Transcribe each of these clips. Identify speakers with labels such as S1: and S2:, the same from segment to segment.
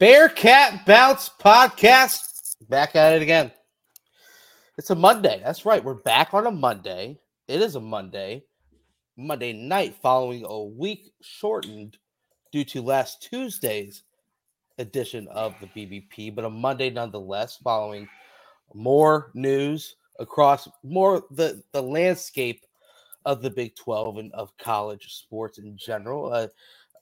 S1: Bearcat Bounce Podcast. Back at it again. It's a Monday. That's right. We're back on a Monday. It is a Monday. Monday night following a week shortened due to last Tuesday's edition of the BBP, but a Monday nonetheless, following more news across more the, the landscape of the Big 12 and of college sports in general. Uh,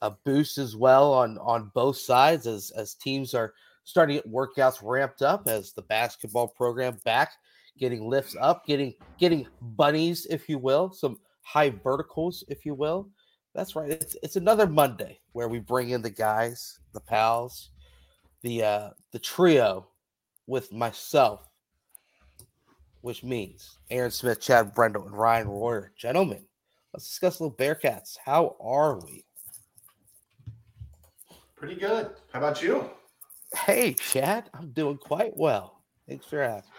S1: a boost as well on on both sides as as teams are starting to get workouts ramped up as the basketball program back getting lifts up getting getting bunnies if you will some high verticals if you will. That's right it's, it's another monday where we bring in the guys the pals the uh the trio with myself which means aaron smith chad brendel and ryan royer. Gentlemen let's discuss a little bearcats. How are we
S2: Pretty good. How about you?
S1: Hey, Chad, I'm doing quite well. Thanks for asking.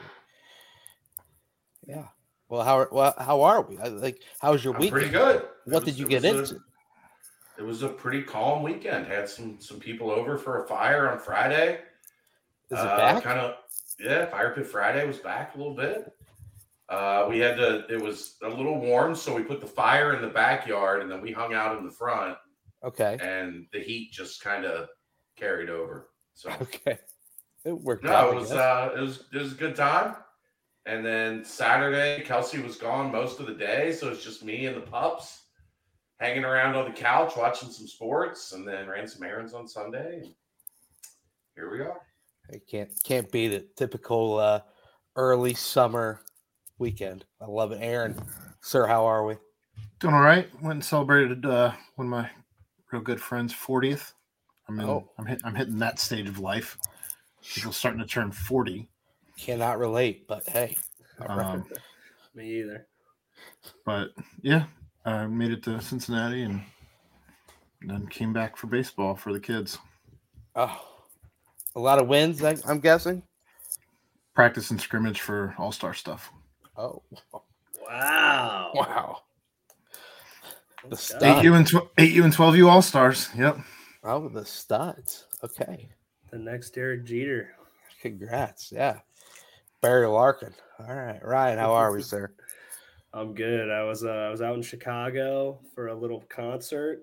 S1: Yeah. Well, how well how are we? Like, how was your
S2: I'm
S1: week?
S2: Pretty good.
S1: What
S2: was,
S1: did you get into?
S2: A, it was a pretty calm weekend. Had some some people over for a fire on Friday.
S1: Is it uh, back?
S2: Kind of. Yeah, Fire Pit Friday was back a little bit. Uh, we had to. It was a little warm, so we put the fire in the backyard, and then we hung out in the front
S1: Okay.
S2: And the heat just kind of carried over. So
S1: okay, it worked.
S2: No,
S1: out,
S2: it was uh, it was it was a good time. And then Saturday, Kelsey was gone most of the day, so it's just me and the pups hanging around on the couch watching some sports, and then ran some errands on Sunday. here we are.
S1: I can't can't beat it. Typical uh, early summer weekend. I love it. Aaron, sir, how are we?
S3: Doing all right. Went and celebrated uh, one of my real good friend's 40th. I mean, oh. I'm, hit, I'm hitting that stage of life. People starting to turn 40.
S1: Cannot relate, but hey.
S4: Um, Me either.
S3: But yeah, I made it to Cincinnati and then came back for baseball for the kids.
S1: Oh, a lot of wins, I, I'm guessing.
S3: Practice and scrimmage for all star stuff.
S1: Oh,
S4: wow.
S1: Wow.
S3: The studs. Eight U and tw- eight U and twelve U All Stars. Yep.
S1: Oh, the studs. Okay.
S4: The next Derek Jeter.
S1: Congrats. Yeah. Barry Larkin. All right, Ryan. How are we, sir?
S4: I'm good. I was uh, I was out in Chicago for a little concert.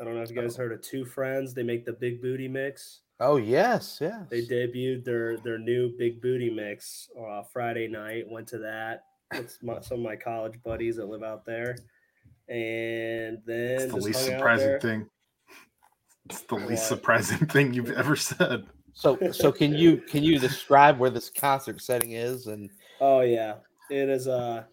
S4: I don't know if you guys heard of Two Friends. They make the Big Booty Mix.
S1: Oh yes, yes.
S4: They debuted their their new Big Booty Mix uh, Friday night. Went to that with my, some of my college buddies that live out there and then
S3: it's the least surprising thing. It's the least surprising thing you've ever said.
S1: So, so can you can you describe where this concert setting is? And
S4: oh yeah, it is. Uh,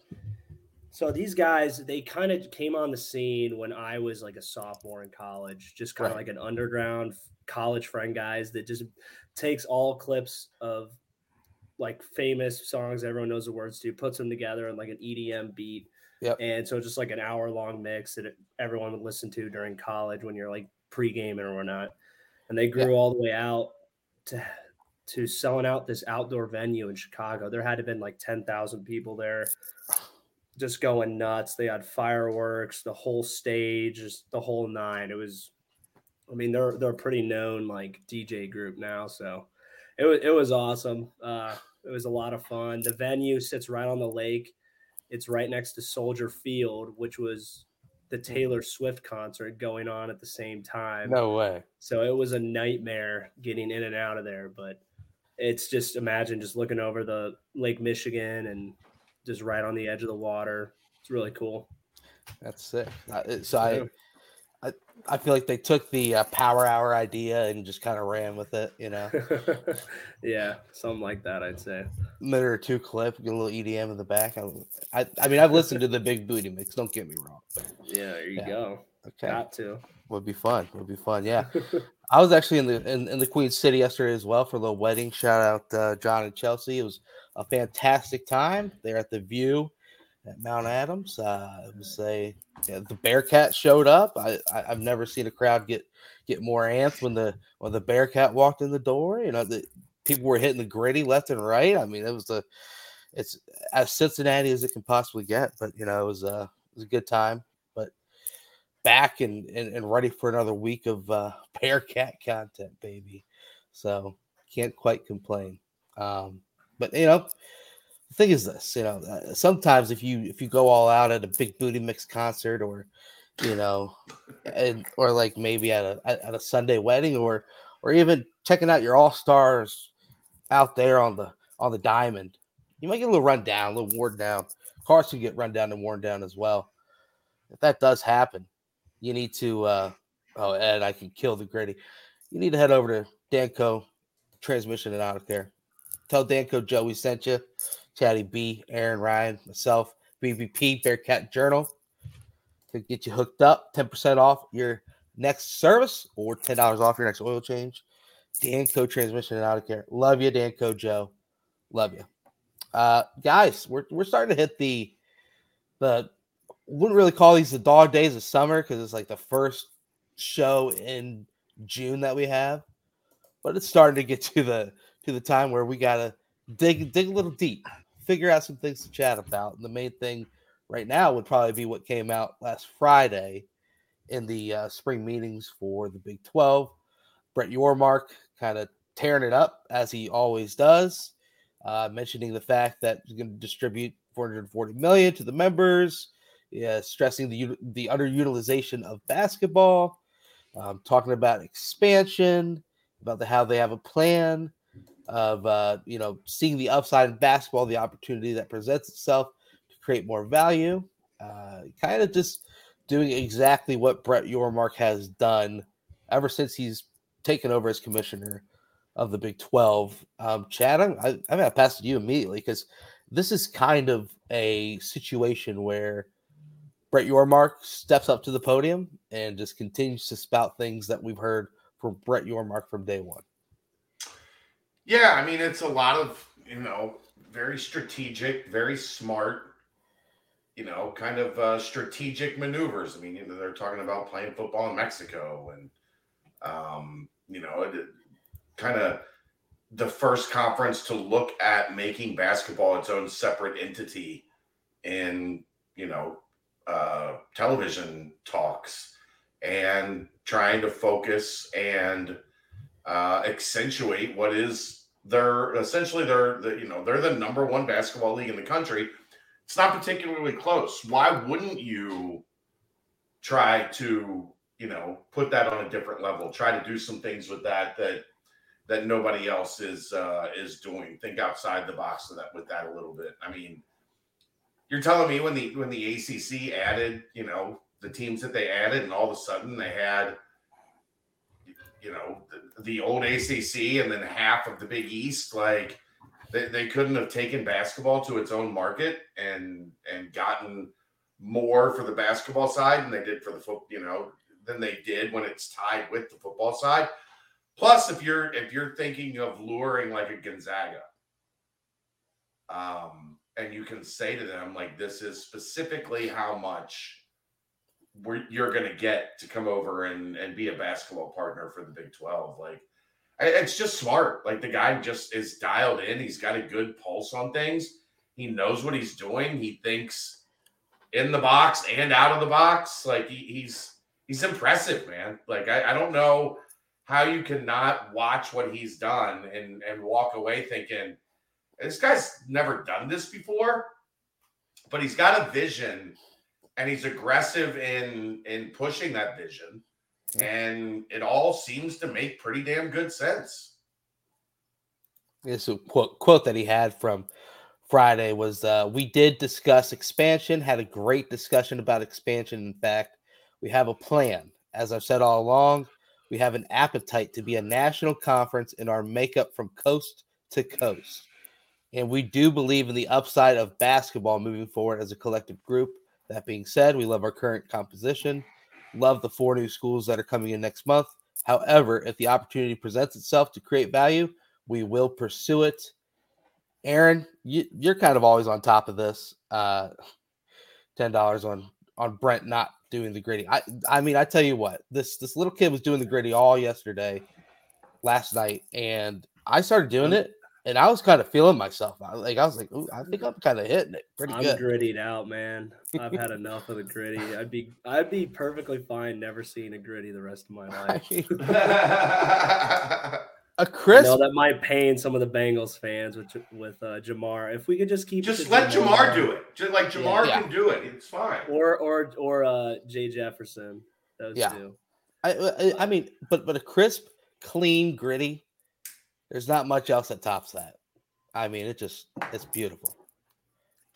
S4: so these guys they kind of came on the scene when I was like a sophomore in college, just kind of right. like an underground college friend guys that just takes all clips of like famous songs everyone knows the words to, puts them together in like an EDM beat
S1: Yep.
S4: And so just like an hour long mix that everyone would listen to during college when you're like pre-gaming or whatnot. And they grew yep. all the way out to to selling out this outdoor venue in Chicago. There had to have been like 10,000 people there just going nuts. They had fireworks, the whole stage, the whole nine. It was I mean, they're they're a pretty known like DJ group now, so it was it was awesome. Uh, it was a lot of fun. The venue sits right on the lake. It's right next to Soldier Field, which was the hmm. Taylor Swift concert going on at the same time.
S1: No way.
S4: So it was a nightmare getting in and out of there. But it's just imagine just looking over the Lake Michigan and just right on the edge of the water. It's really cool.
S1: That's sick. So I I, feel like they took the uh, power hour idea and just kind of ran with it, you know.
S4: yeah, something like that, I'd say.
S1: Minute or two clip, get a little EDM in the back. I, I, I mean, I've listened to the Big Booty Mix. Don't get me wrong.
S4: But, yeah, there you yeah. go. Okay, got to.
S1: Would be fun. Would be fun. Yeah, I was actually in the in, in, the Queen City yesterday as well for a little wedding. Shout out uh, John and Chelsea. It was a fantastic time. They're at the View at Mount Adams. Uh, it was a yeah, the Bearcat showed up. I, I have never seen a crowd get get more ants when the when the Bearcat walked in the door. You know, the people were hitting the Griddy left and right. I mean, it was a it's as Cincinnati as it can possibly get. But you know, it was a it was a good time. But back and and, and ready for another week of uh, Bearcat content, baby. So can't quite complain. Um, but you know, the thing is this, you know, uh, sometimes if you if you go all out at a big booty mix concert or you know, and or like maybe at a at a Sunday wedding or or even checking out your all stars out there on the on the diamond, you might get a little run down, a little worn down. Cars can get run down and worn down as well. If that does happen, you need to uh oh Ed, I can kill the gritty. You need to head over to Danco Transmission and Auto Care. Tell Danco Joe we sent you. Chatty B, Aaron Ryan, myself, BBP, Bearcat Journal to get you hooked up. 10% off your next service or $10 off your next oil change. Danco Transmission and Auto Care. Love you, Danco Joe. Love you. Uh, guys, we're, we're starting to hit the the wouldn't really call these the dog days of summer because it's like the first show in June that we have, but it's starting to get to the to the time where we gotta dig dig a little deep, figure out some things to chat about. And the main thing right now would probably be what came out last Friday in the uh, spring meetings for the Big 12. Brett Yormark kind of tearing it up as he always does, uh, mentioning the fact that he's going to distribute 440 million to the members, yeah, stressing the the underutilization of basketball, um, talking about expansion, about the how they have a plan of uh, you know seeing the upside in basketball, the opportunity that presents itself to create more value. Uh, kind of just doing exactly what Brett Yormark has done ever since he's taken over as commissioner of the Big 12. Um, Chad, I'm, I, going to pass to you immediately because this is kind of a situation where Brett Yormark steps up to the podium and just continues to spout things that we've heard from Brett Yormark from day one.
S2: Yeah, I mean, it's a lot of, you know, very strategic, very smart, you know, kind of uh, strategic maneuvers. I mean, you know, they're talking about playing football in Mexico and, um, you know, kind of the first conference to look at making basketball its own separate entity in, you know, uh, television talks and trying to focus and uh, accentuate what is their essentially they're the, you know they're the number one basketball league in the country. It's not particularly close. Why wouldn't you try to you know put that on a different level? Try to do some things with that that that nobody else is uh, is doing. Think outside the box with that with that a little bit. I mean, you're telling me when the when the ACC added, you know, the teams that they added, and all of a sudden they had, you know, the, the old ACC and then half of the Big East, like they, they couldn't have taken basketball to its own market and and gotten more for the basketball side than they did for the foot, you know, than they did when it's tied with the football side. Plus, if you're if you're thinking of luring like a Gonzaga, um, and you can say to them like, "This is specifically how much you're going to get to come over and and be a basketball partner for the Big Twelve. Like, it's just smart. Like the guy just is dialed in. He's got a good pulse on things. He knows what he's doing. He thinks in the box and out of the box. Like he, he's he's impressive, man. Like I, I don't know how you cannot watch what he's done and and walk away thinking this guy's never done this before, but he's got a vision and he's aggressive in in pushing that vision and it all seems to make pretty damn good sense.
S1: This quote quote that he had from Friday was uh, we did discuss expansion, had a great discussion about expansion. In fact, we have a plan. As I've said all along, we have an appetite to be a national conference in our makeup from coast to coast. And we do believe in the upside of basketball moving forward as a collective group. That being said, we love our current composition, love the four new schools that are coming in next month. However, if the opportunity presents itself to create value, we will pursue it. Aaron, you, are kind of always on top of this. Uh, Ten dollars on on Brent not doing the Griddy. I I mean, I tell you what, this this little kid was doing the Griddy all yesterday, last night, and I started doing it, and I was kind of feeling myself. I, like I was like, I think I'm kind of hitting it pretty
S4: I'm
S1: good.
S4: grittied out, man. I've had enough of the Griddy. I'd be I'd be perfectly fine never seeing a Griddy the rest of my life.
S1: a crisp.
S4: No, that might pain some of the Bengals fans with with uh, Ja'Marr. If we could just keep
S2: just let Ja'Marr do it. Just like Ja'Marr
S1: Yeah.
S2: can do it. It's fine.
S4: or or or uh, Jay Jefferson. Those
S1: Yeah.
S4: two.
S1: I, I I mean, but but a crisp, clean, Griddy. There's not much else that tops that. I mean, it just it's beautiful,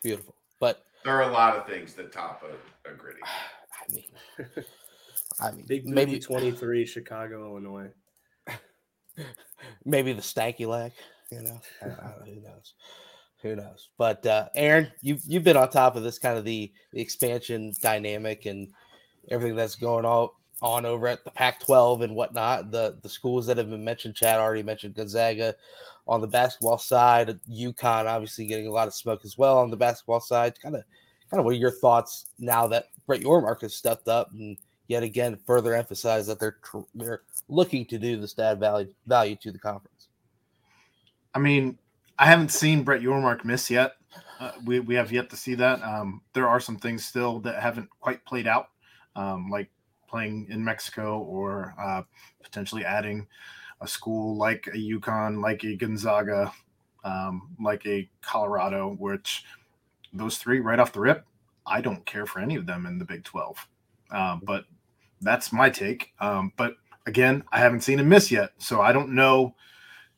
S1: beautiful. But
S2: There are a lot of things that top a, a Griddy.
S1: I mean, I mean,
S4: Big
S1: maybe
S4: maybe twenty three, Chicago, Illinois.
S1: maybe the stanky leg. You know, I, I, who knows? Who knows? But uh, Aaron, you you've been on top of this kind of the, the expansion dynamic and everything that's going on on over at the Pac-12 and whatnot. The the schools that have been mentioned, Chad already mentioned Gonzaga on the basketball side. UConn obviously getting a lot of smoke as well on the basketball side. Kind of kind of what are your thoughts now that Brett Yormark has stepped up and yet again further emphasized that they're tr- they're looking to do this to add value value to the conference.
S3: I mean, I haven't seen Brett Yormark miss yet. Uh, we, we have yet to see that. Um, there are some things still that haven't quite played out, um, like playing in Mexico or uh, potentially adding a school like a UConn, like a Gonzaga, um, like a Colorado, which those three right off the rip, I don't care for any of them in the Big 12. Um, but that's my take. Um, but again, I haven't seen him miss yet. So I don't know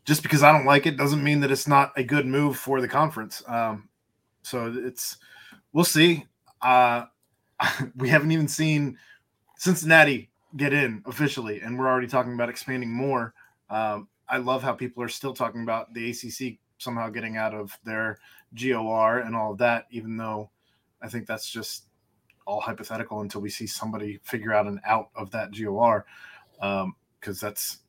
S3: just because I don't like it doesn't mean that it's not a good move for the conference. Um, so it's we'll see. Uh, we haven't even seen Cincinnati get in officially, and we're already talking about expanding more. Um, I love how people are still talking about the ACC somehow getting out of their GOR and all of that, even though I think that's just all hypothetical until we see somebody figure out an out of that GOR, because um, that's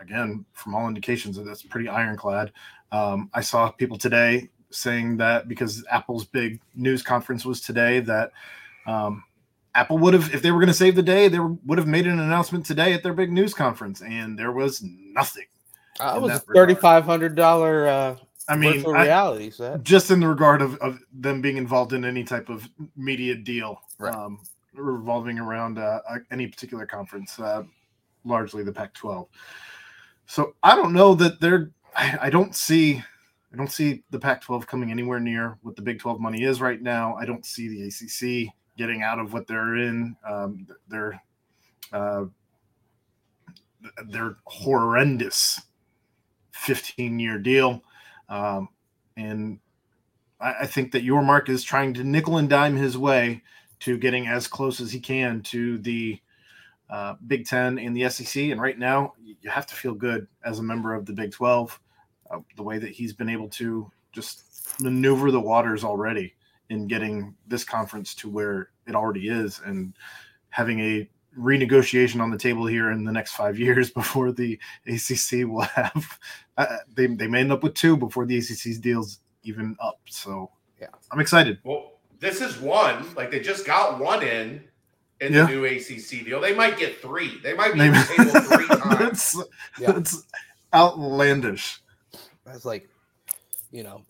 S3: again, from all indications, that's pretty ironclad. Um, I saw people today saying that because Apple's big news conference was today, that um, Apple would have, if they were going to save the day, they would have made an announcement today at their big news conference, and there was nothing.
S1: Uh, it was a thirty five hundred dollar uh,
S3: I mean, I-
S1: reality set.
S3: just in the regard of, of them being involved in any type of media deal
S1: Right.
S3: um, revolving around uh, any particular conference, uh, largely the Pac-12. So I don't know that they're. I, I don't see. I don't see the Pac-12 coming anywhere near what the Big 12 money is right now. I don't see the ACC getting out of what they're in. Um, they're uh, they're horrendous 15 year deal. Um, and I, I think that Yormark is trying to nickel and dime his way to getting as close as he can to the uh, Big Ten and the SEC. And right now, you have to feel good as a member of the Big 12, uh, the way that he's been able to just maneuver the waters already in getting this conference to where it already is and having a renegotiation on the table here in the next five years before the ACC will have. Uh, they, they may end up with two before the ACC's deals even up. So
S1: Yeah.
S3: I'm excited.
S2: Well, this is one. Like they just got one in in
S3: Yeah.
S2: the new ACC deal. They might get three. They might be
S3: They-
S2: on the table three times.
S3: that's,
S1: Yeah.
S3: that's outlandish.
S1: That's like, you know,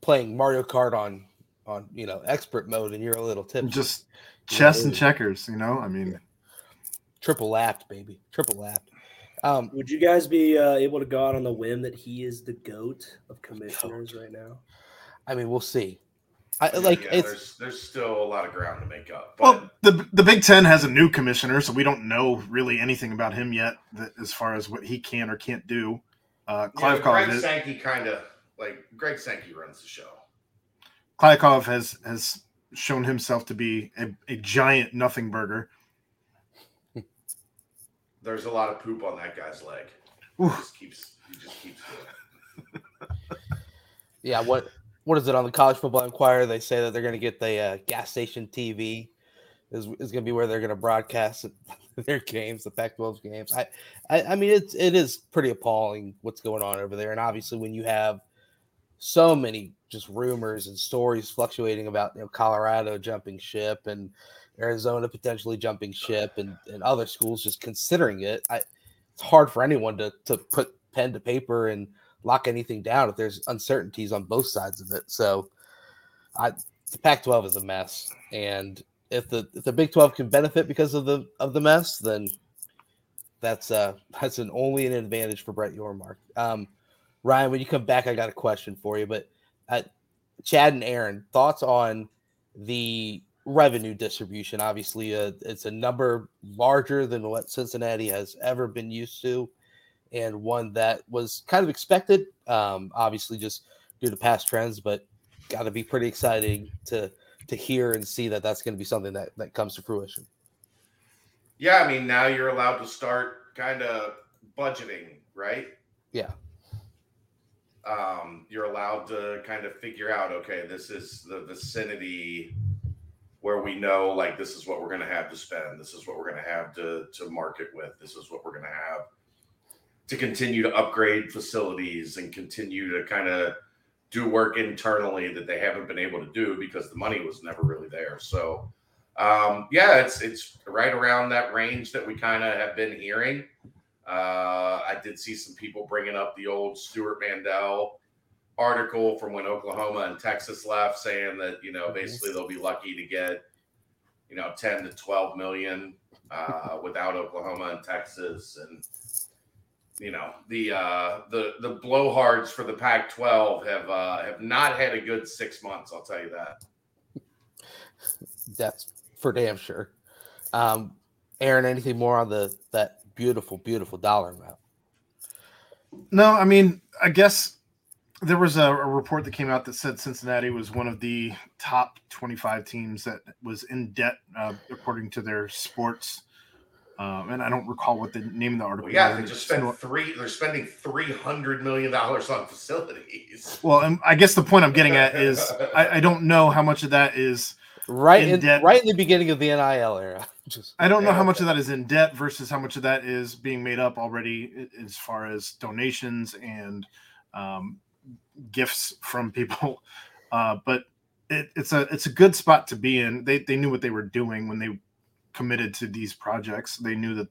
S1: playing Mario Kart on on you know expert mode, and you're a little tip.
S3: Just
S1: Yeah,
S3: chess
S1: it
S3: and
S1: is.
S3: checkers, you know? I mean,
S1: triple lapped, baby, triple lapped. Um,
S4: Would you guys be uh, able to go out on the whim that he is the goat of commissioners right now?
S1: I mean, we'll see. I like
S2: yeah,
S1: it's
S2: there's there's still a lot of ground to make up. But
S3: well, the, the Big Ten has a new commissioner, so we don't know really anything about him yet that, as far as what he can or can't do. Uh,
S2: you know,
S3: Kliavkoff,
S2: Greg
S3: is-
S2: Sankey kind of like Greg Sankey runs the show.
S3: Kliavkoff has, has shown himself to be a, a giant nothing burger.
S2: There's a lot of poop on that guy's leg. He just keeps he just keeps doing it.
S1: yeah. What what is it on the College Football Inquirer? They say that they're going to get the uh, gas station TV is is going to be where they're going to broadcast their games, the Pac-12 games. I, I I mean it's it is pretty appalling what's going on over there, and obviously when you have so many just rumors and stories fluctuating about you know Colorado jumping ship and Arizona potentially jumping ship and, and other schools just considering it. I, it's hard for anyone to to put pen to paper and lock anything down if there's uncertainties on both sides of it. So I the Pac-12 is a mess, and if the if the Big 12 can benefit because of the of the mess, then that's uh that's an only an advantage for Brett Yormark. Um, Ryan, when you come back, I got a question for you. But uh, Chad and Aaron, thoughts on the revenue distribution? Obviously, uh, it's a number larger than what Cincinnati has ever been used to, and one that was kind of expected. Um, obviously, just due to past trends, but got to be pretty exciting to to hear and see that that's going to be something that that comes to fruition.
S2: Yeah, I mean, now you're allowed to start kind of budgeting, right?
S1: Yeah.
S2: Um, you're allowed to kind of figure out, okay, this is the vicinity where we know like this is what we're going to have to spend this is what we're going to have to to market with this is what we're going to have to continue to upgrade facilities and continue to kind of do work internally that they haven't been able to do because the money was never really there. So um, yeah it's it's right around that range that we kind of have been hearing uh, i did see some people bringing up the old Stewart Mandel article from when Oklahoma and Texas left saying that, you know, basically they'll be lucky to get, you know, 10 to 12 million uh, without Oklahoma and Texas. And, you know, the uh, the the blowhards for the Pac 12 have uh, have not had a good six months, I'll tell you that.
S1: That's for damn sure. Um, Aaron, anything more on the that beautiful, beautiful dollar amount?
S3: No, I mean, I guess there was a, a, report that came out that said Cincinnati was one of the top 25 teams that was in debt, uh, according to their sports. Um, and I don't recall what the name of the article.
S2: Well, yeah, they just spent three. They're spending three hundred million dollars on facilities.
S3: Well, and I guess the point I'm getting at is I, I don't know how much of that is
S1: right in, in debt. right in the beginning of the NIL era.
S3: Just, I don't know how much of that is in debt versus how much of that is being made up already as far as donations and um, gifts from people. Uh, but it, it's a it's a good spot to be in. They they knew what they were doing when they committed to these projects. They knew that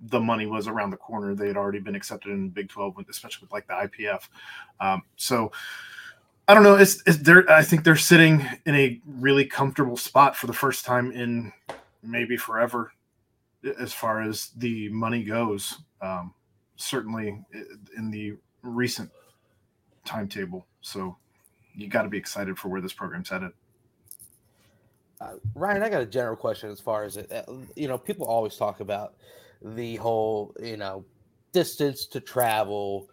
S3: the money was around the corner. They had already been accepted in Big Twelve, especially with like the IPF. Um, so I don't know. It's, it's they're I think they're sitting in a really comfortable spot for the first time in maybe forever, as far as the money goes. Um, certainly in the recent timetable. So you got to be excited for where this program's headed.
S1: Uh, Ryan, I got a general question as far as it. Uh, you know, people always talk about the whole, you know, distance to travel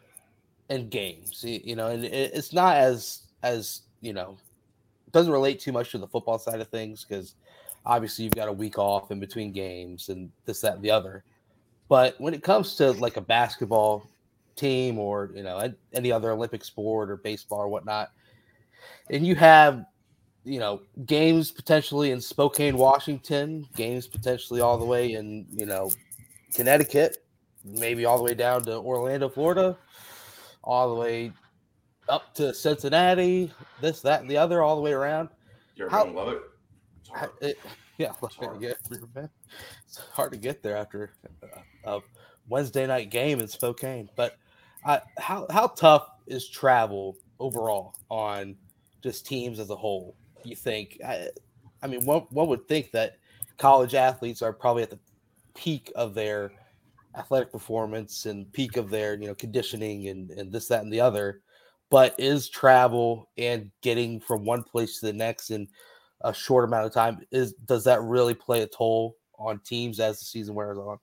S1: and games. You know, and it's not as as you know, doesn't relate too much to the football side of things because obviously you've got a week off in between games and this, that, and the other. But when it comes to like a basketball team or you know any other Olympic sport or baseball or whatnot, and you have you know games potentially in Spokane, Washington, games potentially all the way in you know Connecticut, maybe all the way down to Orlando, Florida, all the way up to Cincinnati, this, that, and the other, all the way around.
S2: You're How, gonna love it.
S1: Yeah, it's hard. it's hard to get there after a Wednesday night game in Spokane. But uh, how how tough is travel overall on just teams as a whole? You think? I, I mean, one one would think that college athletes are probably at the peak of their athletic performance and peak of their you know conditioning and and this that and the other. But is travel and getting from one place to the next in a short amount of time is does that really play a toll on teams as the season wears on?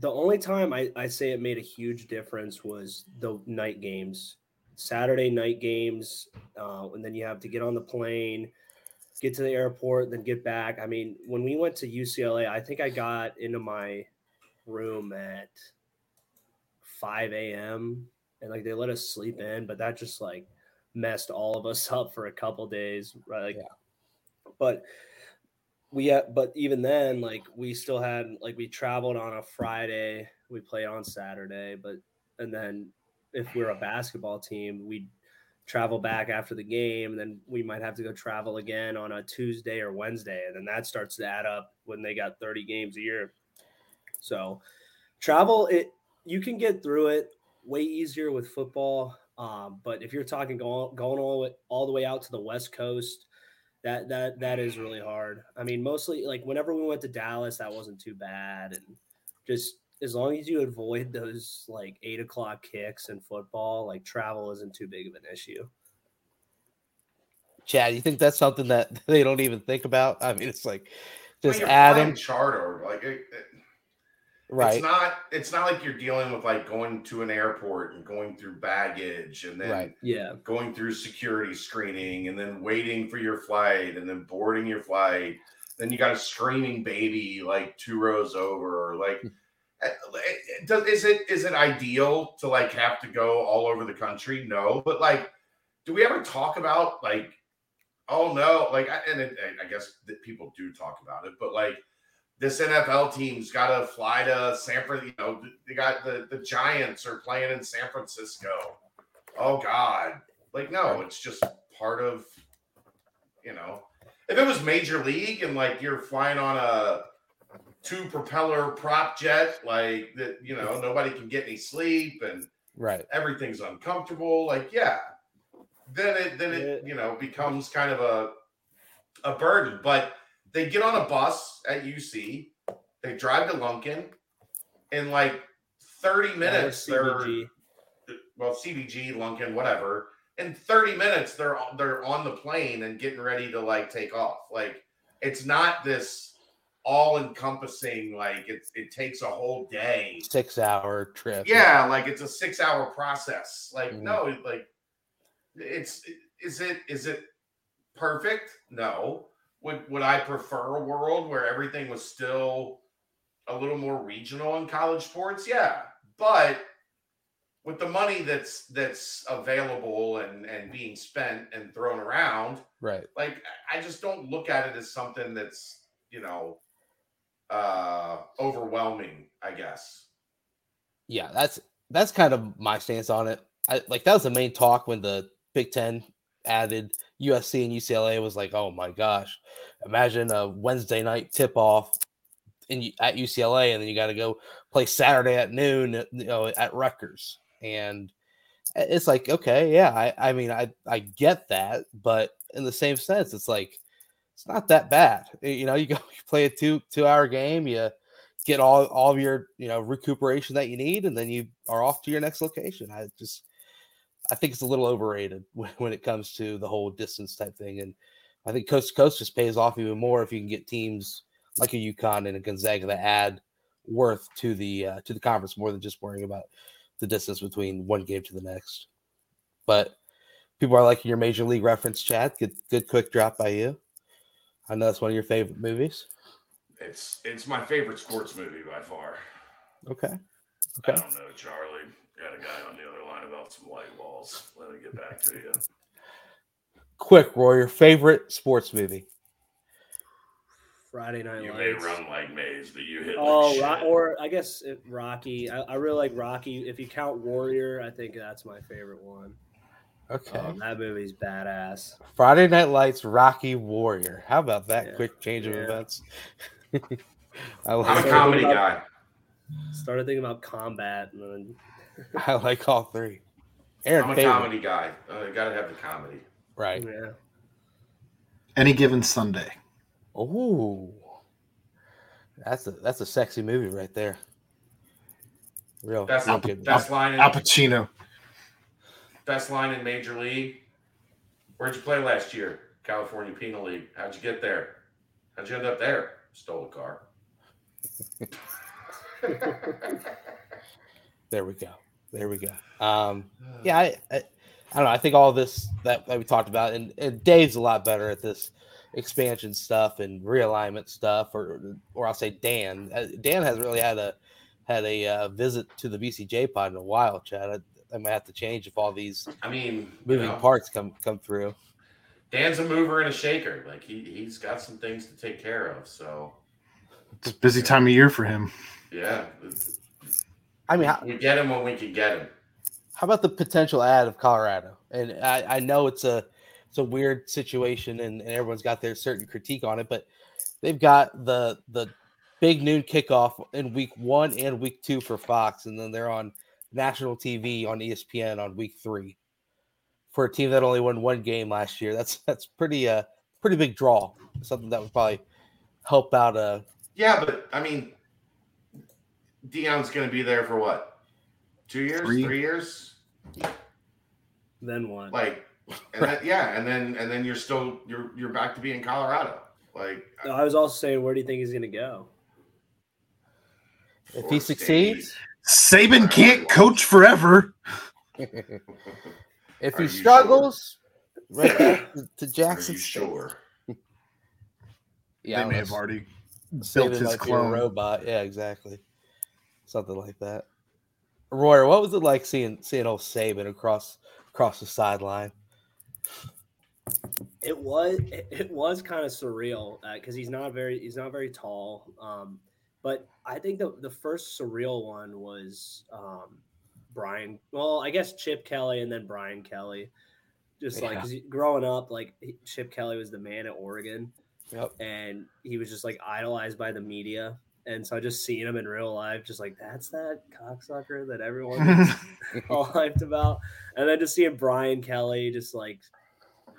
S4: the only time I, I say it made a huge difference was the night games, Saturday night games, uh, and then you have to get on the plane, get to the airport, then get back. I mean, when we went to UCLA, I think I got into my room at 5 a.m. and like they let us sleep in, but that just like messed all of us up for a couple days, right? Like, yeah. but we had, but even then, like we still had like we traveled on a Friday, we played on Saturday, but and then if we're a basketball team, we'd travel back after the game, and then we might have to go travel again on a Tuesday or Wednesday, and then that starts to add up when they got 30 games a year. So travel it you can get through it way easier with football. Um, but if you're talking going going all, all the way out to the West Coast, that that that is really hard. I mean, mostly like whenever we went to Dallas, that wasn't too bad, and just as long as you avoid those like eight o'clock kicks in football, like travel isn't too big of an issue.
S1: Chad, you think that's something that they don't even think about? I mean, it's like just
S2: When you're
S1: add them,
S2: charter. Like it, it-
S1: right?
S2: it's not. It's not like you're dealing with like going to an airport and going through baggage and then
S1: Right.
S4: Yeah.
S2: going through security screening and then waiting for your flight and then boarding your flight. Then you got a screaming baby like two rows over. Like, eh, eh, does is it is it ideal to like have to go all over the country? No, but like, do we ever talk about like, oh no, like, and it, I guess that people do talk about it, but like. This NFL team's got to fly to San Francisco. You know, they got the the Giants are playing in San Francisco. Oh God, like no, it's just part of you know. If it was major league and like you're flying on a two propeller prop jet, like that, you know, nobody can get any sleep and
S1: Right.
S2: everything's uncomfortable, like yeah, then it then it you know becomes kind of a a burden. But they get on a bus at UC, they drive to Lunken, in like 30 minutes they're
S4: CVG.
S2: well, CVG, Lunken, whatever. In 30 minutes, they're they're on the plane and getting ready to like take off. Like it's not this all encompassing, like it, it takes a whole day.
S1: Six hour trip.
S2: Yeah, like it's a six hour process. Like,
S1: Mhm.
S2: no, like it's is it is it perfect? No. Would would I prefer a world where everything was still a little more regional in college sports? Yeah. But with the money that's that's available and and being spent and thrown around,
S1: Right.
S2: like I I just don't look at it as something that's, you know, uh overwhelming, I guess.
S1: Yeah, that's that's kind of my stance on it. I like that was the main talk when the Big Ten added USC and UCLA was like, oh my gosh, imagine a Wednesday night tip off in at UCLA, and then you got to go play Saturday at noon, uh, you know, at Rutgers, and it's like, okay, yeah, I, I mean, I I get that, but in the same sense, it's like it's not that bad. You know, you go you play a two two hour game, you get all all of your you know recuperation that you need, and then you are off to your next location. I just I think it's a little overrated when, when it comes to the whole distance type thing, and I think coast to coast just pays off even more if you can get teams like a UConn and a Gonzaga that add worth to the uh, to the conference more than just worrying about the distance between one game to the next. But people are liking your major league reference Chad. Good good quick drop by you. I know that's one of your favorite movies.
S2: It's it's my favorite sports movie by far.
S1: Okay. Okay.
S2: I don't know, Charlie. Got a guy on the other line about some light walls. Let me get back to you.
S1: Quick, Roy, your favorite sports movie.
S4: Friday Night Lights.
S2: You may run like maze, but you hit
S4: Oh,
S2: like
S4: Ro-
S2: shit.
S4: or I guess it, Rocky. I, I really like Rocky. If you count Warrior, I think that's my favorite one.
S1: Okay.
S4: Um, that movie's badass.
S1: Friday Night Lights, Rocky Warrior. How about that
S4: Yeah,
S1: quick change of
S4: yeah.
S1: events? I
S2: I'm
S1: like
S2: a comedy guy.
S4: Started thinking about combat, and then
S1: I like all three. Aaron,
S2: I'm a
S1: favorite.
S2: comedy guy. Uh, gotta have the comedy.
S1: right?
S4: yeah,
S3: Any given Sunday.
S1: Oh, that's a that's a sexy movie right there. Real,
S2: That's
S1: real good.
S2: best line in
S3: Al Pacino.
S2: best line in Major League. Where'd you play last year? California Penal League. How'd you get there? How'd you end up there? Stole a car.
S1: There we go. There we go. Um, yeah, I, I, I don't know. I think all this that, that we talked about, and, and Dave's a lot better at this expansion stuff and realignment stuff, or or I'll say Dan. Uh, Dan hasn't really had a had a uh, visit to the BCJ pod in a while, Chad. I, I might have to change if all these
S2: I mean, you
S1: moving
S2: know,
S1: parts come come through.
S2: Dan's a mover and a shaker. Like he he's got some things to take care of. So
S3: It's a busy time of year for him.
S2: yeah,
S1: I mean, how,
S2: we get him when we can get him.
S1: how about the potential ad of Colorado? And I, I know it's a it's a weird situation, and, and everyone's got their certain critique on it, but they've got the the big noon kickoff in week one and week two for Fox, and then they're on national TV on ESPN on week three for a team that only won one game last year. That's that's pretty uh pretty big draw. Something that would probably help out. Uh,
S2: Yeah, but I mean, Deion's going to be there for what? Two years?
S3: Three.
S2: Three, years?
S4: Then one.
S2: Like, and then, yeah, and then and then you're still you're you're back to being in Colorado. Like,
S4: I was also saying, where do you think he's gonna go?
S1: If he succeeds,
S2: State.
S3: Saban can't coach forever.
S1: if
S2: Are
S1: he
S2: you
S1: struggles, right back to- to
S2: Are
S1: Jackson.
S2: you sure?
S1: Yeah,
S3: they may have already built his
S1: might be
S3: clone.
S1: robot. Yeah, exactly. Something like that. Royer, what was it like seeing seeing old Saban across across the sideline?
S4: It was it, was kind of surreal because he's not very he's not very tall. Um, but I think the the first surreal one was um, Brian. Well, I guess Chip Kelly and then Brian Kelly. Just like
S1: Yeah.
S4: 'cause growing up, like Chip Kelly was the man at Oregon,
S1: Yep.
S4: and he was just like idolized by the media. And so I just seeing him in real life, just like that's that cocksucker that everyone all hyped about. And then just seeing Brian Kelly just like,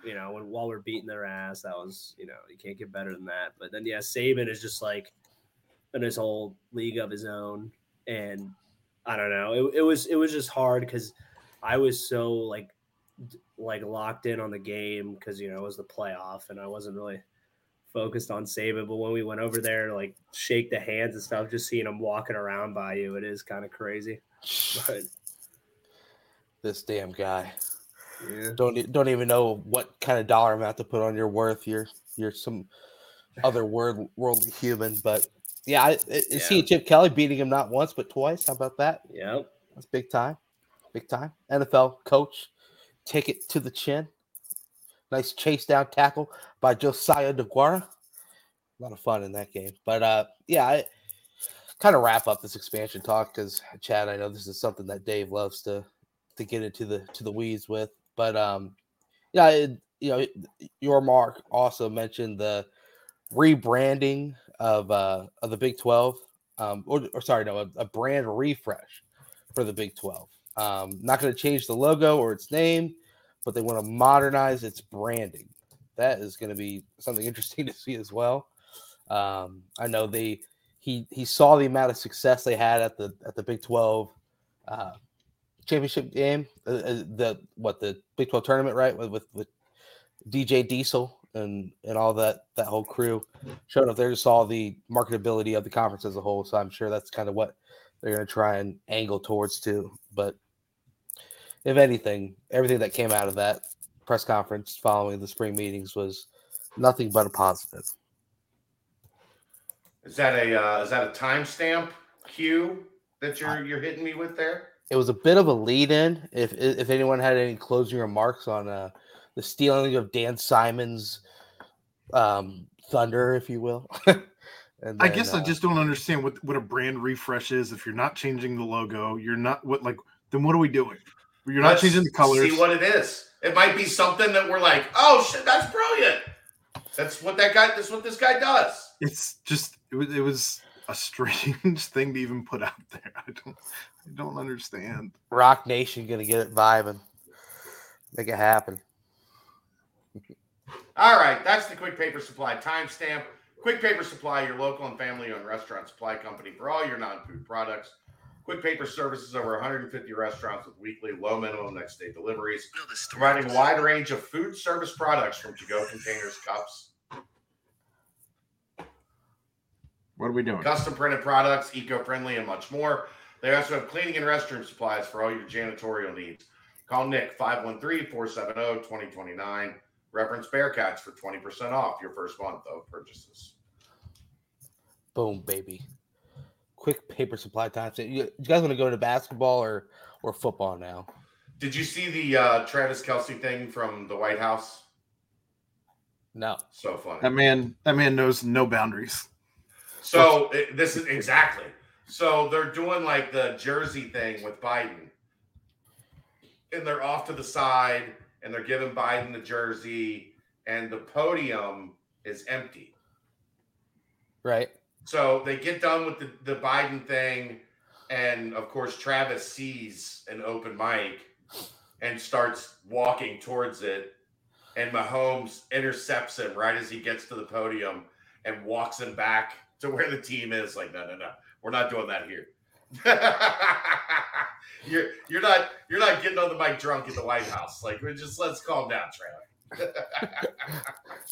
S4: you know, when while we're beating their ass, that was, you know, you can't get better than that. But then yeah, Saban is just like in his whole league of his own. And I don't know. It, it was it was just hard because I was so like like locked in on the game because you know it was the playoff and I wasn't really focused on Saban. But when we went over there like shake the hands and stuff, just seeing him walking around by you, it is kind of crazy. But
S1: This damn guy.
S4: yeah.
S1: Don't don't even know what kind of dollar amount to put on your worth. You're you're some other word worldly human, but yeah, I, I, I
S4: Yeah.
S1: see Chip Kelly beating him not once but twice. How about that?
S4: Yep.
S1: That's big time. Big time. NFL coach, take it to the chin. Nice chase down tackle by Josiah Deguara. A lot of fun in that game. But uh yeah, I kind of wrap up this expansion talk because Chad, I know this is something that Dave loves to to get into the to the weeds with. But um yeah, it, you know, Yormark also mentioned the rebranding of uh of the Big 12. Um or, or sorry, no, a, a brand refresh for the Big 12. Um, not going to change the logo or its name, but they want to modernize its branding. That is going to be something interesting to see as well. Um, I know they he he saw the amount of success they had at the at the Big 12 uh, championship game, uh, uh, the what the Big 12 tournament, right? With with, with DJ Diesel and and all that that whole crew showed up there, just saw the marketability of the conference as a whole. So I'm sure that's kind of what they're going to try and angle towards too. But if anything, everything that came out of that press conference following the spring meetings was nothing but a positive.
S2: Is that a uh, is that a timestamp cue that you're you're hitting me with there?
S1: It was a bit of a lead in. If if anyone had any closing remarks on uh, the stealing of Dan Simon's um, thunder, if you will. and
S3: I
S1: then,
S3: guess I
S1: uh,
S3: just don't understand what what a brand refresh is. If you're not changing the logo, you're not what like. Then what are we doing? You're not
S2: Let's
S3: changing the colors.
S2: See what it is. It might be something that we're like, oh shit, that's brilliant. That's what that guy. That's what this guy does.
S3: it's just it was it was a strange thing to even put out there. I don't I don't understand.
S1: Roc Nation gonna get it vibing, make it happen.
S2: All right, that's the Quick Paper Supply timestamp. Quick Paper Supply, your local and family-owned restaurant supply company for all your non-food products. Quick Paper services over 150 restaurants with weekly low minimum next day deliveries, providing a wide range of food service products from to-go containers, cups,
S3: What are we doing?
S2: custom printed products, eco-friendly, and much more. They also have cleaning and restroom supplies for all your janitorial needs. Call Nick 513-470-2029. Reference Bearcats for 20% off your first month of purchases.
S1: Boom, baby. Quick paper supply time. So you, you guys want to go into basketball or or football now?
S2: Did you see the uh, Travis Kelce thing from the White House?
S1: No.
S2: So funny.
S3: That man that man knows no boundaries.
S2: So it, this is exactly. So they're doing like the jersey thing with Biden, and they're off to the side, and they're giving Biden the jersey, and the podium is empty.
S1: Right.
S2: So they get done with the, the Biden thing, and of course Travis sees an open mic and starts walking towards it, and Mahomes intercepts him right as he gets to the podium and walks him back to where the team is. Like, no, no, no, we're not doing that here. you're you're not you're not getting on the mic drunk at the White House. Like, we just let's calm down, Trailer.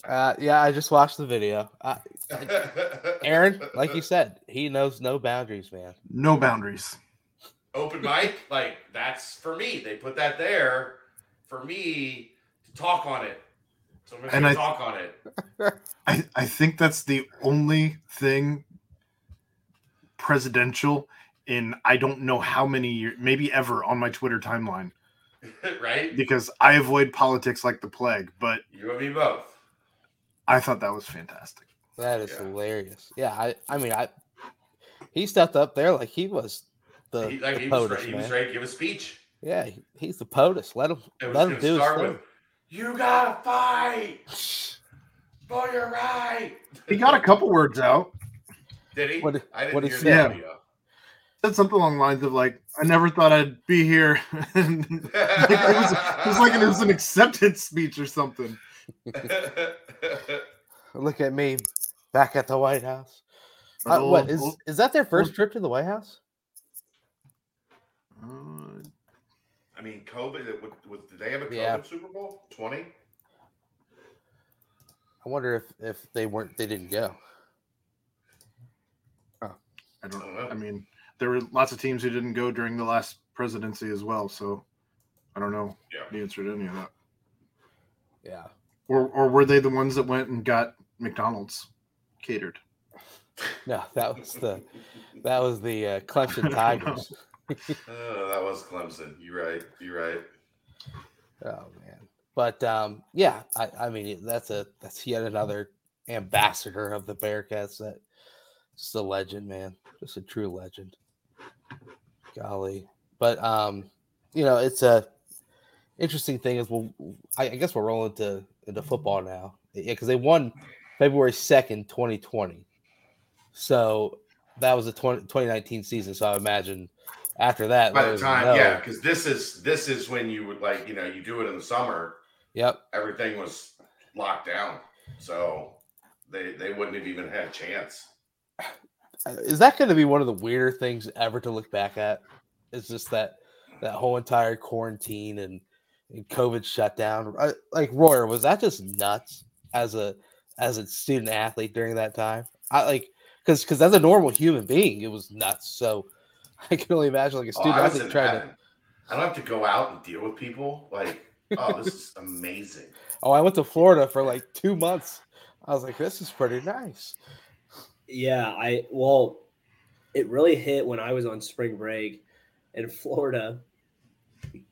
S1: Uh, yeah, I just watched the video. Uh, Aaron, like you said, he knows no boundaries, man.
S3: No boundaries.
S2: open mic, like that's for me. They put that there for me to talk on it. So I'm
S3: And
S2: gonna
S3: I-
S2: talk on it.
S3: I, I think that's the only thing presidential in I don't know how many years, maybe ever on my Twitter timeline
S2: right?
S3: because I avoid politics like the plague. But
S2: You and me both.
S3: I thought that was fantastic.
S1: That is
S2: Yeah.
S1: hilarious. Yeah, I, I mean, I, he stepped up there like he was the,
S2: He, like
S1: the
S2: he was,
S1: POTUS,
S2: ready, he was ready to give a speech.
S1: Yeah, he- he's the POTUS. Let him,
S2: It was
S1: let him do
S2: to
S1: his
S2: start
S1: thing.
S2: "You gotta fight for your right."
S3: He got a couple words out.
S2: Did he?
S1: What did-
S2: I didn't
S1: what
S2: hear
S1: he
S2: the
S3: say?
S2: audio.
S3: Said something along the lines of like, "I never thought I'd be here." Like, it was it was like it was an acceptance speech or something.
S1: Look at me, back at the White House.
S3: An
S1: Uh, what
S3: old-
S1: is is that their first trip to the White House?
S3: uh,
S2: I mean, COVID. it would- was- Did they have a COVID
S1: Yeah.
S2: Super Bowl? Twenty.
S1: I wonder if if they weren't, they didn't go.
S3: I
S2: I
S3: don't.
S2: don't know.
S3: I mean, there were lots of teams who didn't go during the last presidency as well. So I don't know
S2: Yeah.
S3: the answer to any of that.
S1: Yeah,
S3: Or or were they the ones that went and got McDonald's catered?
S1: no, that was the that was the uh, Clemson Tigers.
S2: Oh, that was Clemson. You're right. You're right.
S1: Oh man, but um, yeah, I, I mean that's a that's yet another ambassador of the Bearcats. That just a legend, man, just a true legend. Golly, but um, you know it's a interesting thing is well, I, I guess we're rolling to into football now, yeah, because they won February second, twenty twenty. So that was the 20, 2019 season. So I imagine after that,
S2: By the time,
S1: no-
S2: yeah, because this is this is when you would like, you know, you do it in the summer.
S1: yep,
S2: Everything was locked down, so they they wouldn't have even had a chance.
S1: Is that going to be one of the weirder things ever to look back at? Is just that that whole entire quarantine and, and COVID shutdown. Like Royer, was that just nuts as a as a student athlete during that time? I like because because as a normal human being, it was nuts. So I can only imagine like a
S2: Oh,
S1: student
S2: was
S1: athlete
S2: in
S1: trying to.
S2: I don't have to go out and deal with people. Like, oh, this is amazing.
S1: Oh, I went to Florida for like two months. I was like, this is pretty nice.
S4: Yeah, I well, it really hit when I was on spring break in Florida,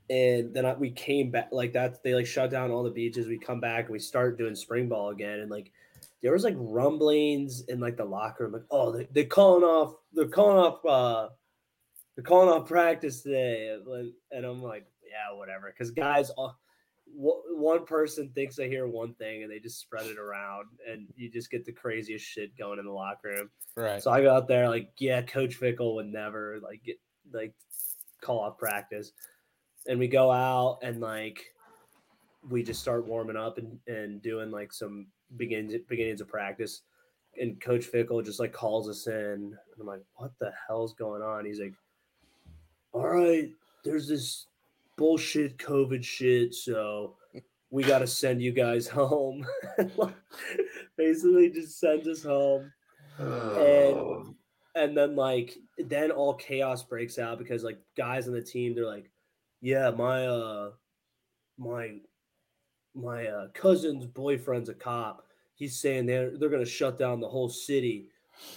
S4: and then I, we came back like that. They like shut down all the beaches. We come back and we start doing spring ball again, and like there was like rumblings in like the locker room, like oh they they're calling off, they're calling off, uh they're calling off practice today, and, I'm like yeah whatever, because guys. all wh- one person thinks they hear one thing and they just spread it around and you just get the craziest shit going in the locker room.
S1: Right.
S4: So I go out there like, yeah, Coach Fickell would never like get like call off practice. And we go out and like we just start warming up and, and doing like some beginnings beginnings of practice. And Coach Fickell just like calls us in. And I'm like, what the hell's going on? He's like, All right, there's this bullshit COVID shit, so we gotta send you guys home. Basically just sends us home.
S2: Oh,
S4: and then like then all chaos breaks out because like guys on the team they're like yeah my uh my my uh cousin's boyfriend's a cop. He's saying they're they're gonna shut down the whole city.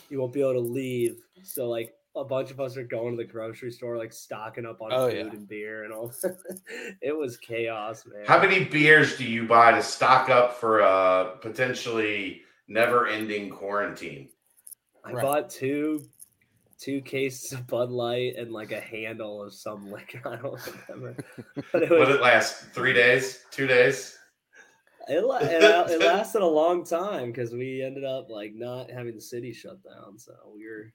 S4: You won't be able to leave. So like a bunch of us are going to the grocery store like stocking up on
S1: Oh,
S4: food
S1: yeah.
S4: and beer and all it was chaos man
S2: How many beers do you buy to stock up for a potentially never-ending quarantine?
S4: i
S1: Right.
S4: bought two two cases of bud light and like a handle of some liquor i don't remember but it was
S2: Would it last three days, two days?
S4: It, it, it lasted a long time because we ended up like not having the city shut down, so we were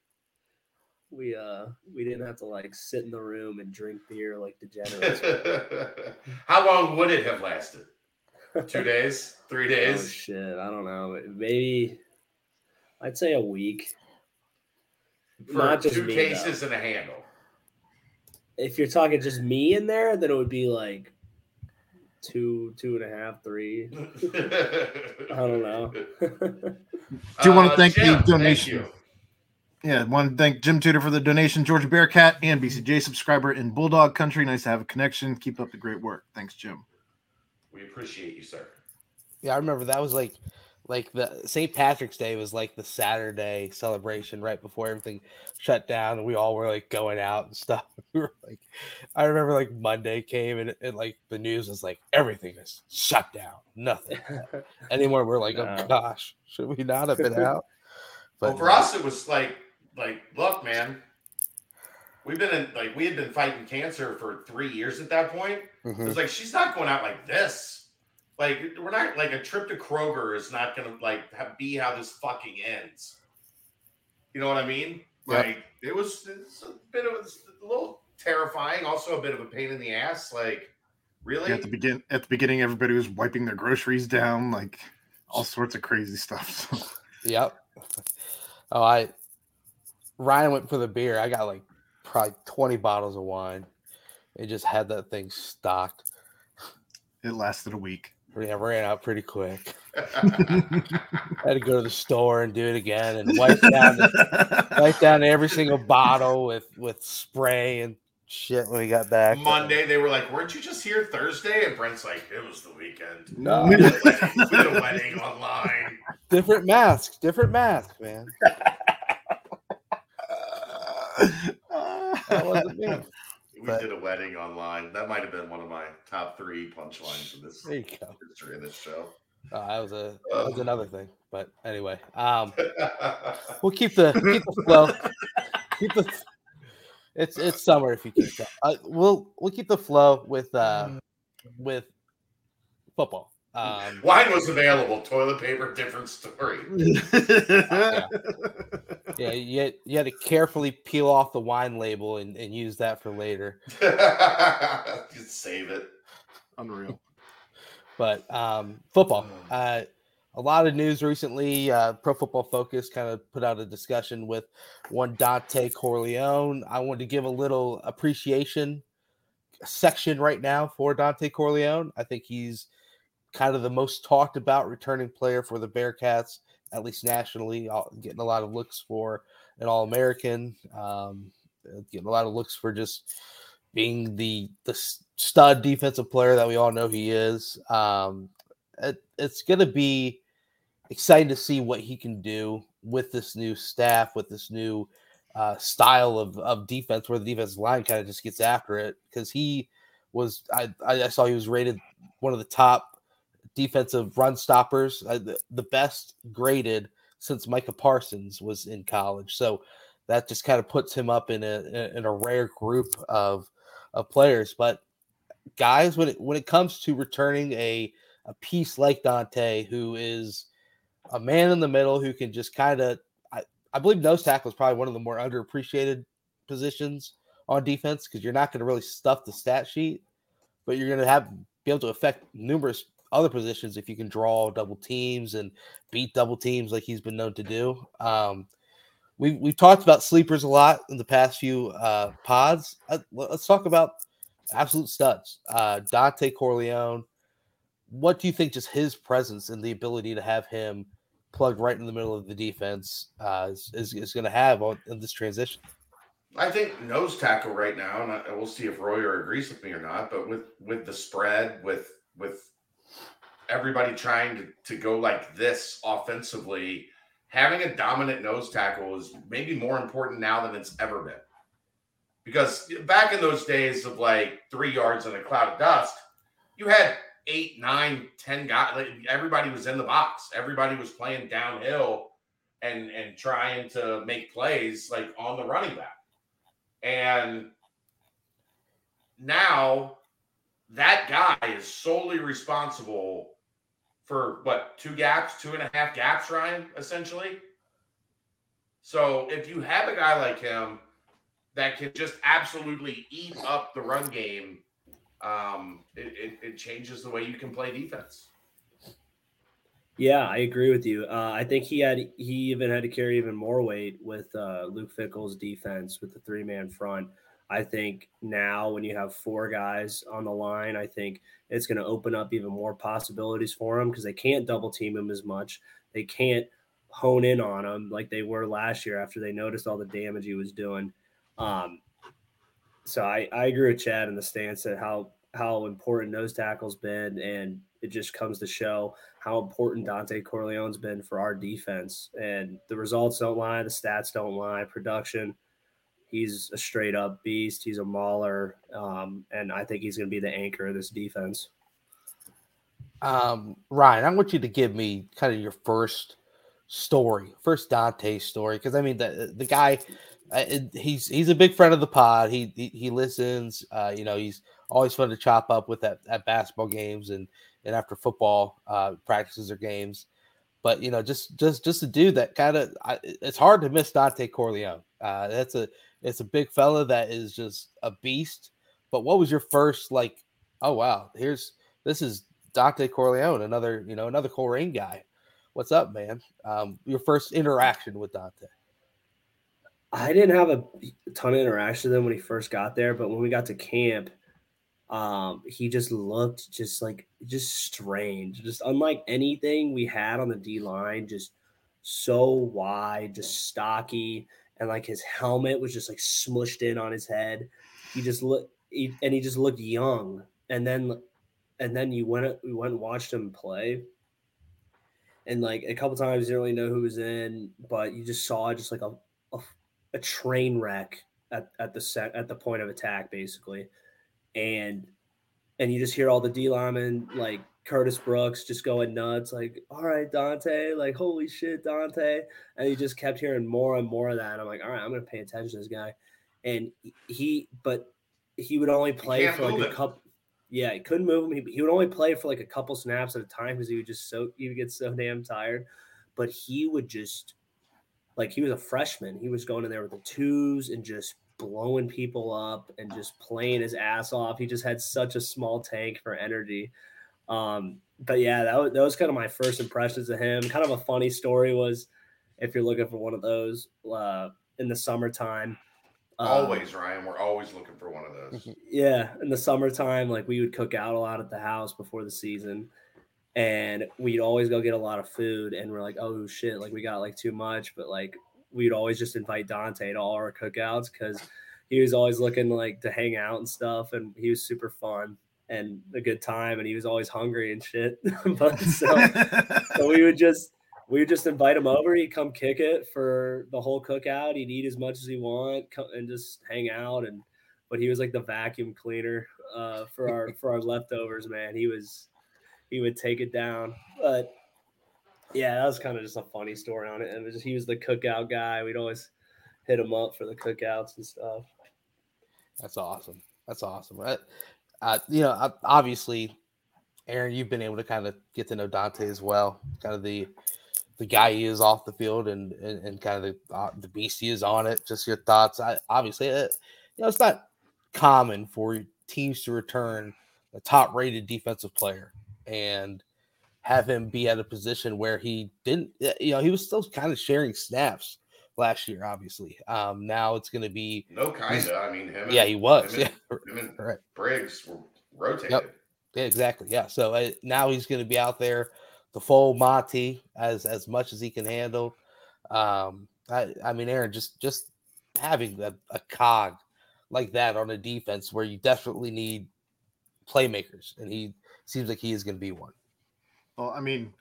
S4: we uh we didn't have to like sit in the room and drink beer like degenerates.
S2: How long would it have lasted? Two days, three days.
S4: shit, I don't know, maybe I'd say a week.
S2: for
S4: Not just
S2: two
S4: me,
S2: cases and a handle.
S4: If you're talking just me in there, then it would be like two, two and a half, three. I don't know.
S3: Do you want to
S2: Uh,
S3: thank
S2: Jim,
S3: the donation.
S2: you.
S3: Yeah, want to thank Jim Tudor for the donation, Georgia Bearcat, and BCJ subscriber in Bulldog Country. Nice to have a connection. Keep up the great work. Thanks, Jim.
S2: We appreciate you, sir.
S1: Yeah, I remember that was like like the St. Patrick's Day was like the Saturday celebration right before everything shut down and we all were like going out and stuff. We were like I remember like Monday came and, and like the news was like everything is shut down. Nothing. Anymore we're like, oh,
S4: No.
S1: oh gosh, should we not have been out?
S2: well, for us, it was like, like, look, man, we've been in, like, we had been fighting cancer for three years at that point.
S1: Mhm.
S2: It's like she's not going out like this. Like, we're not like a trip to Kroger is not going to like have, be how this fucking ends. You know what I mean?
S1: Yep.
S2: Like, it was it's a bit of a little terrifying, also a bit of a pain in the ass. Like, really?
S3: At the begin at the beginning, everybody was wiping their groceries down, like all sorts of crazy stuff. So
S1: Yep. Oh, I Ryan went for the beer. I got like probably 20 bottles of wine. It just had that thing stocked.
S3: it lasted a week.
S1: Yeah, ran out pretty quick. I had to go to the store and do it again and wipe down the, wipe down every single bottle with with spray and shit when we got back.
S2: Monday, they were like, "Weren't you just here Thursday?" And Brent's like, "It was the weekend."
S1: No,
S2: We did a we did a wedding online.
S1: different mask, different mask, man. That wasn't me.
S2: We
S1: But-
S2: did a wedding online. That might have been one of my top three punchlines in this
S1: There you go.
S2: history of this show.
S1: Oh, that was a that was another thing. But anyway, um, we'll keep the keep the flow. keep the. It's it's summer if you keep that. Uh, we'll we'll keep the flow with uh with football. Um,
S2: Wine was available. Toilet paper, different story.
S1: yeah, you had, you had to carefully peel off the wine label and, and use that for later.
S2: Just save it.
S3: Unreal.
S1: But um, football, uh, a lot of news recently. Uh, Pro Football Focus kind of put out a discussion with one Dontay Corleone. I wanted to give a little appreciation section right now for Dontay Corleone. I think he's kind of the most talked about returning player for the Bearcats, at least nationally, uh, getting a lot of looks for an All American, um, uh, getting a lot of looks for just being the the stud defensive player that we all know he is. Um, it, it's going to be exciting to see what he can do with this new staff, with this new uh, style of, of defense, where the defensive line kind of just gets after it. Because he was, I I saw he was rated one of the top defensive run stoppers, uh, the, the best graded since Micah Parsons was in college. So that just kind of puts him up in a in a rare group of of players. But guys, when it when it comes to returning a a piece like Dontay, who is a man in the middle who can just kind of, I, I believe nose tackle is probably one of the more underappreciated positions on defense because you're not going to really stuff the stat sheet, but you're going to have be able to affect numerous other positions if you can draw double teams and beat double teams like he's been known to do. Um, we we've talked about sleepers a lot in the past few uh, pods. Uh, let's talk about absolute studs. Uh, Dontay Corleone. What do you think? Just his presence and the ability to have him plugged right in the middle of the defense uh, is, is, is going to have on in this transition.
S2: I think nose tackle right now, and we'll see if Royer agrees with me or not. But with with the spread, with with everybody trying to, to go like this offensively, having a dominant nose tackle is maybe more important now than it's ever been. Because back in those days of like three yards in a cloud of dust, you had eight, nine, ten guys. Like everybody was in the box. Everybody was playing downhill and and trying to make plays like on the running back. And now that guy is solely responsible for what two gaps, two and a half gaps, Ryan, essentially. So if you have a guy like him that can just absolutely eat up the run game, um, it, it, it changes the way you can play defense.
S4: Yeah, I agree with you. Uh, I think he had he even had to carry even more weight with uh, Luke Fickell's defense with the three man front. I think now when you have four guys on the line, I think it's going to open up even more possibilities for him because they can't double team him as much. They can't hone in on him like they were last year after they noticed all the damage he was doing. Um, so I, I agree with Chad in the stance that how how important nose tackle's been, and it just comes to show how important Dontay Corleone's been for our defense. And the results don't lie, the stats don't lie. Production, he's a straight up beast. He's a mauler, um, and I think he's going to be the anchor of this defense.
S1: Um, Ryan, I want you to give me kind of your first story, first Dontay story, because I mean the the guy, uh, he's he's a big friend of the pod. He he, he listens. Uh, you know, he's always fun to chop up with at, at basketball games and and after football uh, practices or games. But you know, just just just a dude that kind of it's hard to miss Dontay Corleone. Uh, that's a it's a big fella that is just a beast. But what was your first like? Oh wow, here's this is Dontay Corleone, another you know another Colerain guy. What's up, man? Um, your first interaction with Dontay.
S4: I didn't have a ton of interaction with him when he first got there, but when we got to camp, um, he just looked just like just strange, just unlike anything we had on the D line, just so wide, just stocky, and like his helmet was just like smushed in on his head. He just looked, he, and he just looked young. And then and then you went we went and watched him play. And like a couple times you didn't really know who was in, but you just saw just like a a, a train wreck at, at the set at the point of attack, basically. And and you just hear all the D linemen like Curtis Brooks just going nuts, like, all right, Dontay, like, holy shit, Dontay. And he just kept hearing more and more of that. I'm like, all right, I'm gonna pay attention to this guy. And he, but he would only play for like a couple yeah, he couldn't move him. He, he would only play for like a couple snaps at a time because he would just so he would get so damn tired. But he would just like he was a freshman. He was going in there with the twos and just blowing people up and just playing his ass off. He just had such a small tank for energy. Um, but yeah, that was, that was kind of my first impressions of him. Kind of a funny story was if you're looking for one of those uh, in the summertime.
S2: Um, always, Ryan. We're always looking for one of those.
S4: Mm-hmm. Yeah, in the summertime, like we would cook out a lot at the house before the season, and we'd always go get a lot of food. And we're like, oh shit, like we got like too much, but like we'd always just invite Dontay to all our cookouts because he was always looking like to hang out and stuff, and he was super fun and a good time, and he was always hungry and shit. but so, so we would just we would just invite him over. He'd come kick it for the whole cookout. He'd eat as much as he want and just hang out. And but he was like the vacuum cleaner uh, for our for our leftovers. Man, he was he would take it down. But yeah, that was kind of just a funny story on it. And it just, he was the cookout guy. We'd always hit him up for the cookouts and stuff.
S1: That's awesome. That's awesome. Uh, you know, obviously, Aaron, you've been able to kind of get to know Dontay as well. Kind of the the guy he is off the field and and, and kind of the uh, the beast he is on it. Just your thoughts. I obviously, uh, you know, it's not common for teams to return a top rated defensive player and have him be at a position where he didn't. Uh, you know, he was still kind of sharing snaps last year. Obviously, um, now it's going to be
S2: no kind of. I mean, him.
S1: Yeah, he was.
S2: Him yeah, and, him and right. Briggs were rotated. Yep.
S1: Yeah, exactly. Yeah. So uh, now he's going to be out there the full Monty as as much as he can handle. Um, I, I mean, Aaron, just just having a, a cog like that on a defense where you definitely need playmakers, and he seems like he is going to be one.
S3: Well, I mean,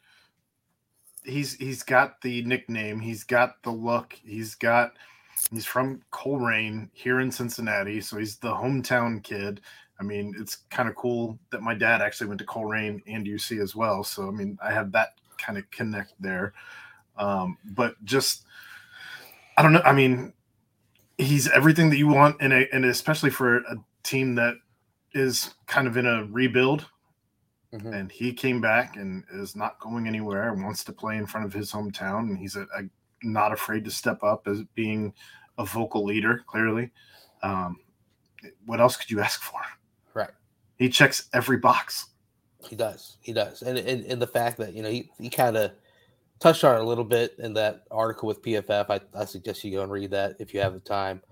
S3: he's he's got the nickname, he's got the look, he's got he's from Colerain here in Cincinnati, so he's the hometown kid. I mean, it's kind of cool that my dad actually went to Colerain and UC as well. So, I mean, I have that kind of connect there. Um, but just, I don't know. I mean, he's everything that you want in a, and especially for a team that is kind of in a rebuild. Mm-hmm. And he came back and is not going anywhere and wants to play in front of his hometown. And he's a, a, not afraid to step up as being a vocal leader, clearly. Um, what else could you ask for?
S1: Right.
S3: He checks every box.
S1: He does. He does. And in, in the fact that, you know, he, he kind of touched on it a little bit in that article with PFF. I, I suggest you go and read that if you have the time.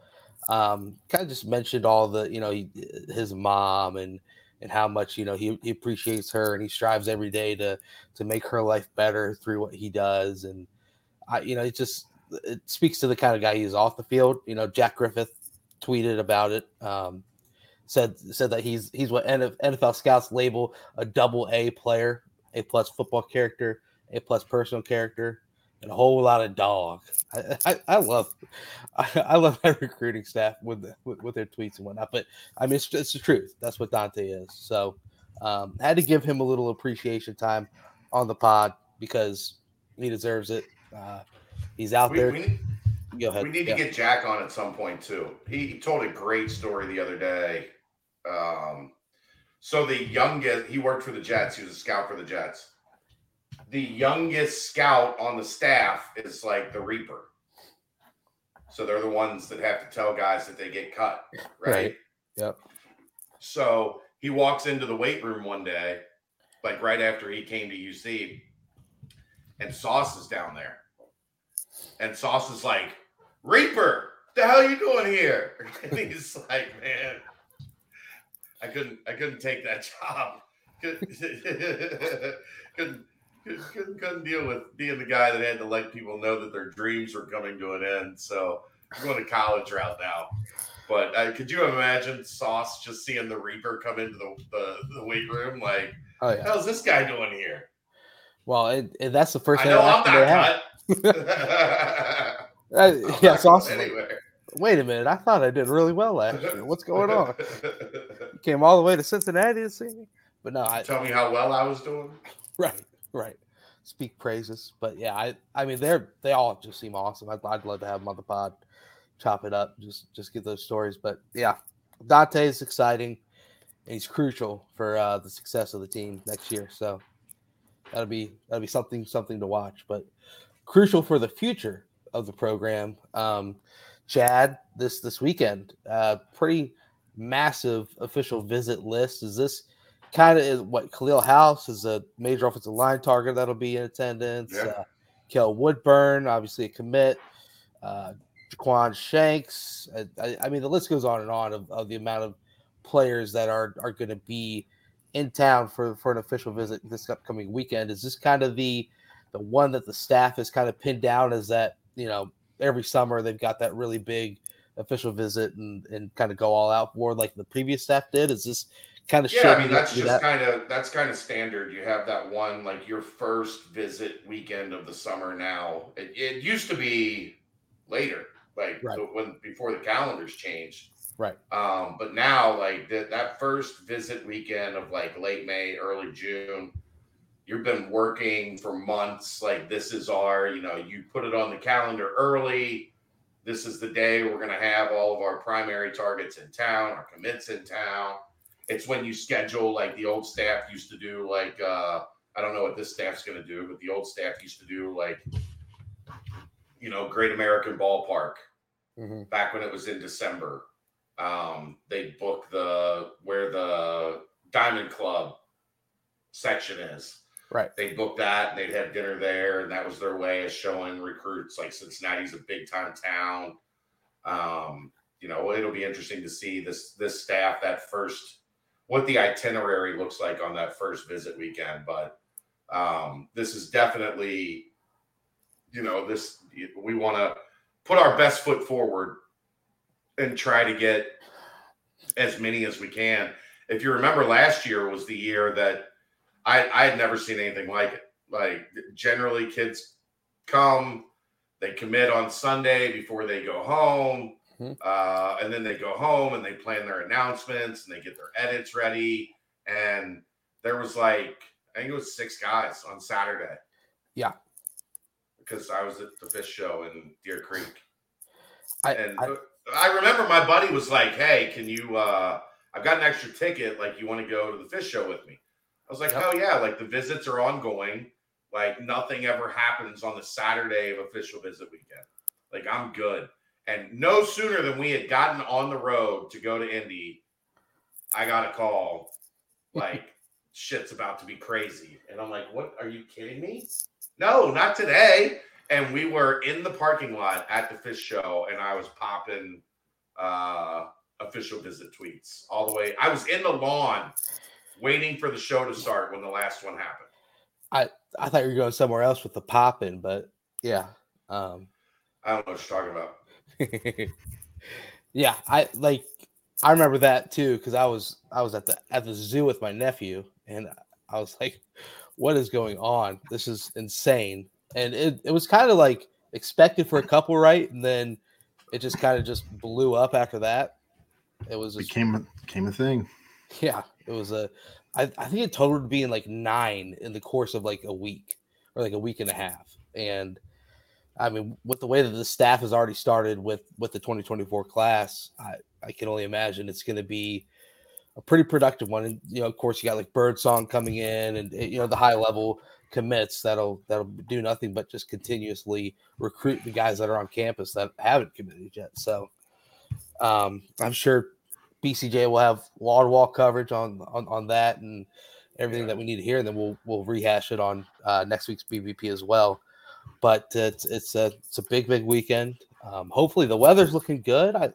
S1: Um, kind of just mentioned all the, you know, he, his mom and, and how much, you know, he, he appreciates her and he strives every day to, to make her life better through what he does. And I, you know, it just, it speaks to the kind of guy he is off the field. You know, Jack Griffith tweeted about it. Um, said said that he's he's what NFL scouts label a double A player, A plus football character, A plus personal character, and a whole lot of dog. I, I, I love I, I, love my recruiting staff with, with, with their tweets and whatnot. But I mean, it's, it's the truth. That's what Dontay is. So um, had to give him a little appreciation time on the pod because he deserves it. Uh, he's out
S2: we,
S1: there.
S2: We need,
S1: Go ahead.
S2: We need
S1: yeah.
S2: to get Jack on at some point too. He, he told a great story the other day um, so the youngest, he worked for the Jets. He was a scout for the Jets. The youngest scout on the staff is like the Reaper. So they're the ones that have to tell guys that they get cut, right?
S1: Right. Yep.
S2: So he walks into the weight room one day, like right after he came to UC, and Sauce is down there. And Sauce is like, Reaper, the hell are you doing here? And he's like, man, I couldn't I couldn't take that job. couldn't, couldn't, couldn't, couldn't deal with being the guy that had to let people know that their dreams were coming to an end. So I'm going to college route now. But uh, could you imagine Sauce just seeing the Reaper come into the, the, the weight room? Like,
S1: oh, yeah.
S2: how's this guy doing here?
S1: Well, and, and that's the first
S2: I know I'm not cut.
S1: uh, yeah, Sauce.
S2: Anywhere.
S1: Wait a minute. I thought I did really well last year. What's going on? Came all the way to Cincinnati to see me. But no, I
S2: tell me how well I was doing.
S1: Right, right. Speak praises. But yeah, I I mean they're they all just seem awesome. I'd, I'd love to have them on the pod, chop it up, just just get those stories. But yeah, Dontay is exciting and he's crucial for uh, the success of the team next year. So that'll be that'll be something something to watch. But crucial for the future of the program. Um, Chad this this weekend. Uh, pretty massive official visit list. Is this kind of is what Khalil House is a major offensive line target that'll be in attendance?
S2: Yeah.
S1: Uh, Kel Woodburn, obviously a commit. Uh, Jaquan Shanks. I, I, I, mean, the list goes on and on of, of the amount of players that are are going to be in town for for an official visit this upcoming weekend. Is this kind of the the one that the staff is kind of pinned down Is that you know every summer they've got that really big official visit and, and kind of go all out for like the previous staff did? Is this kind of
S2: yeah? I mean, that's just kind of that's kind of standard. You have that one like your first visit weekend of the summer. Now it, it used to be later, like
S1: right.
S2: when before the calendars changed.
S1: Right.
S2: Um, but now like that that first visit weekend of like late May, early June, you've been working for months. Like this is our, you know, you put it on the calendar early. This is the day we're going to have all of our primary targets in town, our commits in town. It's when you schedule like the old staff used to do. Like uh, I don't know what this staff's going to do, but the old staff used to do like, you know, Great American Ballpark
S1: mm-hmm.
S2: back when it was in December. Um, they book the where the Diamond Club section is
S1: Right.
S2: They booked that and they'd have dinner there, and that was their way of showing recruits like Cincinnati's a big time town. Um, you know, it'll be interesting to see this this staff that first what the itinerary looks like on that first visit weekend. But um, this is definitely, you know, this we want to put our best foot forward and try to get as many as we can. If you remember, last year was the year that I I had never seen anything like it. Like generally, kids come, they commit on Sunday before they go home,
S1: Mhm.
S2: uh, and then they go home and they plan their announcements and they get their edits ready. And there was like I think it was six guys on Saturday.
S1: Yeah.
S2: because I was at the fish show in Deer Creek.
S1: I,
S2: And
S1: I
S2: I, remember my buddy was like, "Hey, can you? uh I've got an extra ticket. Like, you want to go to the fish show with me?" I was like,
S1: Yep.
S2: "Hell yeah!" Like the visits are ongoing. Like nothing ever happens on the Saturday of official visit weekend. Like I'm good. And no sooner than we had gotten on the road to go to Indy, I got a call. Like shit's about to be crazy. And I'm like, what? Are you kidding me? No, not today. And we were in the parking lot at the fish show, and I was popping uh, official visit tweets all the way. I was in the lawn waiting for the show to start when the last one happened.
S1: I I thought you were going somewhere else with the popping, but yeah. Um,
S2: I don't know what you're talking about.
S1: yeah, I like I remember that too because I was I was at the at the zoo with my nephew and I was like, "What is going on? This is insane!" And it it was kind of like expected for a couple, right? And then it just kind of just blew up after that. It was just,
S3: became became a thing.
S1: yeah, it was a. I, I think it totaled being like nine in the course of like a week or like a week and a half, and I mean, with the way that the staff has already started with with the 2024 class, I, I can only imagine it's going to be a pretty productive one. And you know, of course, you got like Birdsong coming in, and eh, you know the high level commits that'll that'll do nothing but just continuously recruit the guys that are on campus that haven't committed yet. So um, I'm sure BCJ will have wall to wall coverage on, on on that and everything that we need to hear, and then we'll we'll rehash it on uh, next week's BBP as well but it's it's a it's a big big weekend. Um, hopefully the weather's looking good. I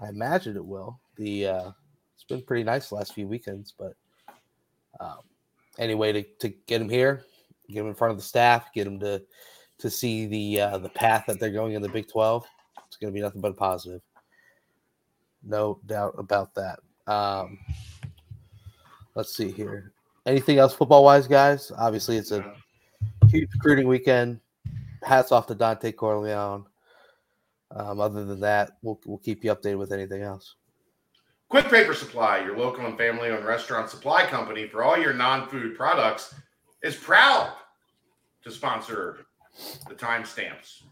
S1: I imagine it will. The uh, it's been pretty nice the last few weekends, but um, anyway, to, to get him here, get him in front of the staff, get him to to see the uh, the path that they're going in the Big Twelve, it's going to be nothing but positive. No doubt about that. Um, let's see here. Anything else football wise, guys? Obviously, it's a huge recruiting weekend hats off to Dontay Corleone. Um, other than that, we'll, we'll keep you updated with anything else.
S2: Quick Paper Supply, your local and family owned restaurant supply company for all your non food products, is proud to sponsor the timestamps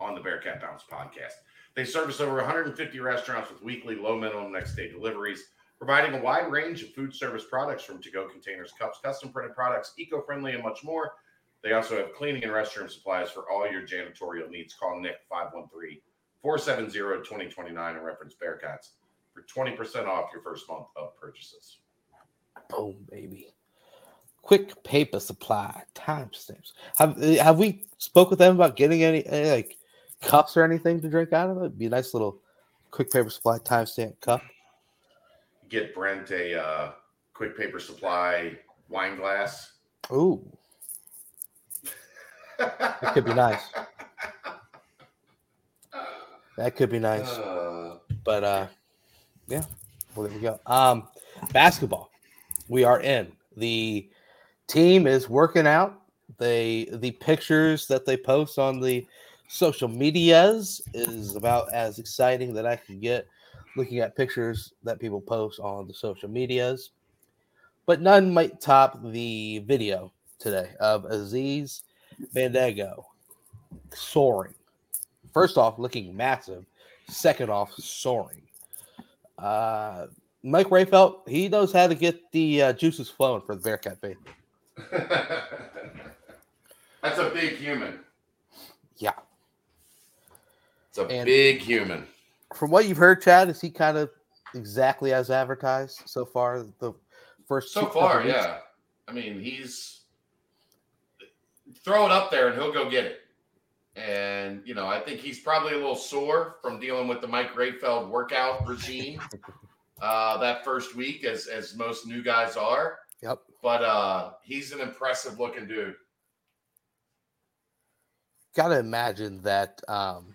S2: on the Bearcat Bounce podcast. They service over 150 restaurants with weekly low minimum next day deliveries, providing a wide range of food service products from to go containers, cups, custom printed products, eco friendly, and much more. They also have cleaning and restroom supplies for all your janitorial needs. Call Nick 513 470 2029 and reference Bearcats for 20% off your first month of purchases.
S1: Boom, baby. Quick paper supply timestamps. Have have we spoke with them about getting any, any like cups or anything to drink out of it? It'd be a nice little quick paper supply timestamp cup.
S2: Get Brent a uh, quick paper supply wine glass.
S1: Ooh. That could be nice. That could be nice.
S2: Uh,
S1: But uh yeah. Well there we go. Um basketball. We are in. The team is working out. They the pictures that they post on the social medias is about as exciting that I can get looking at pictures that people post on the social medias. But none might top the video today of Aziz Bandaogo soaring. First off, looking massive. Second off, soaring. Uh, Mike Rayfelt, he knows how to get the uh, juices flowing for the Bearcat faith.
S2: That's a big human.
S1: Yeah.
S2: It's a
S1: And-
S2: big human.
S1: From what you've heard, Chad, is he kind of exactly as advertised so far? The first
S2: So far, yeah. I mean, he's throw it up there and he'll go get it. And you know, I think he's probably a little sore from dealing with the Mike Rayfeld workout regime uh, that first week, as as most new guys are.
S1: Yep.
S2: But uh, he's an impressive looking dude.
S1: gotta imagine that um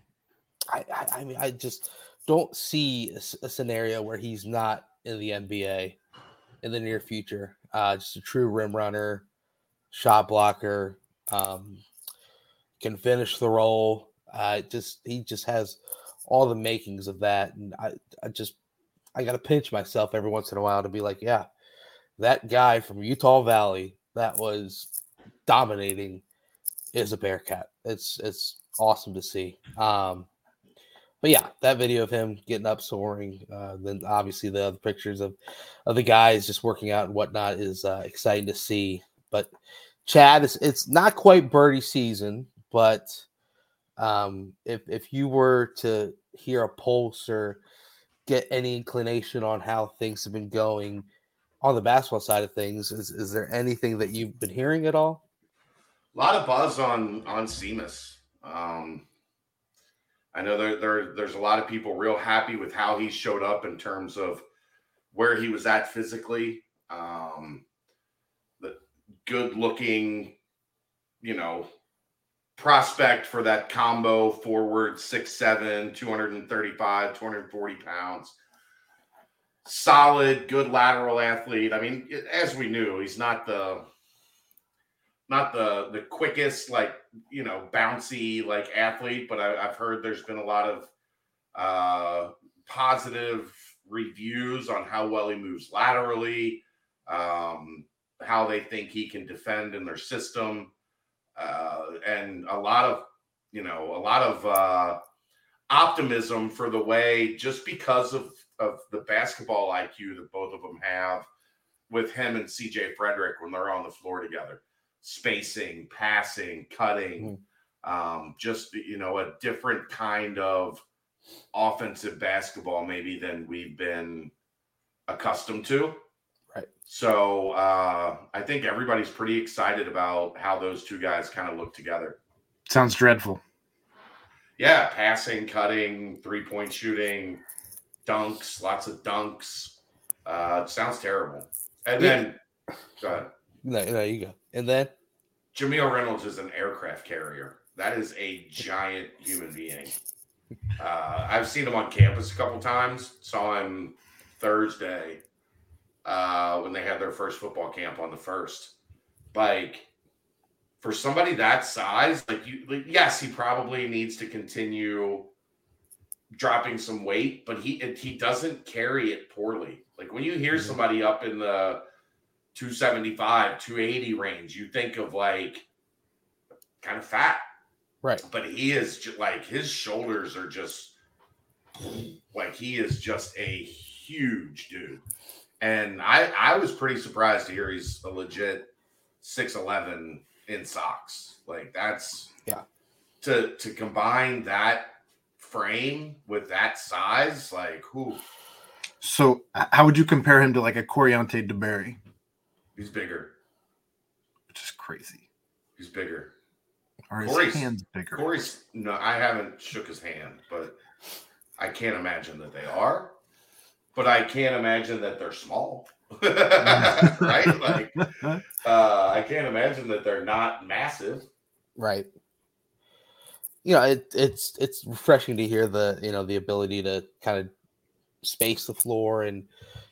S1: I, I i mean i just don't see a scenario where he's not in the nba in the near future uh just a true rim runner shot blocker um can finish the role uh just he just has all the makings of that and i i just i gotta pinch myself every once in a while to be like yeah that guy from utah valley that was dominating is a Bearcat. It's it's awesome to see. Um, but yeah, that video of him getting up soaring, uh, then obviously the other pictures of of the guys just working out and whatnot is uh, exciting to see. But Chad, it's it's not quite birdie season, but um, if if you were to hear a pulse or get any inclination on how things have been going on the basketball side of things, is is there anything that you've been hearing at all?
S2: A lot of buzz on on Seamus. Um, I know there, there there's a lot of people real happy with how he showed up in terms of where he was at physically. Um, good looking, you know, prospect for that combo forward, 6'7, 235, 240 pounds. Solid, good lateral athlete. I mean, as we knew, he's not the not the the quickest, like you know, bouncy like athlete, but I, have heard there's been a lot of uh, positive reviews on how well he moves laterally, um, how they think he can defend in their system, uh, and a lot of you know a lot of uh, optimism for the way just because of of the basketball IQ that both of them have with him and CJ Frederick when they're on the floor together spacing, passing, cutting, mm-hmm. um, just you know, a different kind of offensive basketball maybe than we've been accustomed to.
S1: Right.
S2: So uh, I think everybody's pretty excited about how those two guys kind of look together.
S3: Sounds dreadful.
S2: Yeah, passing, cutting, three point shooting, dunks, lots of dunks. Uh, sounds terrible. And yeah. then, go ahead.
S1: No, no, you go. And then
S2: Jamille Reynolds is an aircraft carrier. That is a giant human being. Uh, I've seen him on campus a couple times. Saw him Thursday uh, when they had their first football camp on the first. Like for somebody that size, like you, like, yes, he probably needs to continue dropping some weight, but he he doesn't carry it poorly. Like when you hear mm-hmm. somebody up in the 275, 280 range, you think of like kind of fat.
S1: Right.
S2: But he is just like his shoulders are just like he is just a huge dude. And I I was pretty surprised to hear he's a legit 6'11 in socks. Like that's
S1: yeah.
S2: To to combine that frame with that size, like who
S3: so how would you compare him to like a Coreontae DeBerry?
S2: He's bigger.
S3: Which is crazy.
S2: He's bigger.
S3: Or his Corey's, hands bigger.
S2: Corey's no, I haven't shook his hand, but I can't imagine that they are. But I can't imagine that they're small. right? Like uh, I can't imagine that they're not massive.
S1: Right. You know, it, it's it's refreshing to hear the you know the ability to kind of space the floor and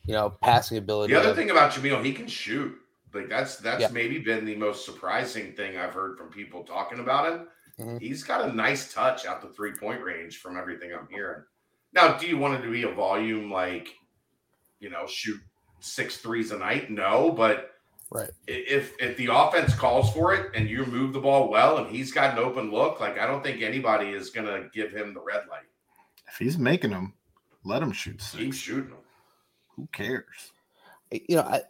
S1: you know, passing ability.
S2: The other thing about Jamille, he can shoot. Like that's that's yeah. maybe been the most surprising thing I've heard from people talking about him. Mm-hmm. He's got a nice touch out the three point range from everything I'm hearing. Now, do you want it to be a volume like, you know, shoot six threes a night? No, but
S1: right
S2: if if the offense calls for it and you move the ball well and he's got an open look, like I don't think anybody is gonna give him the red light.
S3: If he's making them, let him shoot. Six.
S2: Keep shooting them
S3: who cares?
S1: You know, I,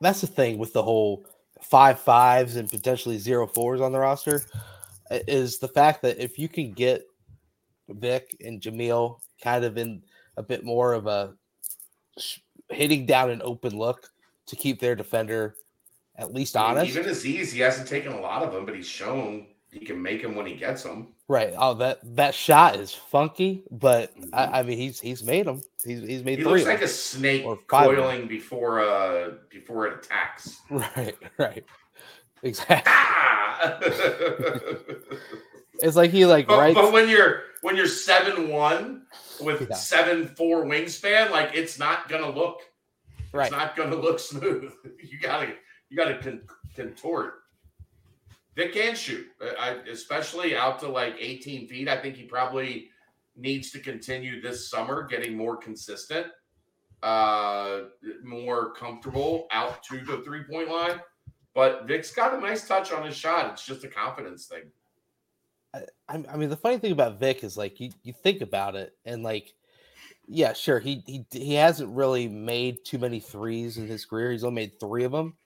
S1: that's the thing with the whole five fives and potentially zero fours on the roster is the fact that if you can get Vic and Jamille kind of in a bit more of a hitting down an open look to keep their defender at least honest.
S2: Even Aziz, he hasn't taken a lot of them, but he's shown he can make them when he gets them.
S1: Right. Oh, that that shot is funky, but mm-hmm. I, I, mean, he's he's made them. He's he's made.
S2: He
S1: looks
S2: like a snake coiling before uh before it attacks.
S1: Right. Right. Exactly. Ah! it's like he like
S2: right. But when you're when you're seven one with yeah. seven four wingspan, like it's not gonna look. Right. It's not gonna look smooth. You gotta you gotta con- contort. Vic can shoot, uh, I, especially out to like 18 feet. I think he probably needs to continue this summer, getting more consistent, uh, more comfortable out to the three point line. But Vic's got a nice touch on his shot. It's just a confidence thing.
S1: I, I mean, the funny thing about Vic is like you, you think about it, and like, yeah, sure, he he he hasn't really made too many threes in his career. He's only made three of them.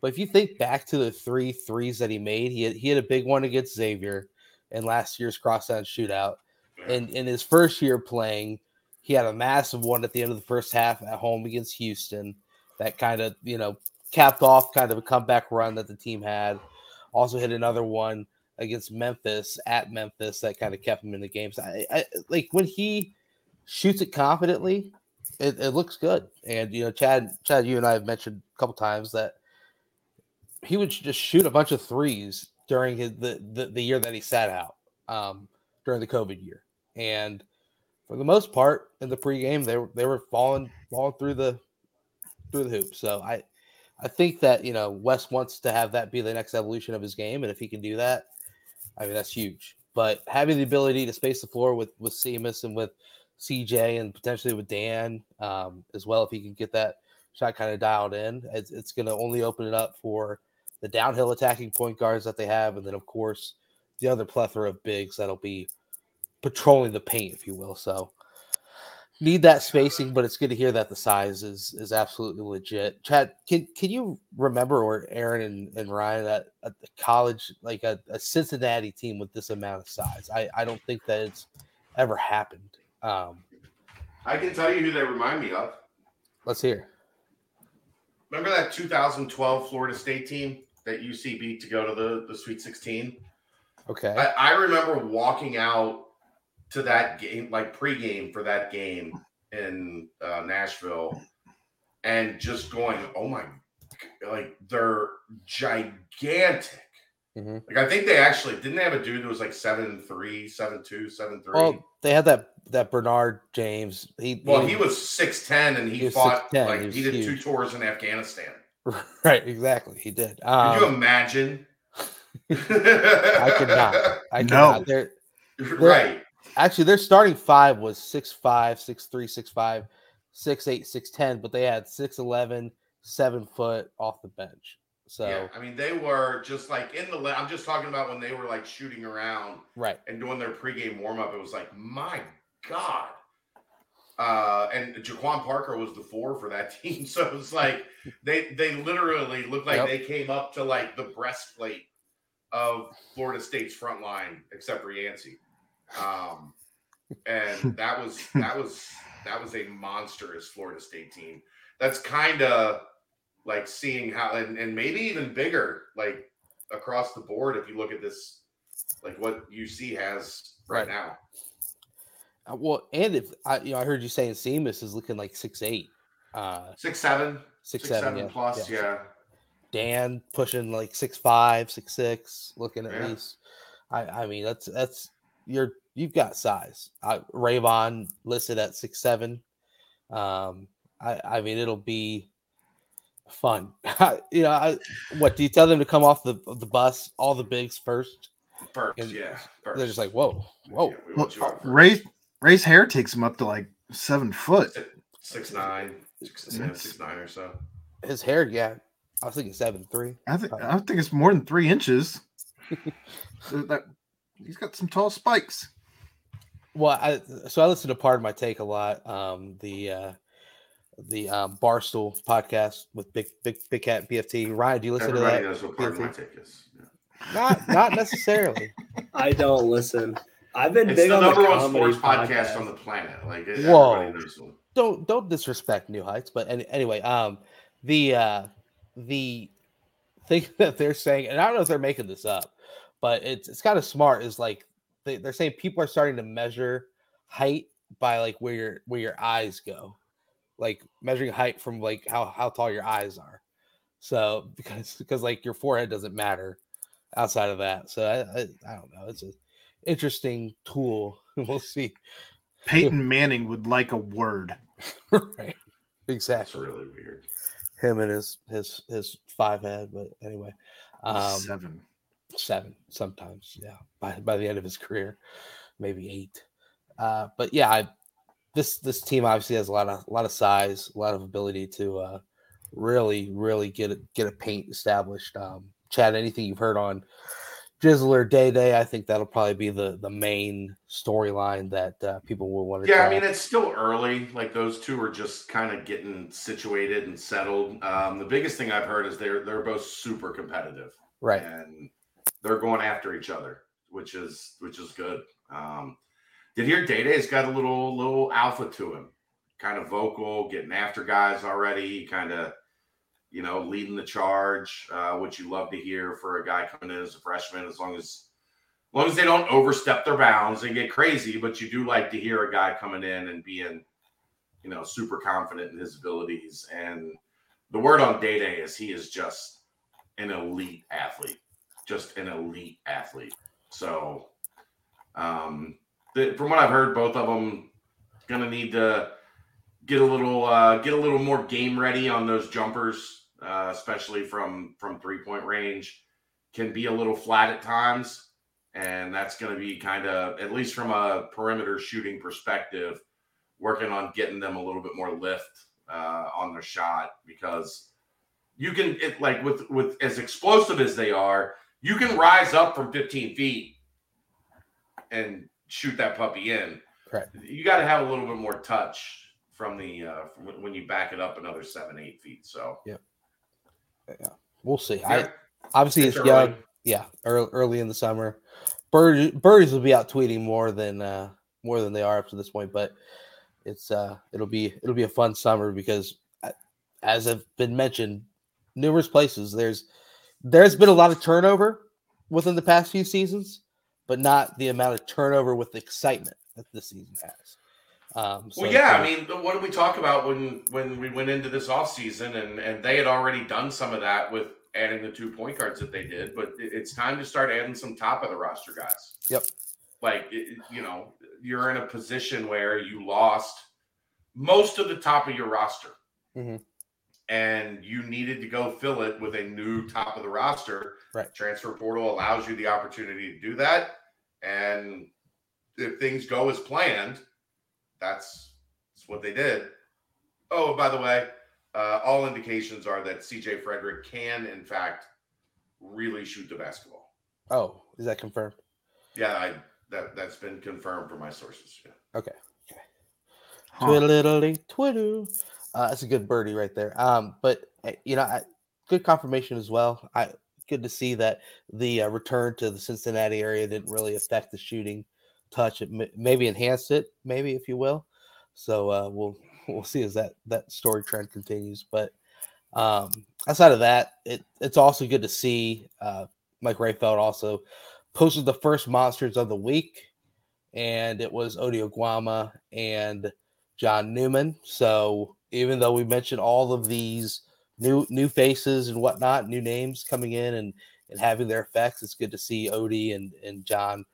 S1: But if you think back to the three threes that he made, he had, he had a big one against Xavier in last year's crosstown shootout. And in his first year playing, he had a massive one at the end of the first half at home against Houston. that kind of you know capped off kind of a comeback run that the team had. Also hit another one against Memphis at Memphis that kind of kept him in the games. I, I like when he shoots it confidently, it, it looks good. And you know, Chad, Chad, you and I have mentioned a couple times that he would just shoot a bunch of threes during his the, the, the year that he sat out um, during the COVID year. And for the most part, in the pregame, they were they were falling falling through the through the hoop. So I I think that you know Wes wants to have that be the next evolution of his game, and if he can do that, I mean that's huge. But having the ability to space the floor with with Simas and with CJ and potentially with Dan um, as well, if he can get that shot kind of dialed in, it's, it's going to only open it up for the downhill attacking point guards that they have, and then of course the other plethora of bigs that'll be patrolling the paint, if you will. So need that spacing, but it's good to hear that the size is is absolutely legit. Chad, can can you remember or Aaron and, and Ryan that a college like a, a, Cincinnati team with this amount of size? I, I don't think that it's ever happened. Um,
S2: I can tell you who they remind me of.
S1: Let's hear.
S2: Remember that 2012 Florida State team that UC beat to go to the, the Sweet 16?
S1: Okay.
S2: I, I remember walking out to that game, like pregame for that game in uh, Nashville, and just going, "Oh my!" Like they're gigantic. Mm-hmm. Like I think they actually didn't they have a dude that was like seven three, seven two, seven three.
S1: Well, they had that that Bernard James.
S2: He well, he, he was six ten and he, he fought 6'10". like he, he did huge. two tours in Afghanistan.
S1: Right, exactly. He did.
S2: Um, Could you imagine?
S1: I could not. I could no. not. They're, they're,
S2: right.
S1: Actually, their starting five was six five, six three, six five, six eight, six ten, but they had six eleven, seven foot off the bench. So yeah,
S2: I mean, they were just like in the. I'm just talking about when they were like shooting around,
S1: right,
S2: and doing their pregame warm up. It was like, my god. Uh, and JaQuon Parker was the four for that team, so it was like they they literally looked like yep. they came up to like the breastplate of Florida State's front line, except for Yancy. Um, and that was that was that was a monstrous Florida State team. That's kind of like seeing how and, and maybe even bigger like across the board if you look at this like what UC has right, right. now.
S1: Uh, well, and if I you know I heard you saying Simas is looking like six eight, uh,
S2: six seven,
S1: six, six seven,
S2: seven yeah. plus, yeah. yeah.
S1: Dan pushing like six five, six six, looking at yeah. least. I I mean that's that's you're you've got size. Uh, Rayvon listed at six seven. Um, I I mean it'll be fun. you know, I, what do you tell them to come off the the bus? All the bigs first.
S2: First, and yeah.
S1: they They're just like, whoa, whoa.
S3: Yeah, well, Ray Ray's hair takes him up to like seven foot,
S2: six, six nine, six, yeah, six nine or so.
S1: His hair, yeah. I was thinking seven three.
S3: I think I think it's more than three inches. that he's got some tall spikes.
S1: Well, I so I listen to Pardon My Take a lot. Um, the uh, the um, Barstool podcast with Big Big Big Cat PFT. Ryan, do you listen
S2: Everybody
S1: to that?
S2: knows what part PFT? of my take is.
S1: Yeah. Not not necessarily.
S4: I don't listen. I've been
S2: it's
S4: big
S2: the
S4: on
S2: number
S4: the
S2: one sports
S4: podcast.
S2: podcast on the planet. Like
S1: whoa, don't don't disrespect New Heights. But any, anyway, um, the uh, the thing that they're saying, and I don't know if they're making this up, but it's it's kind of smart. Is like they, they're saying people are starting to measure height by like where your where your eyes go, like measuring height from like how how tall your eyes are. So because because like your forehead doesn't matter outside of that. So I I, I don't know. It's an interesting tool. we'll see.
S3: Peyton Manning would like a word.
S1: right. Exactly.
S2: That's really weird.
S1: Him and his his his five head, but anyway. Um,
S3: seven.
S1: Seven sometimes, yeah. By by the end of his career, maybe eight. Uh, but yeah, I, this this team obviously has a lot of a lot of size, a lot of ability to uh, really really get a, get a paint established. Um, Chad, anything you've heard on Jizzler Day Day? I think that'll probably be the the main storyline that uh, people will want to.
S2: Yeah, try. I mean it's still early. Like those two are just kind of getting situated and settled. Um, the biggest thing I've heard is they're they're both super competitive,
S1: right?
S2: And they're going after each other, which is which is good. Um, did hear Day Day's got a little little alpha to him, kind of vocal, getting after guys already. Kind of you know, leading the charge, uh, which you love to hear for a guy coming in as a freshman, as long as as long as they don't overstep their bounds and get crazy, but you do like to hear a guy coming in and being, you know, super confident in his abilities. And the word on Day Day is he is just an elite athlete, just an elite athlete. So, um, from what I've heard, both of them gonna need to get a little uh, get a little more game ready on those jumpers, uh, especially from from three point range. Can be a little flat at times, and that's going to be kind of at least from a perimeter shooting perspective, working on getting them a little bit more lift uh, on their shot because you can it, like with with as explosive as they are, you can rise up from 15 feet and shoot that puppy in.
S1: Correct.
S2: You got to have a little bit more touch from the uh, from when you back it up another seven eight feet. So
S1: yeah, yeah, we'll see.
S2: Yeah,
S1: I obviously it's
S2: early.
S1: young. Yeah, early, early in the summer. Bird, birdies will be out tweeting more than uh, more than they are up to this point, but it's uh, it'll be it'll be a fun summer because uh, as have been mentioned numerous places there's there's been a lot of turnover within the past few seasons but not the amount of turnover with excitement that this season has um so
S2: Well, yeah, I mean, what did we talk about when when we went into this offseason and and they had already done some of that with adding the two point guards that they did, but it- it's time to start adding some top of the roster guys.
S1: Yep.
S2: Like it- you know, you're in a position where you lost most of the top of your roster.
S1: Mhm.
S2: And you needed to go fill it with a new top of the roster.
S1: Right.
S2: Transfer portal allows you the opportunity to do that. And if things go as planned, that's, that's what they did. Oh, by the way, uh, all indications are that CJ Fredrick can, in fact, really shoot the basketball.
S1: oh is that confirmed
S2: Yeah, I that that's been confirmed from my sources. Yeah.
S1: okay
S3: Huh.
S1: Twiddly Twitter. Uh, that's a good birdie right there. Um, but uh, you know, I, good confirmation as well. I good to see that the uh, return to the Cincinnati area didn't really affect the shooting touch. It m- maybe enhanced it, maybe if you will. So uh, we'll we'll see as that that story trend continues. But um, outside of that, it it's also good to see uh, Mike Rayfeld also posted the first monsters of the week, and it was Ody Oguama and John Newman. So even though we mentioned all of these new new faces and whatnot, new names coming in and and having their effects, it's good to see Ody and and John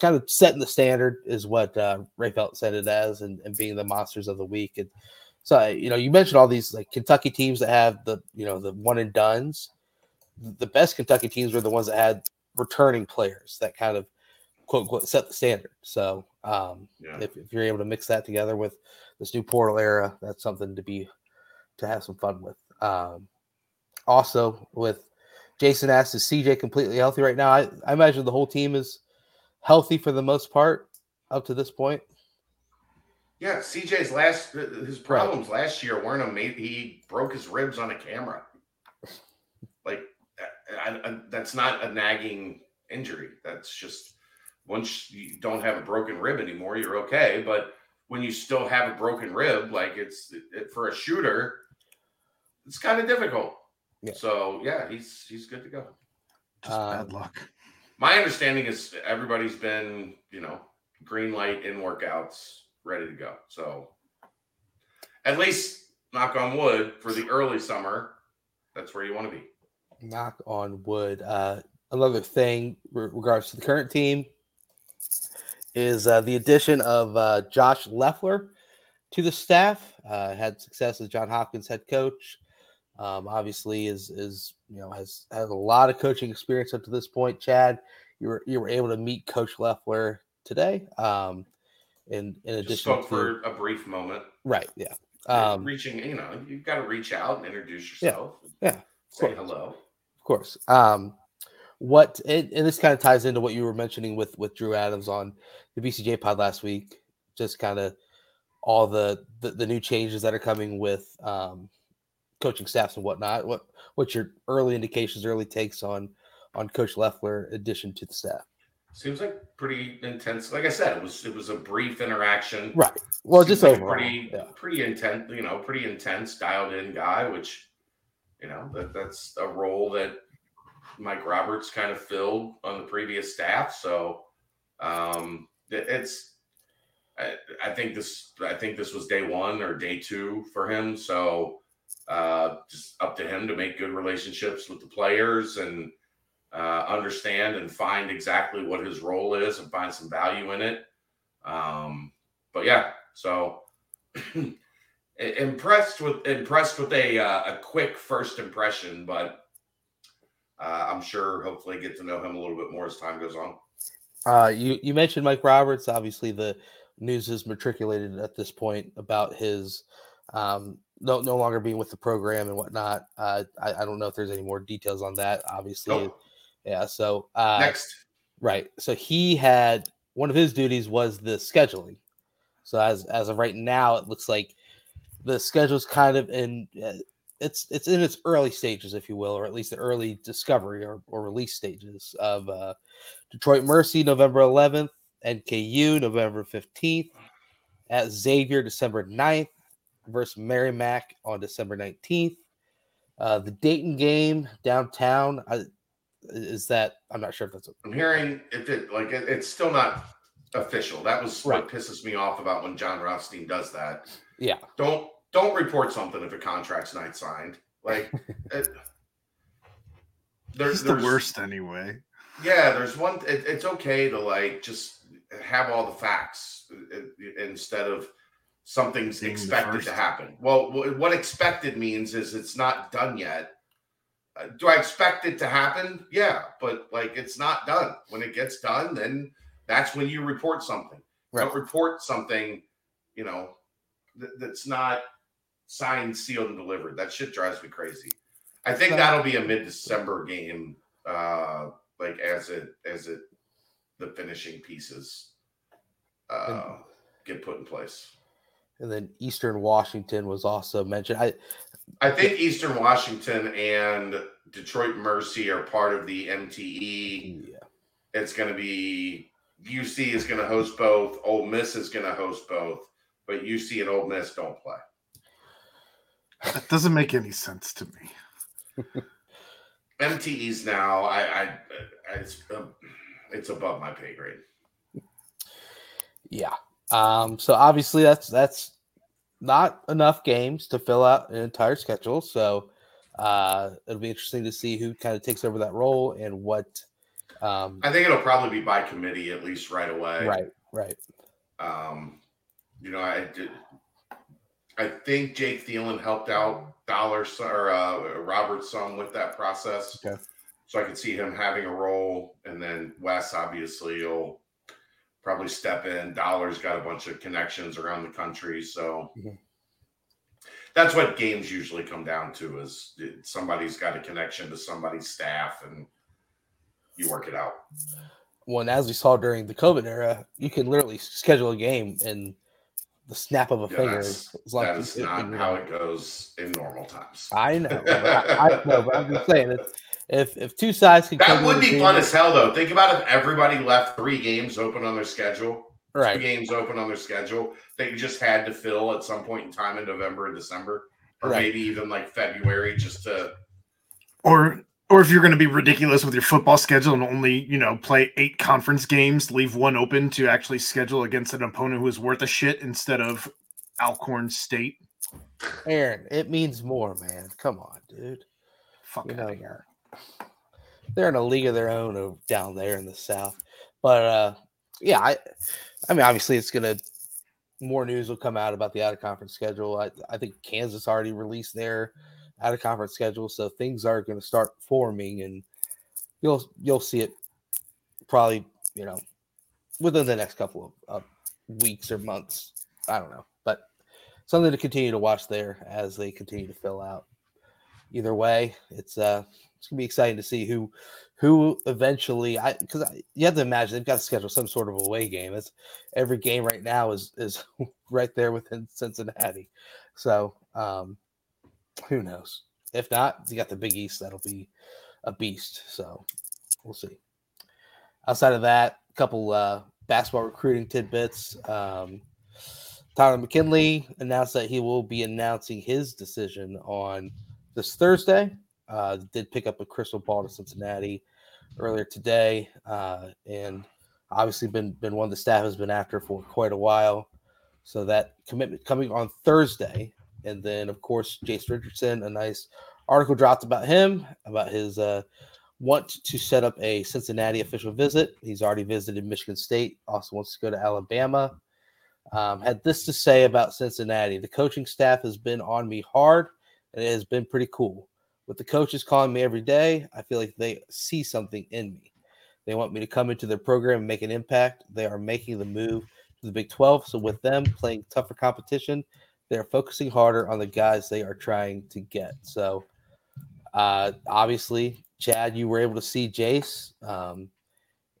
S1: kind of setting the standard is what uh, Ray Felt said it as, and, and being the monsters of the week. And so you know, you mentioned all these like Kentucky teams that have the you know the one and duns. The best Kentucky teams were the ones that had returning players that kind of quote unquote set the standard. So um,
S2: Yeah.
S1: if, if you're able to mix that together with this new portal era, that's something to be to have some fun with. Um, also, with Jason asked, is CJ completely healthy right now? I, I imagine the whole team is healthy for the most part up to this point.
S2: Yeah, CJ's last his problems last year weren't a mate. He broke his ribs on a camera. Like I, I, that's not a nagging injury. That's just once you don't have a broken rib anymore, you're okay. But when you still have a broken rib, like it's it, for a shooter, it's kind of difficult.
S1: Yeah.
S2: So yeah, he's he's good to go.
S3: Just bad
S1: Um,
S3: luck.
S2: My understanding is everybody's been, you know, green light in workouts, ready to go. So at least knock on wood for the early summer, that's where you want to be.
S1: Knock on wood. Uh, another thing re- regards to the current team is uh, the addition of uh, Josh Loeffler to the staff. Uh, had success as John Hopkins head coach. Um, obviously, is is you know has had a lot of coaching experience up to this point. Chad, you were you were able to meet Coach Loeffler today. Um, in in
S2: Just
S1: addition
S2: spoke
S1: to
S2: for a brief moment.
S1: right, yeah,
S2: Um, reaching, you know, you've got to reach out and introduce yourself.
S1: yeah, of
S2: Say hello.
S1: Of course. Um, what and, and this kind of ties into what you were mentioning with with Drew Adams on the BCJ pod last week. Just kind of all the, the the new changes that are coming with um, coaching staffs and whatnot. What what's your early indications, early takes on on Coach Loeffler addition to the staff?
S2: Seems like pretty intense. Like I said, it was it was a brief interaction.
S1: Right. Well,
S2: Seems
S1: just
S2: like
S1: overall.
S2: pretty
S1: yeah.
S2: pretty intense, you know, pretty intense, dialed in guy, which You know that that's a role that Mike Roberts kind of filled on the previous staff. So um, it's I, I think this I think this was day one or day two for him. So uh, just up to him to make good relationships with the players and uh, understand and find exactly what his role is and find some value in it. Um, but yeah, so impressed with impressed with a uh, a quick first impression, but uh, I'm sure hopefully get to know him a little bit more as time goes on.
S1: Uh, you you mentioned Mike Roberts. Obviously, the news is matriculated at this point about his um, no no longer being with the program and whatnot. Uh, I, I don't know if there's any more details on that. Obviously, nope. yeah. So uh,
S2: next,
S1: right. So he had one of his duties was the scheduling. So as as of right now, it looks like the schedule's kind of in it's it's in its early stages, if you will, or at least the early discovery or, or release stages of uh, Detroit Mercy November 11th, NKU November 15th, at Xavier December 9th, versus Merrimack on December 19th. Uh, the Dayton game downtown is that I'm not sure if that's.
S2: I'm hearing if it like it, it's still not official. That was right. what pisses me off about when Jon Rothstein does that.
S1: Yeah.
S2: Don't don't report something if a contract's not signed. Like it,
S3: there's the worst anyway.
S2: Yeah, there's one. It, it's okay to like just have all the facts uh, instead of something's Being expected to happen. Well, what expected means is it's not done yet. Uh, do I expect it to happen? Yeah, but like it's not done. When it gets done, then that's when you report something. Right. Don't report something, you know, th- that's not signed, sealed, and delivered. That shit drives me crazy. I think that'll be a mid-December game, uh, like as it as it the finishing pieces uh, get put in place.
S1: And then Eastern Washington was also mentioned. I
S2: I think Eastern Washington and Detroit Mercy are part of the MTE. Yeah. It's going to be UC is going to host both. Ole Miss is going to host both, but UC and Ole Miss don't play.
S3: That doesn't make any sense to me.
S2: MTEs now, I, I, I it's, um, it's above my pay grade.
S1: Yeah. Um. So obviously, that's that's not enough games to fill out an entire schedule. So uh, it'll be interesting to see who kind of takes over that role and what. Um,
S2: I think it'll probably be by committee at least right away.
S1: Right. Right.
S2: Um, you know, I did. I think Jake Thielen helped out Dollar or uh, Robert some with that process.
S1: Okay.
S2: So I could see him having a role, and then Wes obviously will probably step in. Dollar's got a bunch of connections around the country, so mm-hmm. that's what games usually come down to: is somebody's got a connection to somebody's staff, and you work it out.
S1: Well, as we saw during the COVID era, you can literally schedule a game and the snap of a yeah, finger.
S2: That's, is like that is not how it goes in normal times.
S1: I know. I, I, know, but I'm just saying if if, if two sides
S2: can that would be fun as hell though. Think about if everybody left three games open on their schedule.
S1: Right.
S2: Two games open on their schedule. They just had to fill at some point in time in November and December. Or right. maybe even like February just to
S3: or or if you're going to be ridiculous with your football schedule and only you know play eight conference games leave one open to actually schedule against an opponent who is worth a shit instead of alcorn state.
S1: Aaron it means more man. Come on dude.
S3: Fuck you know,
S1: they're in a league of their own down there in the south. But uh yeah i i mean obviously it's gonna more news will come out about the out of conference schedule. I, I think kansas already released their out of conference schedule, so things are going to start forming, and you'll you'll see it probably you know within the next couple of, of weeks or months. I don't know, but something to continue to watch there as they continue to fill out. Either way, it's uh it's gonna be exciting to see who who eventually I because you have to imagine they've got to schedule some sort of away game. It's every game right now is is right there within Cincinnati, so um who knows? If not, you got the Big East. That'll be a beast. So we'll see. Outside of that, a couple uh, basketball recruiting tidbits. Um, Tyler McKinley announced that he will be announcing his decision on this Thursday. Uh, did pick up a crystal ball to Cincinnati earlier today, uh, and obviously been been one the staff has been after for quite a while. So that commitment coming on Thursday, and then of course Jace Richardson, a nice article dropped about him about his uh, want to set up a Cincinnati official visit. He's already visited Michigan State. Also wants to go to Alabama. Um, had this to say about Cincinnati: the coaching staff has been on me hard, and it has been pretty cool. With the coaches calling me every day, I feel like they see something in me. They want me to come into their program and make an impact. They are making the move to the Big 12. So, with them playing tougher competition, they're focusing harder on the guys they are trying to get. So, uh, obviously, Chad, you were able to see Jace. Um,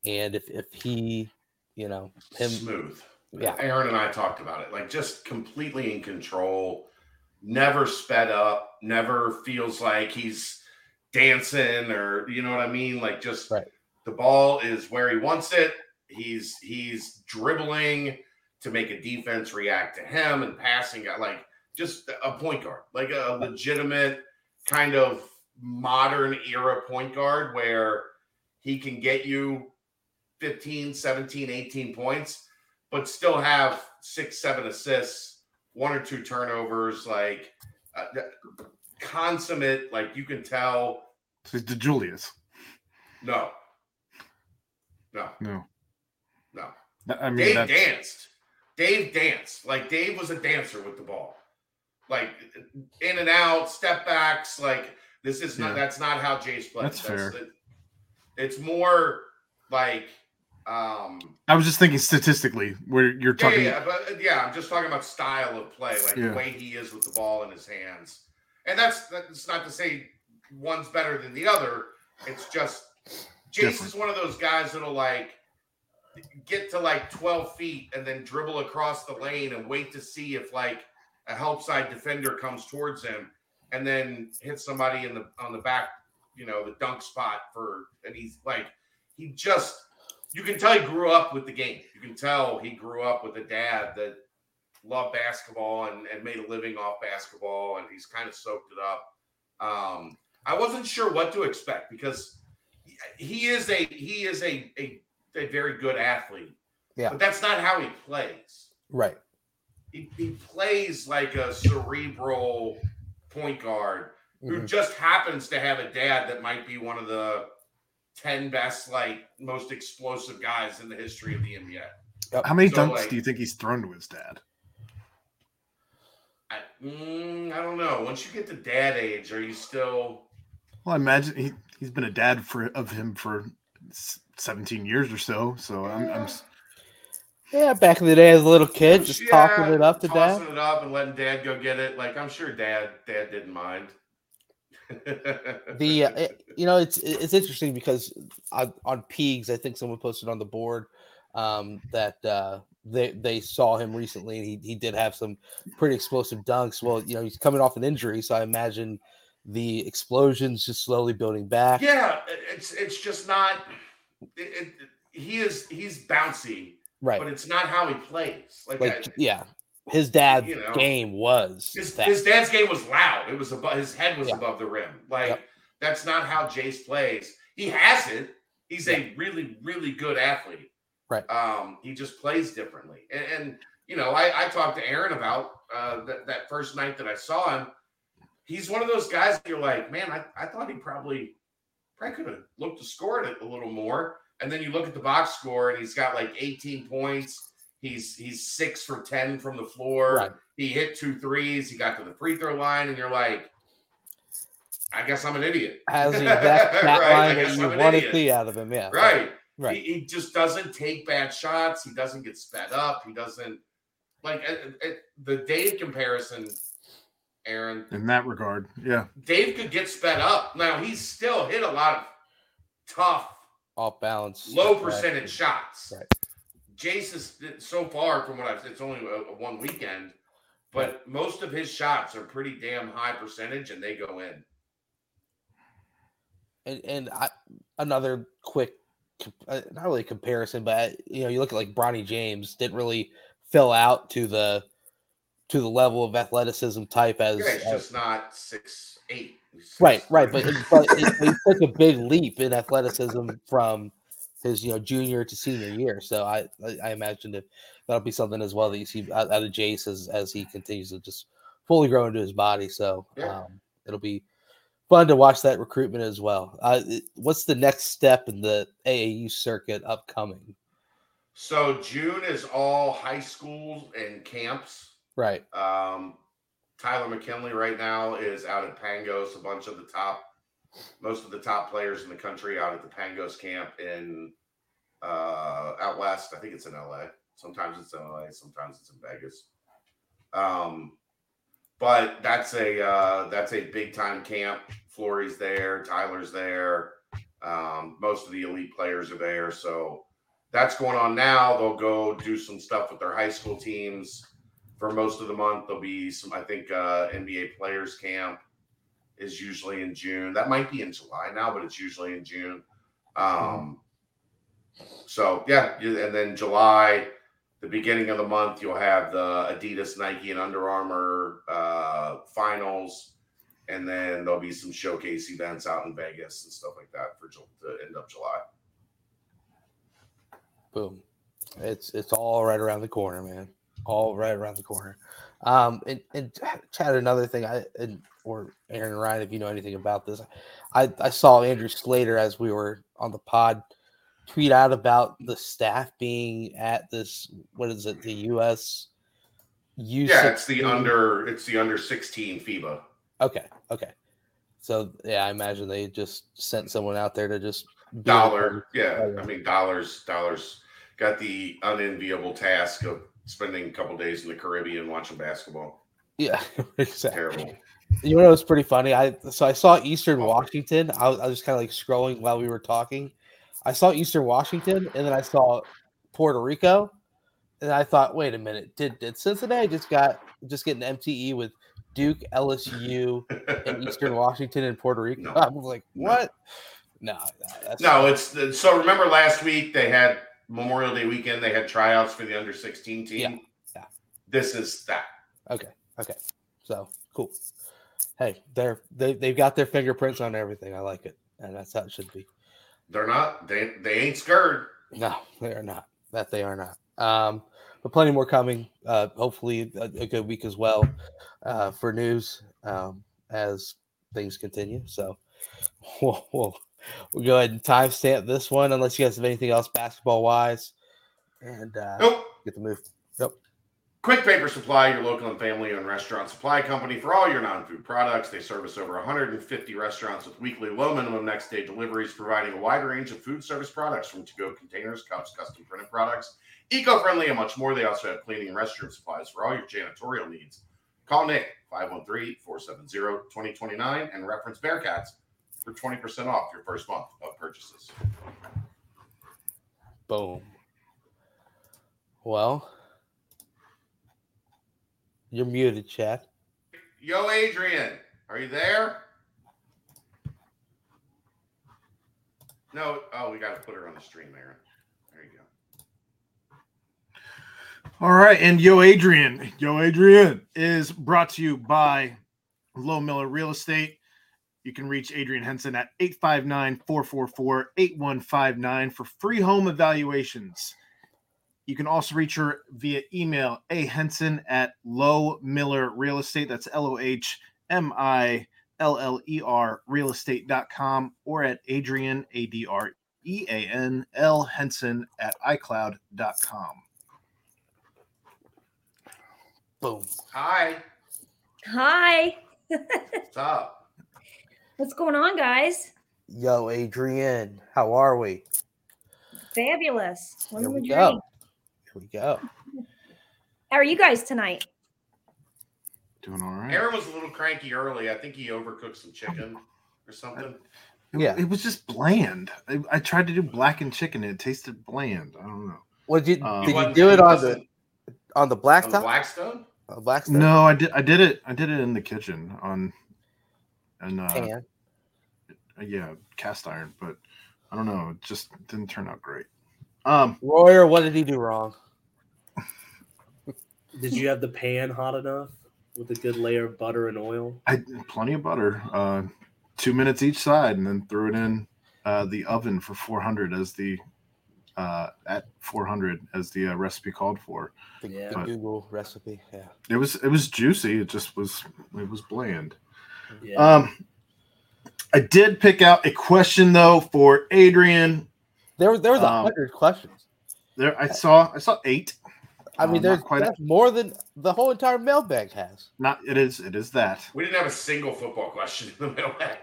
S1: and if, if he, you know, him
S2: smooth.
S1: Yeah.
S2: Aaron and I talked about it. Like just completely in control, never sped up, never feels like he's dancing or you know what I mean? Like just
S1: Right.
S2: the ball is where he wants it. He's he's dribbling to make a defense react to him and passing like just a point guard, like a legitimate kind of modern era point guard where he can get you 15, 17, 18 points, but still have six, seven assists, one or two turnovers, like uh, consummate, like you can tell.
S3: It's DeJulius.
S2: No, no,
S3: No.
S2: no.
S3: I mean,
S2: Dave danced. Dave danced. Like Dave was a dancer with the ball. Like in and out, step backs. Like this is not
S3: Yeah.
S2: that's not how Jace plays.
S3: That's fair.
S2: it- it's more like um
S3: I was just thinking statistically, where you're
S2: yeah,
S3: talking.
S2: yeah, but yeah, I'm just talking about style of play, like
S3: Yeah.
S2: the way he is with the ball in his hands. And that's that's not to say one's better than the other. It's just Jace
S3: Different.
S2: is one of those guys that'll like get to like 12 feet and then dribble across the lane and wait to see if like a help side defender comes towards him and then hit somebody in the on the back, you know, the dunk spot for and he's like he just you can tell he grew up with the game. You can tell he grew up with a dad that loved basketball and, and made a living off basketball, and he's kind of soaked it up. Um, I wasn't sure what to expect because he- is a he is a a, a very good athlete.
S1: Yeah.
S2: But that's not how he plays.
S1: right.
S2: He, he plays like a cerebral point guard who
S1: Mhm.
S2: just happens to have a dad that might be one of the 10 best, like most explosive guys in the history of the NBA.
S3: How many
S2: So,
S3: dunks
S2: like-
S3: do you think he's thrown to his dad?
S2: I, mm, I don't know. Once you get to dad age, are you still?
S3: Well, I imagine he he's been a dad for of him for s- 17 years or so. So I'm, I'm
S1: Yeah, back in the day as a little kid, just
S2: Yeah,
S1: talking it up to
S2: tossing
S1: dad.
S2: it up and letting dad go get it. Like I'm sure dad, dad didn't mind.
S1: The uh, it- you know it's it's interesting because on, on Peegs, I think someone posted on the board um, that uh, they they saw him recently and he he did have some pretty explosive dunks. Well, you know he's coming off an injury, so I imagine the explosions just slowly building back.
S2: yeah, it's it's just not. It, it, he is he's bouncy,
S1: right.
S2: but it's not how he plays. Like,
S1: Like
S2: I-
S1: yeah, his dad's
S2: you know,
S1: game was
S2: His, his dad's game was loud. It was above his head was
S1: Yeah.
S2: above the rim. Like
S1: Yep.
S2: that's not how Jace plays. He has it. He's a really, really good athlete.
S1: Right.
S2: Um, he just plays differently. And, and you know, I, I talked to Aaron about uh, that that first night that I saw him. He's one of those guys you're like, man, I, I thought he probably probably could have looked to score it a little more. And then you look at the box score and he's got like 18 points. He's he's six for 10 from the floor
S1: right.
S2: he hit two threes. He got to the free throw line, and you're like, I guess I'm an idiot.
S1: Has the exact
S2: Right, I
S1: line that you want to see out of him. Yeah.
S2: Right.
S1: Right.
S2: He, he just doesn't take bad shots. He doesn't get sped up. He doesn't like uh, uh, the data comparison. Aaron,
S3: in that regard, yeah.
S2: Dave could get sped up. Now he's still hit a lot of tough,
S1: Off balance.
S2: low
S1: Right.
S2: percentage shots.
S1: Right.
S2: Jace is so far from what I've. It's only a, a one weekend, but most of his shots are pretty damn high percentage, and they go in.
S1: and and I, another quick, uh, not really a comparison, but you know, you look at like Bronny James didn't really fill out to the to the level of athleticism type as,
S2: Yeah, it's
S1: as-
S2: just not six eight.
S1: Right, right. But but he took a big leap in athleticism from his you know junior to senior year. So I I, I imagine that that'll be something as well that you see out, out of Jace as as he continues to just fully grow into his body. So
S2: Yeah.
S1: um, it'll be fun to watch that recruitment as well. Uh, what's the next step in the AAU circuit upcoming?
S2: So June is all high schools and camps.
S1: Right.
S2: Um, Tyler McKinley right now is out at Pangos. A bunch of the top, most of the top players in the country out at the Pangos camp in uh, out west. I think it's in LA. Sometimes it's in LA. Sometimes it's in Vegas. Um, but that's a uh, that's a big time camp. Flory's there. Tyler's there. Um, most of the elite players are there. So that's going on now. They'll go do some stuff with their high school teams for most of the month. There'll be some, I think, uh, NBA players camp is usually in June. That might be in July now, but it's usually in June. Um, so yeah, and then July, the beginning of the month, you'll have the Adidas, Nike, and Under Armour uh, finals, and then there'll be some showcase events out in Vegas and stuff like that for the end of July.
S1: Boom. It's it's all right around the corner, man. All right around the corner. Um, and, and Chad, another thing, I and or Aaron Ryan, if you know anything about this, I I saw Andrew Slater as we were on the pod tweet out about the staff being at this. What is it? The U.S. U
S2: Yeah, it's the under it's the under sixteen FIBA.
S1: Okay, okay. So yeah, I imagine they just sent someone out there to just
S2: Dollar. Yeah. I mean, dollars, dollars got the unenviable task of spending a couple days in the Caribbean watching basketball.
S1: Yeah, exactly.
S2: Terrible.
S1: You know what's pretty funny? I so I saw Eastern Washington. I was, I was kind of like scrolling while we were talking. I saw Eastern Washington, and then I saw Puerto Rico, and I thought, wait a minute, did did Cincinnati just got just get an MTE with Duke, LSU, and Eastern Washington and Puerto Rico?
S2: No.
S1: I was like, what? No, that's
S2: no, it's so. Remember last week they had Memorial Day weekend. They had tryouts for the under sixteen team.
S1: Yeah, yeah.
S2: This is that.
S1: okay, okay. So cool. Hey, they're they they've got their fingerprints on everything. I like it, and that's how it should be.
S2: They're not. They they ain't scared.
S1: No, they are not. That they are not. Um, but plenty more coming. Uh, hopefully, a, a good week as well uh, for news um, as things continue. So we'll, we'll, we'll go ahead and timestamp this one, unless you guys have anything else basketball wise, and uh,
S2: Nope.
S1: get the move. Yep.
S2: Quick Paper Supply, your local and family owned restaurant supply company for all your non food products. They service over 150 restaurants with weekly low minimum next day deliveries, providing a wide range of food service products from to go containers, cups, custom printed products, eco friendly, and much more. They also have cleaning and restroom supplies for all your janitorial needs. Call Nick 513 470 2029 and reference Bearcats for 20% off your first month of purchases.
S1: Boom. Well, you're muted, Chad.
S2: Yo, Adrean, are you there? No. Oh, we got to put her on the stream, Aaron. There you go.
S3: All right, and Yo Adrean, Yo Adrean is brought to you by Lohmiller Real Estate. You can reach Adrean Henson at 859 444 8159 for free home evaluations. You can also reach her via email, a Henson at Lohmiller Real Estate. That's L O H M I L L E R real estate.com or at Adrean, A D R E A N L Henson at iCloud.com.
S1: Boom.
S2: Hi.
S5: Hi.
S2: What's up?
S5: What's going on, guys?
S1: Yo, Adrean, how are we?
S5: Fabulous.
S1: Here we
S5: the
S1: go.
S5: dream.
S1: Here we go.
S5: How are you guys tonight?
S3: Doing all right.
S2: Aaron was a little cranky early. I think he overcooked some chicken or something.
S3: It,
S1: Yeah.
S3: it was just bland. I, I tried to do blackened chicken. And it tasted bland. I don't know.
S1: What did you
S3: Uh,
S1: did you do it on the on the
S2: on
S1: blacktop?
S2: Blackstone?
S1: Uh, Blackstone
S3: No, I did. I did it. I did it in the kitchen on, and uh,
S1: pan.
S3: yeah, cast iron. But I don't know. It just didn't turn out great. Um,
S1: Royer, what did he do wrong?
S4: Did you have the pan hot enough with a good layer of butter and oil?
S3: I plenty of butter, uh, two minutes each side, and then threw it in uh, the oven for 400 as the uh, at 400 as the uh, recipe called for.
S1: The,
S4: Yeah.
S1: the Google recipe. Yeah.
S3: It was it was juicy. It just was it was bland.
S4: Yeah.
S3: Um, I did pick out a question though for Adrean.
S1: There was there was a
S3: Um,
S1: hundred questions.
S3: There, I saw I saw eight.
S1: I mean,
S3: um,
S1: there's
S3: quite-
S1: that's more than the whole entire mailbag has.
S3: Not it is it is that.
S2: We didn't have a single football question in the mailbag.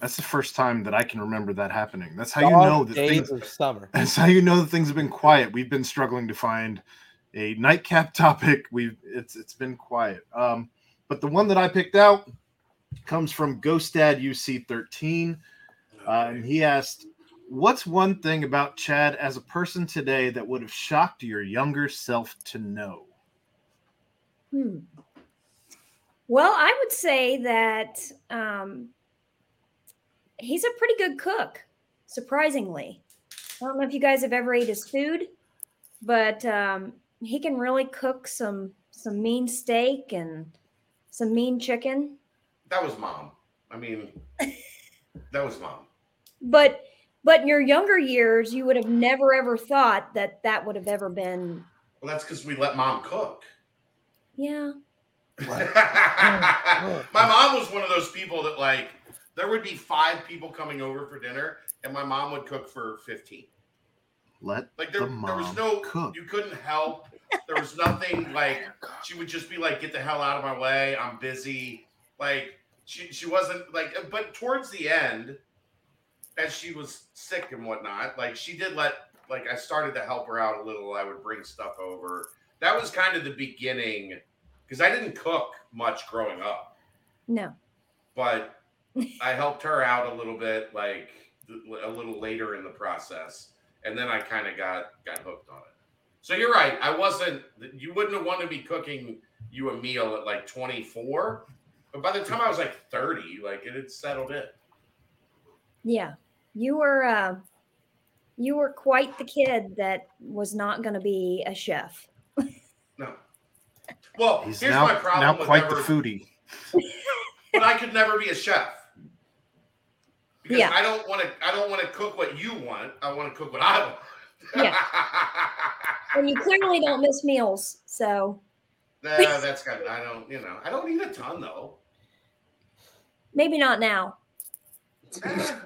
S3: That's the first time that I can remember that happening. That's how you know that
S1: days
S3: things.
S1: of summer.
S3: That's how you know that things have been quiet. We've been struggling to find a nightcap topic. We've it's it's been quiet. Um, but the one that I picked out comes from GhostDad UC thirteen, uh, and he asked, "What's one thing about Chad as a person today that would have shocked your younger self to know?"
S5: Hmm. Well, I would say that um, he's a pretty good cook, surprisingly. I don't know if you guys have ever ate his food, but um, he can really cook some some mean steak and some mean chicken.
S2: That was mom. I mean, that was mom.
S5: But but in your younger years, you would have never ever thought that that would have ever been.
S2: Well, that's because we let mom cook.
S5: Yeah,
S2: My mom was one of those people that like there would be five people coming over for dinner, and my mom would cook for fifteen.
S3: Let
S2: Like there,
S3: the
S2: there was no
S3: cook.
S2: you couldn't help. There was nothing like she would just be like, "Get the hell out of my way! I'm busy." Like she she wasn't like, but towards the end, as she was sick and whatnot, like she did let like I started to help her out a little. I would bring stuff over. That was kind of the beginning because I didn't cook much growing up,
S5: no,
S2: but I helped her out a little bit, like a little later in the process, and then I kind of got got hooked on it. So you're right. I wasn't. You wouldn't have wanted be cooking you a meal at like 24, but by the time I was like 30, like it had settled in.
S5: yeah, you were uh, you were quite the kid that was not going to be a chef.
S2: No. Well,
S3: He's
S2: here's
S3: now
S2: my problem
S3: now quite
S2: never,
S3: the foodie.
S2: but I could never be a chef because
S5: Yeah.
S2: I don't want to. I don't want to cook what you want. I want to cook what I want.
S5: Yeah. And you clearly don't miss meals, so
S2: Nah, that's kind of. I don't. You know, I don't eat a ton though.
S5: Maybe not now.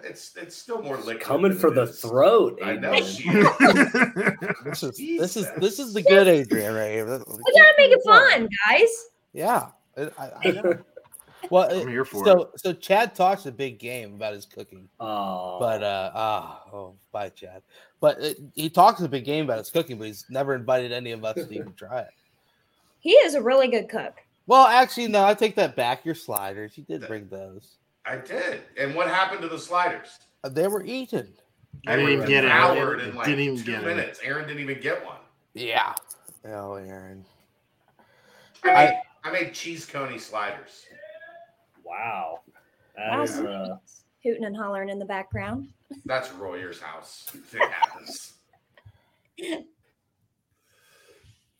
S2: It's it's still more liquid.
S4: Coming for the
S2: is.
S4: throat.
S2: I know
S4: Adrean.
S2: she is.
S1: This is this is this is the good Adrean right here.
S5: We gotta make it fun, guys.
S1: Yeah. I, I- I. Well,
S3: I'm
S1: it-
S3: here for
S1: so so Chad talks a big game about his cooking,
S4: Oh,
S1: but uh ah oh bye Chad. But it, he talks a big game about his cooking, but he's never invited any of us to even try it.
S5: He is a really good cook.
S1: Well, actually, no, I take that back. Your sliders, you did bring those.
S2: I did. And what happened to the sliders?
S1: Uh, They were eaten.
S3: I didn't even get it.
S2: devoured
S3: I
S2: in like
S3: didn't even
S2: two
S3: get it.
S2: minutes. Aaron didn't even get one.
S1: Yeah. Oh, Aaron.
S2: I
S1: I-
S2: made, I made cheese coney sliders.
S4: wow. That
S5: Wow.
S4: is uh,
S5: Hooting and hollering in the background.
S2: That's Royer's house. It happens.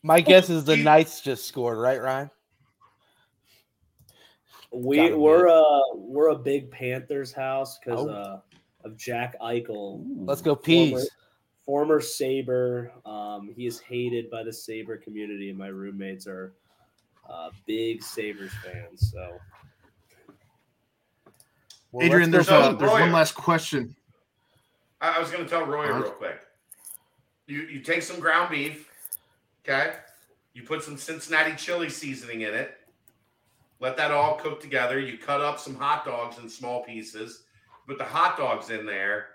S1: My guess is the Knights just scored, right, Ryan?
S4: We
S1: Gotta be
S4: we're
S1: it.
S4: uh we're a big Panthers house because
S1: Oh.
S4: uh of Jack Eichel.
S1: Let's go,
S4: Former,
S1: Peas.
S4: former Saber. Um, he is hated by the Saber community, and my roommates are uh, big Sabers fans. So
S1: Well, Adrean,
S3: there's
S1: go
S3: uh, there's
S2: Royer.
S3: one last question.
S2: I, I was going to tell Roy
S3: Huh?
S2: real quick. You you take some ground beef, okay? You put some Cincinnati chili seasoning in it. Let that all cook together. You cut up some hot dogs in small pieces. Put the hot dogs in there,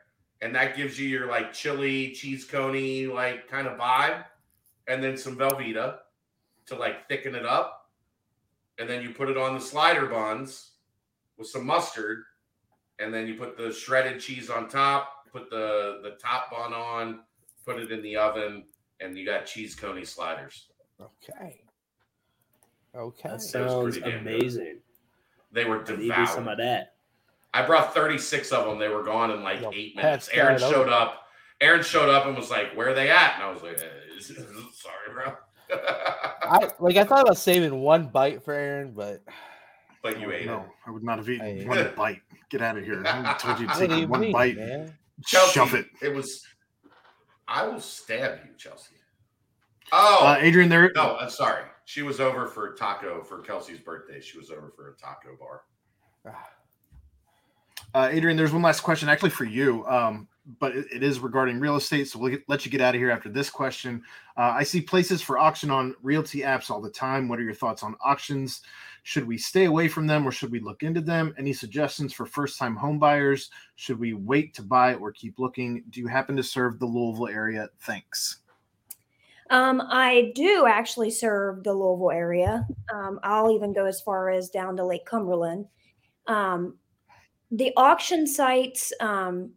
S2: and that gives you your like chili cheese coney like kind of vibe, and then some Velveeta to like thicken it up, and then you put it on the slider buns with some mustard, and then you put the shredded cheese on top. Put the the top bun on. Put it in the oven, and you got cheese coney sliders.
S1: Okay. Okay.
S4: that sounds
S2: pretty damn good.
S4: amazing.
S2: They were
S4: I need some of that.
S2: I brought 36 of them. They were gone in like
S1: Yo,
S2: eight minutes.
S1: that
S2: Aaron
S1: over.
S2: showed up. Aaron showed up and was like, "Where are they at?" And I was like, eh, "Sorry, bro."
S1: I like I thought about saving one bite for Aaron, but
S2: but you ate
S3: no,
S2: it.
S3: I would not have eaten
S1: I-
S3: one bite. Get out of here. I told you to take
S1: you
S3: one
S1: mean,
S3: bite.
S1: man?
S2: Chelsea,
S3: Shove it.
S2: It was. I will stab you, Chelsea. Oh
S3: Uh, Adrean, there.
S2: no, I'm sorry. She was over for taco for Kelsey's birthday. She was over for a taco bar.
S3: Uh, Adrean, there's one last question actually for you, um, but it, it is regarding real estate. So we'll get, let you get out of here after this question. Uh, I see places for auction on realty apps all the time. What are your thoughts on auctions? Should we stay away from them or should we look into them? Any suggestions for first time home buyers? Should we wait to buy or keep looking? Do you happen to serve the Louisville area? Thanks.
S5: Um, I do actually serve the Louisville area. Um, I'll even go as far as down to Lake Cumberland. Um, the auction sites, um,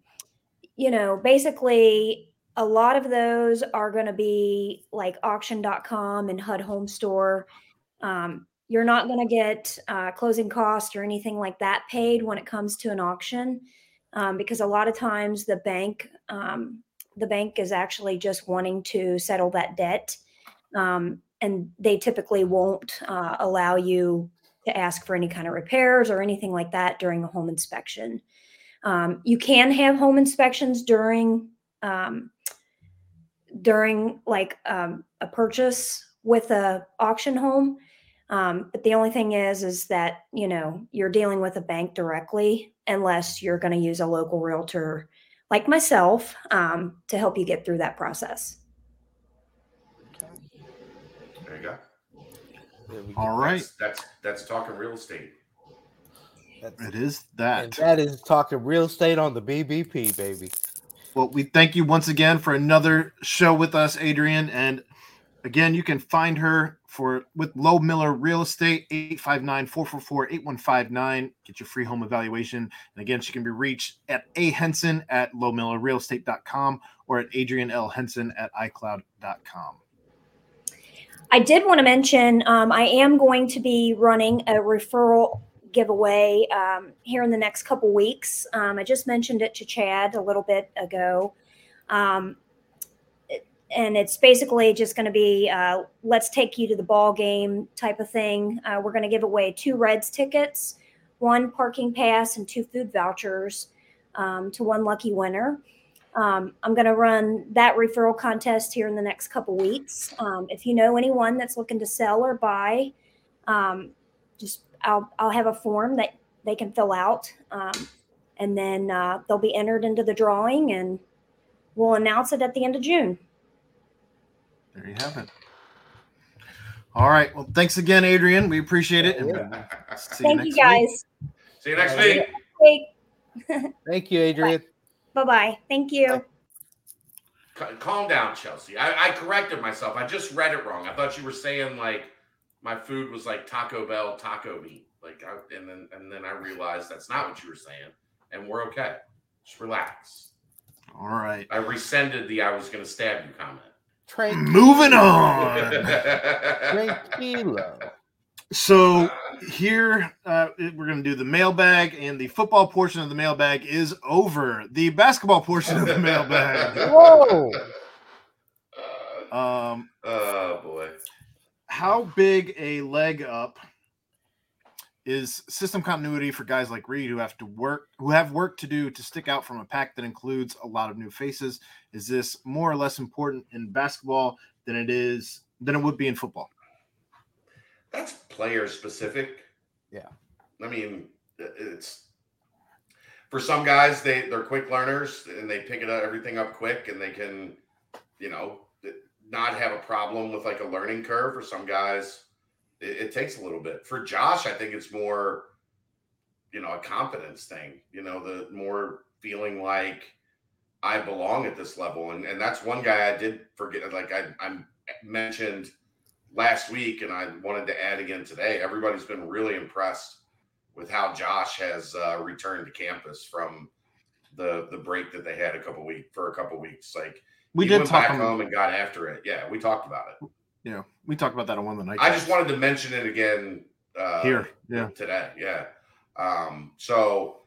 S5: you know, basically a lot of those are going to be like auction.com and HUD Home Store. Um, you're not going to get uh, closing costs or anything like that paid when it comes to an auction um, because a lot of times the bank um, the bank is actually just wanting to settle that debt um, and they typically won't uh, allow you to ask for any kind of repairs or anything like that during a home inspection. Um, you can have home inspections during um, during like um, a purchase with a auction home um, but the only thing is is that you know you're dealing with a bank directly unless you're going to use a local realtor like myself um, to help you get through that process
S2: There you go.
S1: There we go.
S3: All right.
S2: That's that's, that's talking real estate.
S1: That's-
S3: It is
S1: and
S3: that.
S1: that is talking real estate on the BBP, baby.
S3: Well, we thank you once again for another show with us, Adrean. And again, you can find her for with Lohmiller Real Estate, 859-444-8159. Get your free home evaluation. And again, she can be reached at a Henson at lohmillerrealestate.com or at Adrean L. Henson at iCloud.com.
S5: I did want to mention um, I am going to be running a referral giveaway um, here in the next couple weeks. Um, I just mentioned it to Chad a little bit ago. And it's basically just going to be uh, let's take you to the ball game type of thing. Uh, we're going to give away two Reds tickets, one parking pass, and two food vouchers um, to one lucky winner. Um, I'm going to run that referral contest here in the next couple weeks. Um, if you know anyone that's looking to sell or buy, um, just I'll I'll have a form that they can fill out, um, and then uh, they'll be entered into the drawing, and we'll announce it at the end of June.
S3: There you have it. All right. Well, thanks again, Adrean. We appreciate it. And
S1: Yeah.
S3: see
S5: Thank
S3: next
S5: you,
S3: week.
S5: guys.
S2: See you next
S1: Yeah.
S2: week.
S1: Thank you, Adrean.
S5: bye bye. Thank you.
S2: Ca- Calm down, Chelsea. I, I corrected myself. I just read it wrong. I thought you were saying like my food was like Taco Bell taco meat. Like, I, and then and then I realized that's not what you were saying, and we're okay. Just relax.
S3: All right.
S2: I rescinded the "I was going to stab you" comment.
S1: Tranquilo.
S3: Moving on.
S1: Tranquilo.
S3: So here uh, we're going to do the mailbag, and the football portion of the mailbag is over. The basketball portion of the mailbag.
S1: Whoa.
S3: Um,
S2: oh boy.
S3: how big a leg up is system continuity for guys like Reed who have to work, who have work to do to stick out from a pack that includes a lot of new faces? Is this more or less important in basketball than it is than it would be in football?
S2: That's player specific.
S1: Yeah.
S2: I mean, it's for some guys they they're quick learners and they pick it up everything up quick and they can, you know, not have a problem with like a learning curve. For some guys, it, it takes a little bit. For Josh, I think it's more, you know, a confidence thing. You know, the more feeling like I belong at this level, and and that's one guy I did forget. Like I I mentioned last week, and I wanted to add again today. Everybody's been really impressed with how Josh has uh, returned to campus from the the break that they had a couple week for a couple weeks. Like
S3: We did
S2: went
S3: talk
S2: back home and got after it. Yeah, we talked about it.
S3: Know, we talked about that on one of the night.
S2: I just wanted to mention it again uh,
S3: here. Yeah.
S2: today. Yeah. Um, so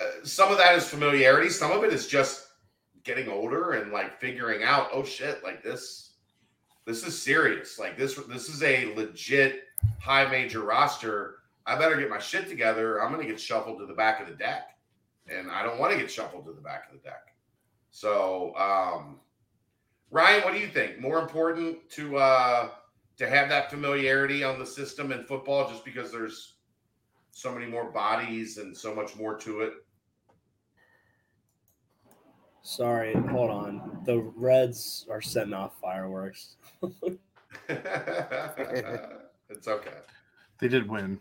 S2: uh, some of that is familiarity. Some of it is just getting older and like figuring out, oh shit, like this, This is serious. Like this, this is a legit high major roster. I better get my shit together. I'm going to get shuffled to the back of the deck, and I don't want to get shuffled to the back of the deck. So, um, Ryan, what do you think? More important to uh, to have that familiarity on the system in football, just because there's so many more bodies and so much more to it.
S4: Sorry, hold on. The Reds are setting off fireworks.
S2: it's okay.
S3: They did win.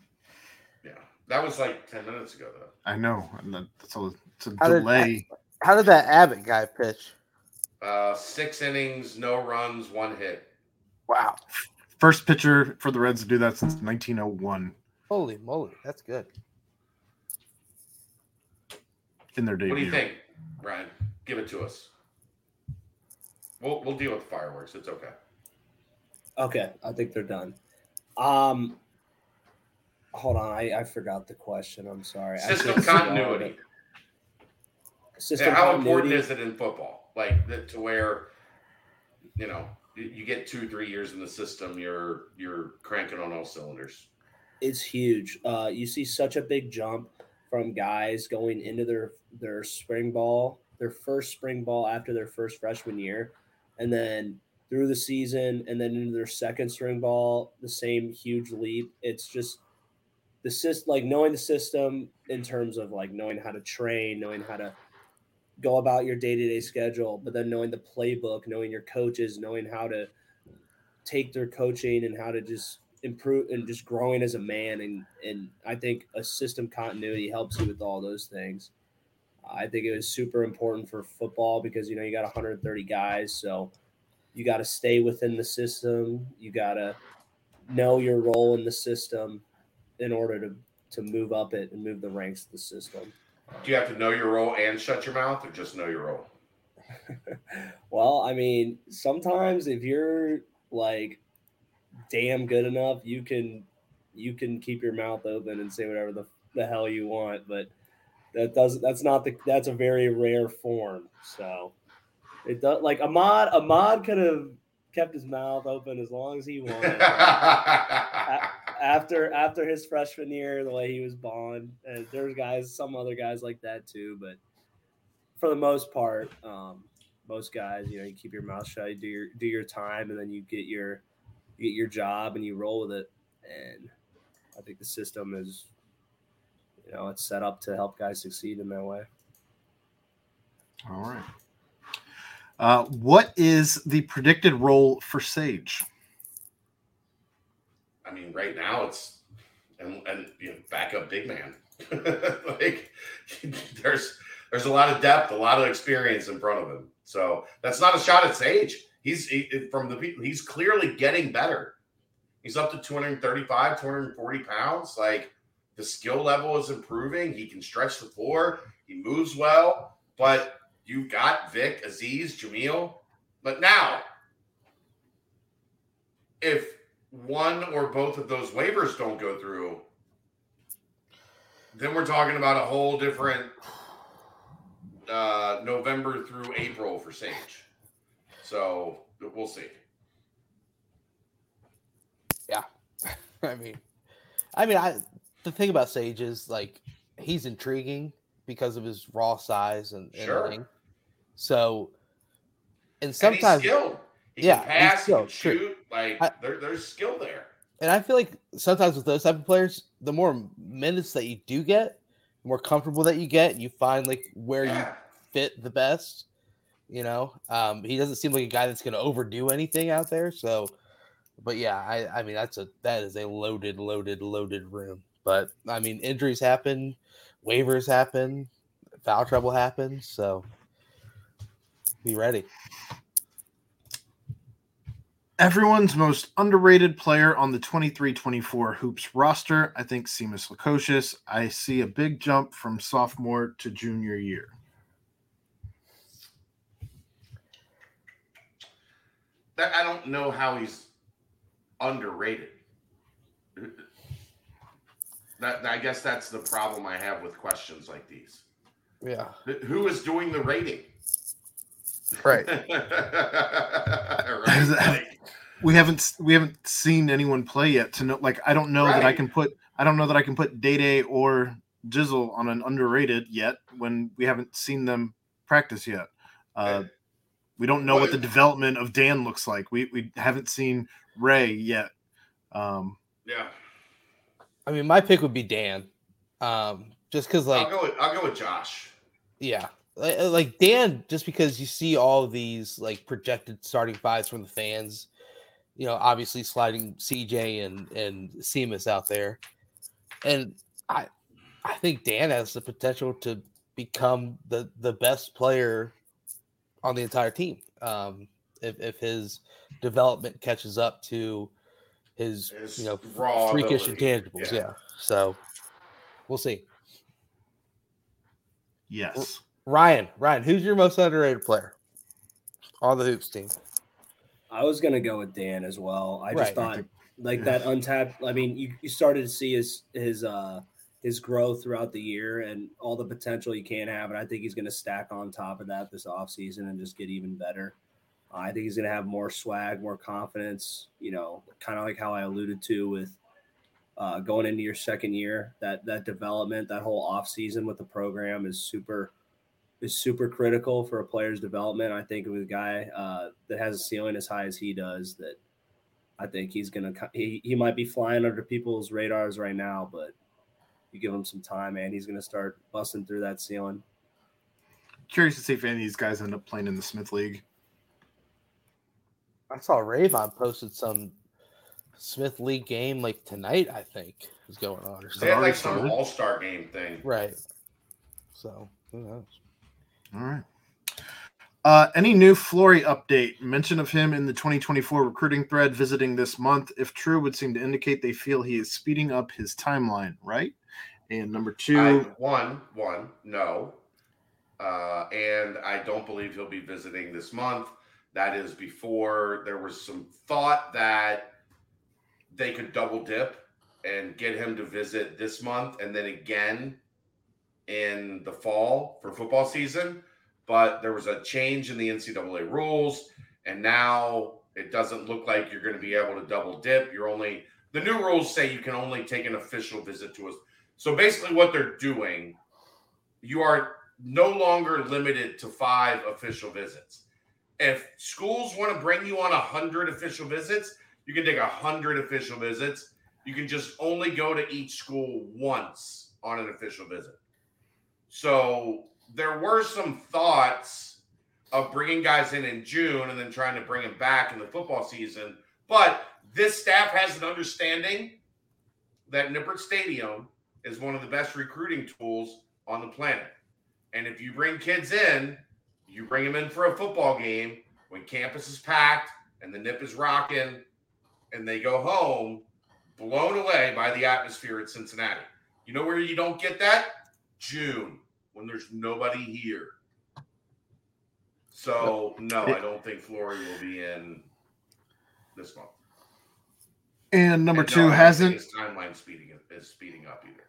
S2: Yeah, that was like ten minutes ago, though.
S3: I know. And that's a, it's a
S1: How did-
S3: delay.
S1: How did that Abbott guy pitch?
S2: Uh, six innings, no runs, one hit.
S1: Wow.
S3: First pitcher for the Reds to do that since 1901
S1: Holy moly. That's good.
S3: in their debut.
S2: What do you think, Ryan? Give it to us. We'll we'll deal with the fireworks. It's okay.
S4: Okay, I think they're done. Um, hold on, I, I forgot the question. I'm sorry. I
S2: System
S4: should've
S2: continuity.
S4: System
S2: Yeah, how important is it in football? Like that to where, you know, you- get two, three years in the system, you're you're cranking on all cylinders.
S4: it's huge. Uh, you see such a big jump from guys going into their their spring ball, their first spring ball after their first freshman year, and then through the season, and then into their second spring ball, the same huge leap. It's just the system, like knowing the system in terms of like knowing how to train, knowing how to go about your day to day schedule, but then knowing the playbook, knowing your coaches, knowing how to take their coaching and how to just improve and just growing as a man and and I think a system continuity helps you with all those things. I think it was super important for football because you know you got 130 guys, so you got to stay within the system. You got to know your role in the system in order to to move up it and move the ranks of the system.
S2: Do you have to know your role and shut your mouth, or just know your role?
S4: Well, I mean, sometimes if you're like damn good enough, you can you can keep your mouth open and say whatever the, the hell you want, but that doesn't that's not the that's a very rare form. So it does like Ahmad Ahmad could have kept his mouth open as long as he wanted. after after his freshman year, the way he was bond, and there's guys, some other guys like that too, but for the most part, um, most guys, you know, you keep your mouth shut, you do your do your time, and then you get your you get your job and you roll with it. And I think the system is, you know, it's set up to help guys succeed in that way.
S3: All right. Uh, what is the predicted role for Sage?
S2: I mean, right now it's and and you know, backup big man. like there's there's a lot of depth, a lot of experience in front of him. So that's not a shot at Sage. He's he, from the people. He's clearly getting better. He's up to 235, 240 pounds. Like the skill level is improving. He can stretch the floor. He moves well. But you've got Vic, Aziz, Jamille. But now, if one or both of those waivers don't go through, then we're talking about a whole different uh, November through April for Sage. So we'll see.
S1: Yeah, I mean, I mean, I the thing about Sage is like he's intriguing because of his raw size and, and
S2: Sure.
S1: length. So, and
S2: and
S1: sometimes,
S2: skilled. He
S1: Yeah,
S2: can pass, he can
S1: skilled, true.
S2: shoot. Like
S1: I-
S2: there, there's skill there.
S1: and I feel like sometimes with those type of players, the more minutes that you do get, the more comfortable that you get, you find like where you fit the best. You know, um, he doesn't seem like a guy that's going to overdo anything out there. So, but yeah, I, I mean, that's a that is a loaded, loaded, loaded room. But I mean, injuries happen, waivers happen, foul trouble happens. So, be ready.
S3: Everyone's most underrated player on the 23 24 Hoops roster, I think Simas Lukosius. I see a big jump from sophomore to junior year.
S2: That I don't know how he's underrated. That I guess that's the problem I have with questions like these.
S1: Yeah.
S2: Who is doing the rating?
S1: Right.
S2: right?
S3: We haven't we haven't seen anyone play yet to know. Like I don't know that I can put I don't know that I can put Day Day or Jizzle on an underrated yet when we haven't seen them practice yet. Uh, we don't know what the development of Dan looks like. We we haven't seen Ray yet. Um,
S2: Yeah,
S1: I mean, my pick would be Dan, um, just because like
S2: I'll go. With, I'll go with Josh.
S1: Yeah. Like, uh, like Dan, just because you see all of these like projected starting fives from the fans, you know, obviously sliding CJ and and Simas out there, and I I think Dan has the potential to become the the best player on the entire team. Um, if if his development catches up to his,
S2: His
S1: you know freakish
S2: ability,
S1: intangibles,
S2: yeah.
S1: yeah. So we'll see.
S3: yes.
S1: Ryan, Ryan, who's your most underrated player on the hoops team?
S4: I was gonna go with Dan as well. I just
S1: Right.
S4: thought like that untapped. I mean, you, you started to see his his uh his growth throughout the year and all the potential he can have, and I think he's gonna stack on top of that this offseason and just get even better. I think he's gonna have more swag, more confidence. You know, kind of like how I alluded to with uh, going into your second year. That that development, that whole offseason with the program is super is super critical for a player's development. I think with a guy uh, that has a ceiling as high as he does, that I think he's gonna he, he might be flying under people's radars right now, but you give him some time, man, he's gonna start busting through that ceiling.
S3: Curious to see if any of these guys end up playing in the Smith League.
S1: I saw Ravon posted some Smith League game like tonight. I think is going on or
S2: They had
S1: something.
S3: already
S2: like some? All Star game thing.
S1: Right. So who knows?
S3: All right. Uh, any new Flory update? Mention of him in the 2024 recruiting thread visiting this month, if true, would seem to indicate they feel he is speeding up his timeline, right? And number two,
S2: I, one, one, no. Uh, and I don't believe he'll be visiting this month. That is before there was some thought that they could double dip and get him to visit this month and then again in the fall for football season. But there was a change in the NCAA rules, and now it doesn't look like you're going to be able to double dip. You're only the new rules say you can only take an official visit to us. So basically, what they're doing, you are no longer limited to five official visits. If schools want to bring you on a hundred official visits, you can take a hundred official visits. You can just only go to each school once on an official visit. So there were some thoughts of bringing guys in in June and then trying to bring them back in the football season. But this staff has an understanding that Nippert Stadium is one of the best recruiting tools on the planet. And if you bring kids in, you bring them in for a football game when campus is packed and the nip is rocking and they go home blown away by the atmosphere at Cincinnati. You know where you don't get that? June when there's nobody here. So no, I don't think Flory will be in this month.
S3: and number
S2: And
S3: two
S2: I
S3: hasn't
S2: his timeline speeding is speeding up either.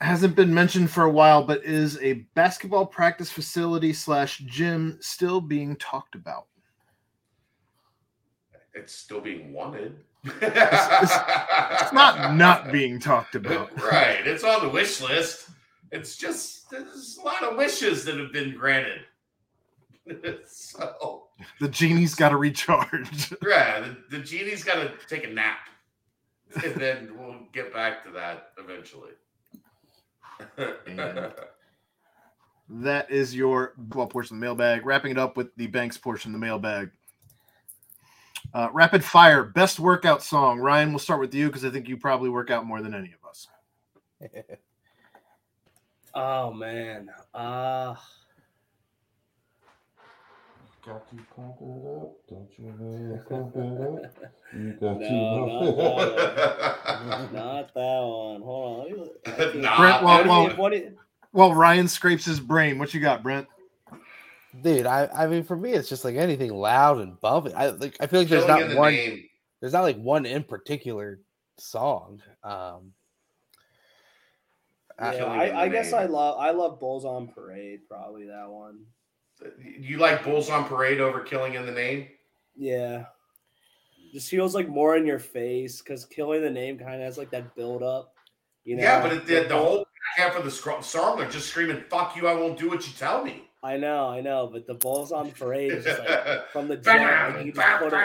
S3: hasn't been mentioned for a while, but is a basketball practice facility slash gym still being talked about?
S2: It's still being wanted.
S3: It's not not being talked about.
S2: right. It's on the wish list. It's just there's a lot of wishes that have been granted. so
S3: The genie's got to recharge.
S2: yeah, the, the genie's got to take a nap, and then we'll get back to that eventually.
S3: That is your well portion of the mailbag. Wrapping it up with the banks portion of the mailbag. Uh, rapid fire, best workout song. Ryan, we'll start with you because I think you probably work out more than any of us.
S4: Oh man. Uh
S6: Got to pump it up, don't you know? Pump it up. You got
S4: No,
S6: to.
S4: not that one. Hold on. Let me look-
S2: Nah,
S3: Brent, well,
S4: What do you-
S3: well-
S4: what do you-
S3: Well, Ryan scrapes his brain. What you got, Brent?
S1: Dude, I, I mean, for me, it's just like anything loud and bumping. I like. I feel like there's
S2: Killing
S1: not
S2: the
S1: one.
S2: name.
S1: There's not like one in particular song. Um, I-
S4: Yeah,
S2: Killing in the
S4: I, I guess. I love I love Bulls on Parade, probably that one.
S2: You like Bulls on Parade over Killing in the Name?
S4: Yeah. just feels like more in your face because killing the name kind of has like that build up. You know?
S2: yeah, but it, the, the whole back half of the scro- song, they're just screaming, "Fuck you! I won't do what you tell me."
S4: I know, I know, but the Bulls on parade is just like from the jump. Like, you just put it,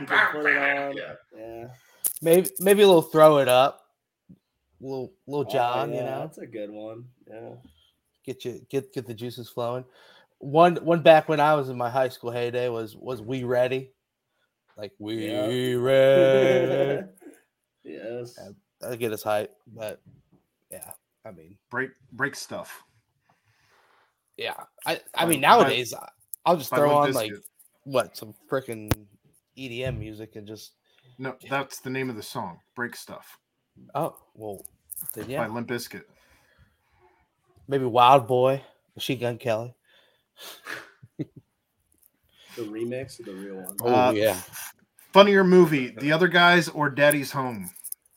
S4: you just put it on.
S2: Yeah.
S4: Yeah.
S1: Maybe maybe a little throw it up, little little
S4: Oh,
S1: John, you know,
S4: that's a good one. Yeah.
S1: get you get get the juices flowing. One one back when I was in my high school heyday was was we ready, like we
S4: Yeah.
S1: ready.
S4: yes.
S1: Yeah. I get his hype, but yeah, I mean,
S3: break break stuff.
S1: yeah, I I
S3: By-
S1: mean nowadays I- I'll just throw on like
S3: Bizkit.
S1: what some freaking EDM music and just
S3: No, that's the name of the song. Break stuff
S1: oh well, then
S3: by
S1: yeah,
S3: Limp Bizkit.
S1: maybe Wild Boy, Machine Gun Kelly.
S4: The remix or the real one?
S1: Oh
S3: Uh,
S1: yeah,
S3: Funnier movie, The Other Guys or Daddy's Home?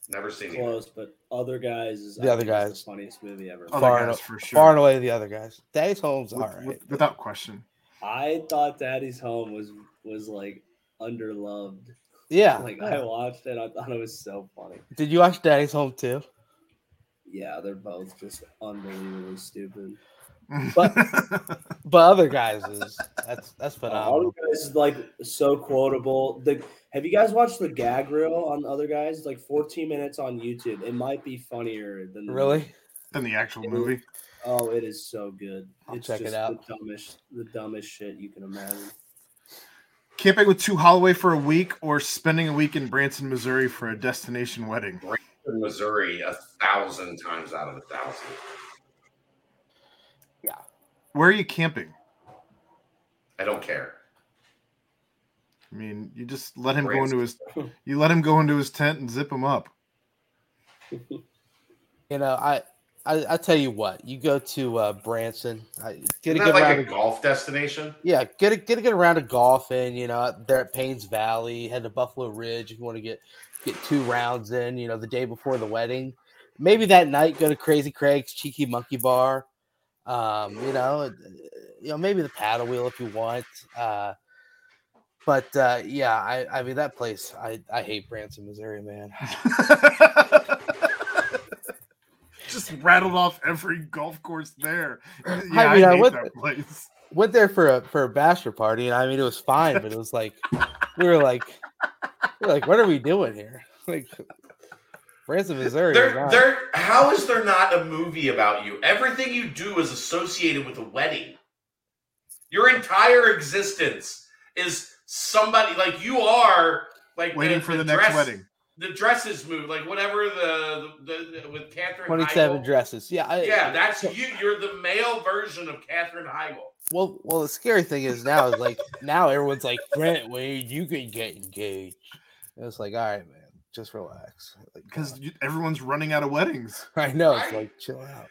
S2: Never seen it.
S4: Close, but other guys is
S1: The
S4: I
S1: Other Guys.
S4: the funniest movie ever.
S3: Other
S1: Far
S3: Guys
S1: and-
S3: for sure.
S1: far and away the other guys. Daddy's Home's
S3: With-
S1: all right.
S3: with- without question.
S4: I thought Daddy's Home was was like underloved.
S1: Yeah.
S4: Like
S1: yeah.
S4: I watched it, I thought it was so funny.
S1: Did you watch Daddy's Home too?
S4: Yeah, they're both just unbelievably stupid.
S1: But- But other guys is that's that's
S4: Uh, Other
S1: phenomenal.
S4: guys is like so quotable. The have you guys watched the gag reel on Other Guys? It's like 14 minutes on YouTube. It might be funnier than the
S1: Really?
S3: than the actual movie.
S4: Oh, it is so good.
S1: I'll
S4: it's
S1: check it
S4: just
S1: out.
S4: The dumbest, the dumbest shit you can imagine.
S3: Camping with two Holloway for a week or spending a week in Branson, Missouri for a destination wedding.
S2: In Missouri, a thousand times out of a thousand. Yeah.
S3: Where are you camping?
S2: I don't care.
S3: I mean, you just let him go into his you let him go into his tent and zip him up.
S1: You know, I I, I tell you what, you go to uh, Branson, I, get a
S2: Isn't
S1: good
S2: that like
S1: round
S2: a
S1: of,
S2: golf destination?
S1: yeah, get a get a good round of golf in. You know, there at Paynes Valley, head to Buffalo Ridge if you want to get get two rounds in. You know, the day before the wedding, maybe that night go to Crazy Craig's Cheeky Monkey Bar. Um, you know, uh, you know maybe the paddle wheel if you want. Uh, but uh, yeah, I I mean that place, I I hate Branson, Missouri, man.
S3: just rattled off every golf course there. Yeah,
S1: I
S3: I,
S1: mean, I
S3: hate
S1: went-
S3: that place.
S1: went there for a for a bachelor party, and I mean it was fine, but it was like we were like we were like, what are we doing here? Like Branson, Missouri.
S2: There, there. How is there not a movie about you? Everything you do is associated with a wedding. Your entire existence is somebody like you are like
S3: Waiting
S2: the-
S3: for the,
S2: the
S3: next
S2: dress-
S3: wedding.
S2: The dresses move like whatever the the, the with Katherine.
S1: Twenty-seven dresses. Yeah, I,
S2: Yeah, that's you. You're the male version of Katherine Heigl.
S1: Well, well, the scary thing is now is like now everyone's like Brent Wade, you can get engaged. And it's like, all right, man, just relax.
S3: Because
S1: God.
S3: you- everyone's running out of weddings.
S1: I know it's
S2: Right.
S1: like chill out.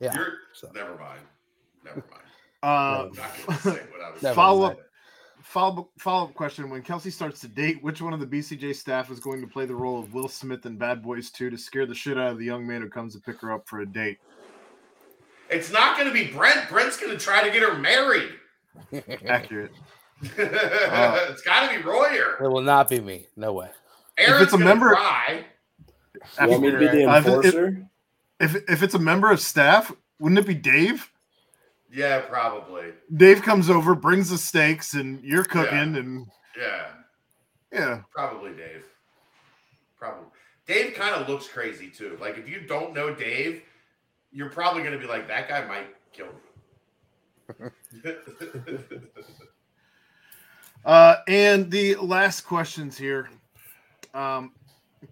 S1: Yeah.
S2: You're
S1: so-
S2: never mind. Never mind.
S3: Uh,
S2: I'm not gonna say what I was
S3: follow up follow follow up question: When Kelsey starts to date, which one of the BCJ staff is going to play the role of Will Smith in Bad Boys 2 to scare the shit out of the young man who comes to pick her up for a date?
S2: It's not going to be Brent. Brent's going to try to get her married.
S3: Accurate.
S2: it's got to be Royer.
S1: it will not be me. No way.
S2: Aaron's
S3: it's a
S2: gonna
S3: member-
S2: cry.
S4: You want me to be the
S3: I've- it-
S4: enforcer?
S3: If if it's a member of staff, wouldn't it be Dave?
S2: Yeah, probably.
S3: Dave comes over, brings the steaks, and you're cooking, and
S2: Yeah,
S3: yeah,
S2: probably Dave. Probably. Dave kind of looks crazy too. Like if you don't know Dave, you're probably going to be like, that guy might kill me.
S3: Uh, and the last questions here, um,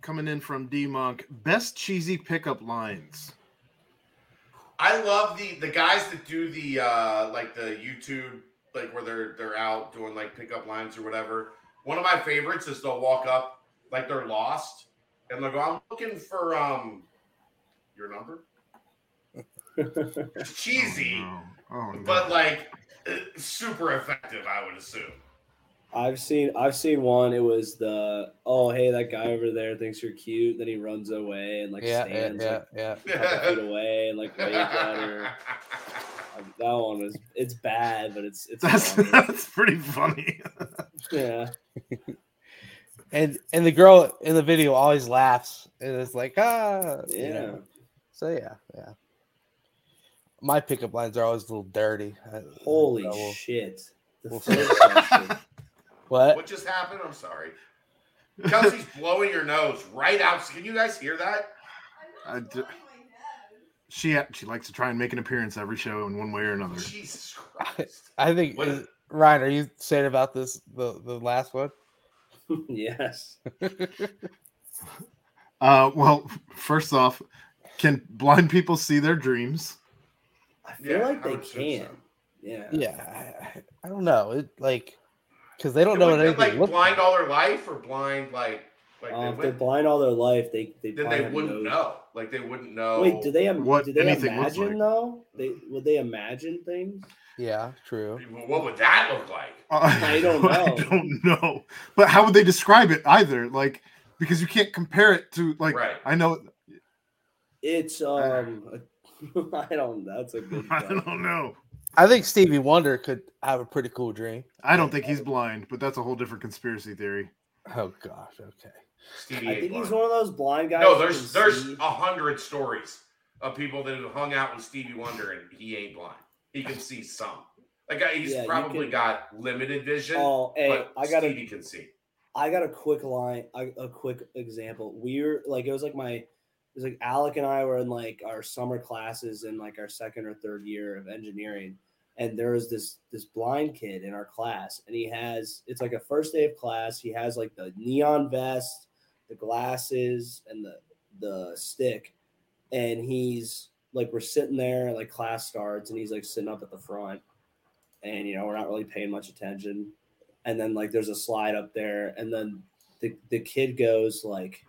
S3: coming in from D Monk. Best cheesy pickup lines.
S2: I love the the guys that do the uh like the YouTube like where they're they're out doing like pickup lines or whatever. One of my favorites is they'll walk up like they're lost and they'll go, I'm looking for um your number. It's cheesy,
S3: Oh, no. Oh, no.
S2: but like uh, super effective, I would assume.
S4: I've seen I've seen one. It was the oh hey that guy over there thinks you're cute. Then he runs away and like
S1: Yeah, yeah,
S4: stands
S1: yeah,
S4: like
S1: yeah.
S4: a feet away and like wave at her. That one is it's bad, but it's it's
S3: that's
S4: funny.
S3: that's pretty funny.
S4: yeah.
S1: and and the girl in the video always laughs and it's like ah you
S4: Yeah.
S1: know. So yeah, yeah. My pickup lines are always a little dirty.
S4: Holy
S1: I will-
S4: shit. The
S1: we'll
S4: first
S1: see.
S4: question.
S1: What?
S2: What just happened? I'm sorry. Kelsey's blowing your nose right out. Can you guys hear that?
S3: I d- she she likes to try and make an appearance every show in one way or another.
S2: Jesus Christ.
S1: I think
S2: What-
S1: is- Ryan, are you saying about this the the last one?
S4: yes.
S3: Uh, well, first off, can blind people see their dreams?
S4: I feel
S2: Yeah,
S4: like
S2: I
S4: they
S2: would assume so.
S4: can. Yeah.
S1: yeah, I, I don't know. It like because they don't
S2: It
S1: know what
S2: would-
S1: anything
S2: like blind
S1: like.
S2: all their life or blind like like
S4: Uh,
S2: they
S4: if they're blind all their life, they they
S2: then they wouldn't
S4: no-
S2: know. Like they wouldn't know.
S4: Wait, do they im-
S3: what
S4: do they
S3: anything looks
S4: imagine
S3: like.
S4: though? They would they imagine things?
S1: Yeah, true.
S2: What would that look like?
S4: I don't know.
S3: I don't know. But how would they describe it either? Like because you can't compare it to like
S2: Right.
S3: I know
S4: It's um I don't that's a good
S3: I don't know.
S1: I think Stevie Wonder could have a pretty cool dream.
S3: I don't think he's blind, but that's a whole different conspiracy theory.
S1: Oh gosh, okay.
S2: Stevie
S4: I
S2: ain't
S4: think he's one of those blind guys.
S2: No, there's there's a hundred stories of people that have hung out with Stevie Wonder and he ain't blind. He can see some. Like uh, he's
S4: Yeah,
S2: probably
S4: can-
S2: got limited vision.
S4: Oh, hey,
S2: but
S4: I got a
S2: Stevie can see.
S4: I got a quick line, a, a quick example. We were like, it was like my, it was like Alec and I were in like our summer classes in like our second or third year of engineering, and there was this this blind kid in our class, and he has it's like a first day of class. He has like the neon vest, the glasses, and the the stick, and he's like we're sitting there, like class starts, and he's like sitting up at the front, and you know we're not really paying much attention and then like there's a slide up there and then the, the kid goes like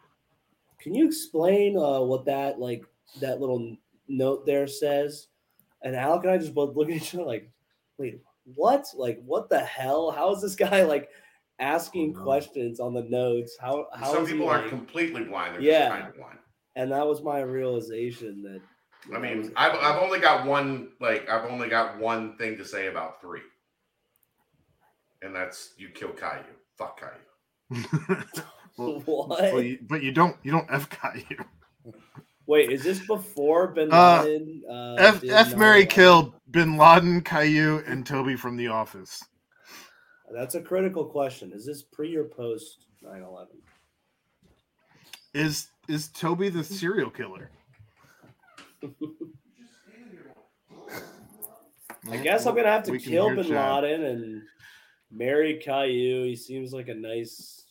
S4: can you explain uh, what that like that little note there says and alec and i just both look at each other like wait what like what the hell how is this guy like asking
S3: Oh,
S4: questions on the notes how how
S2: Some
S4: is he,
S2: people aren't
S4: like-
S2: completely blind. They're
S4: Yeah.
S2: just kind of blind.
S4: and that was my realization that
S2: I mean,
S4: was-
S2: I've, I've only got one like I've only got one thing to say about three, and that's you kill Caillou. Fuck Caillou.
S3: well,
S4: what
S3: well, you, but you don't you don't F you.
S4: Wait is this before bin
S3: Uh,
S4: laden uh,
S3: F
S4: did
S3: F Mary
S4: 9/11?
S3: killed Bin Laden, Caillou, and Toby from The Office.
S4: That's a critical question. Is this pre or post 9 11?
S3: Is is Toby the serial killer?
S4: I guess I'm going to have to
S3: We
S4: kill bin. Laden and marry Caillou. He seems like a nice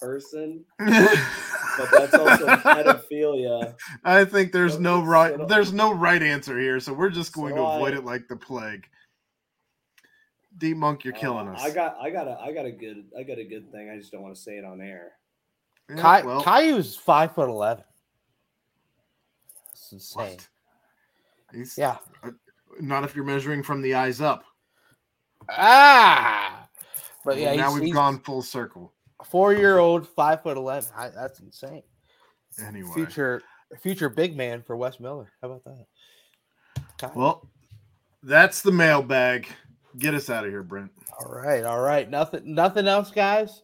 S4: person, but that's also pedophilia.
S3: I think there's
S4: So-
S3: no right there's no right answer here, so we're just going
S4: So
S3: to avoid
S4: I-
S3: it like the plague. Deep Monk, you're killing
S4: Uh,
S3: us.
S4: I got, I got, a, I got a good, I got a good thing. I just don't want to say it on air.
S3: Yeah,
S1: Kai,
S3: well,
S1: Caillou's five foot eleven. That's insane.
S3: what? He's-
S1: Yeah.
S3: Not if you're measuring from the eyes up.
S1: Ah. But yeah,
S3: Well, now
S1: he's,
S3: we've gone full circle.
S1: Four year old, five foot eleven. I, that's insane.
S3: Anyway,
S1: Future future big man for Wes Miller. How about that? Kai-
S3: well, that's the mailbag. Get us out of here, Brent.
S1: all right, all right. Nothing nothing else, guys.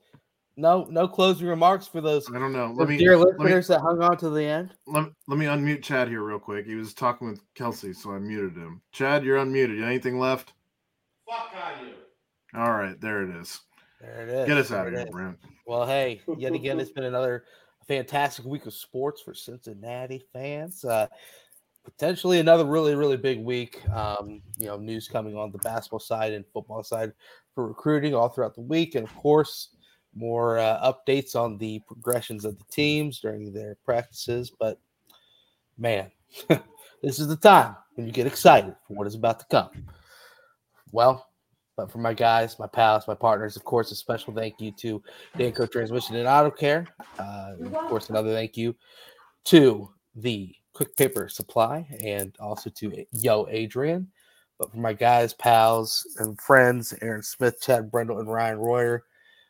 S1: No no closing remarks for those
S3: I don't know. Let me
S1: dear
S3: let me
S1: listeners that hung on to the end.
S3: let, let me unmute Chad here real quick. He was talking with Kelsey, so I muted him. Chad, you're unmuted. Anything left?
S2: Fuck Caillou.
S3: All right, there it is.
S1: There it is.
S3: Get us out of here. Brent.
S1: Well, hey, yet again, it's been another fantastic week of sports for Cincinnati fans. Uh, potentially another really, really big week. Um, you know, news coming on the basketball side and football side for recruiting all throughout the week, and of course, more uh, updates on the progressions of the teams during their practices. But man, this is the time when you get excited for what is about to come. Well, but for my guys, my pals, my partners, of course, a special thank you to Danco Transmission and Auto Care. Uh, and of course, another thank you to the Quick Paper Supply and also to Yo Adrean. But for my guys, pals, and friends, Aaron Smith, Chad Brendel, and Ryan Royer,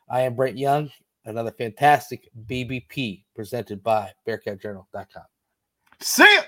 S1: I am Brent Young. Another fantastic BBP presented by BearcatJournal.com.
S3: See ya!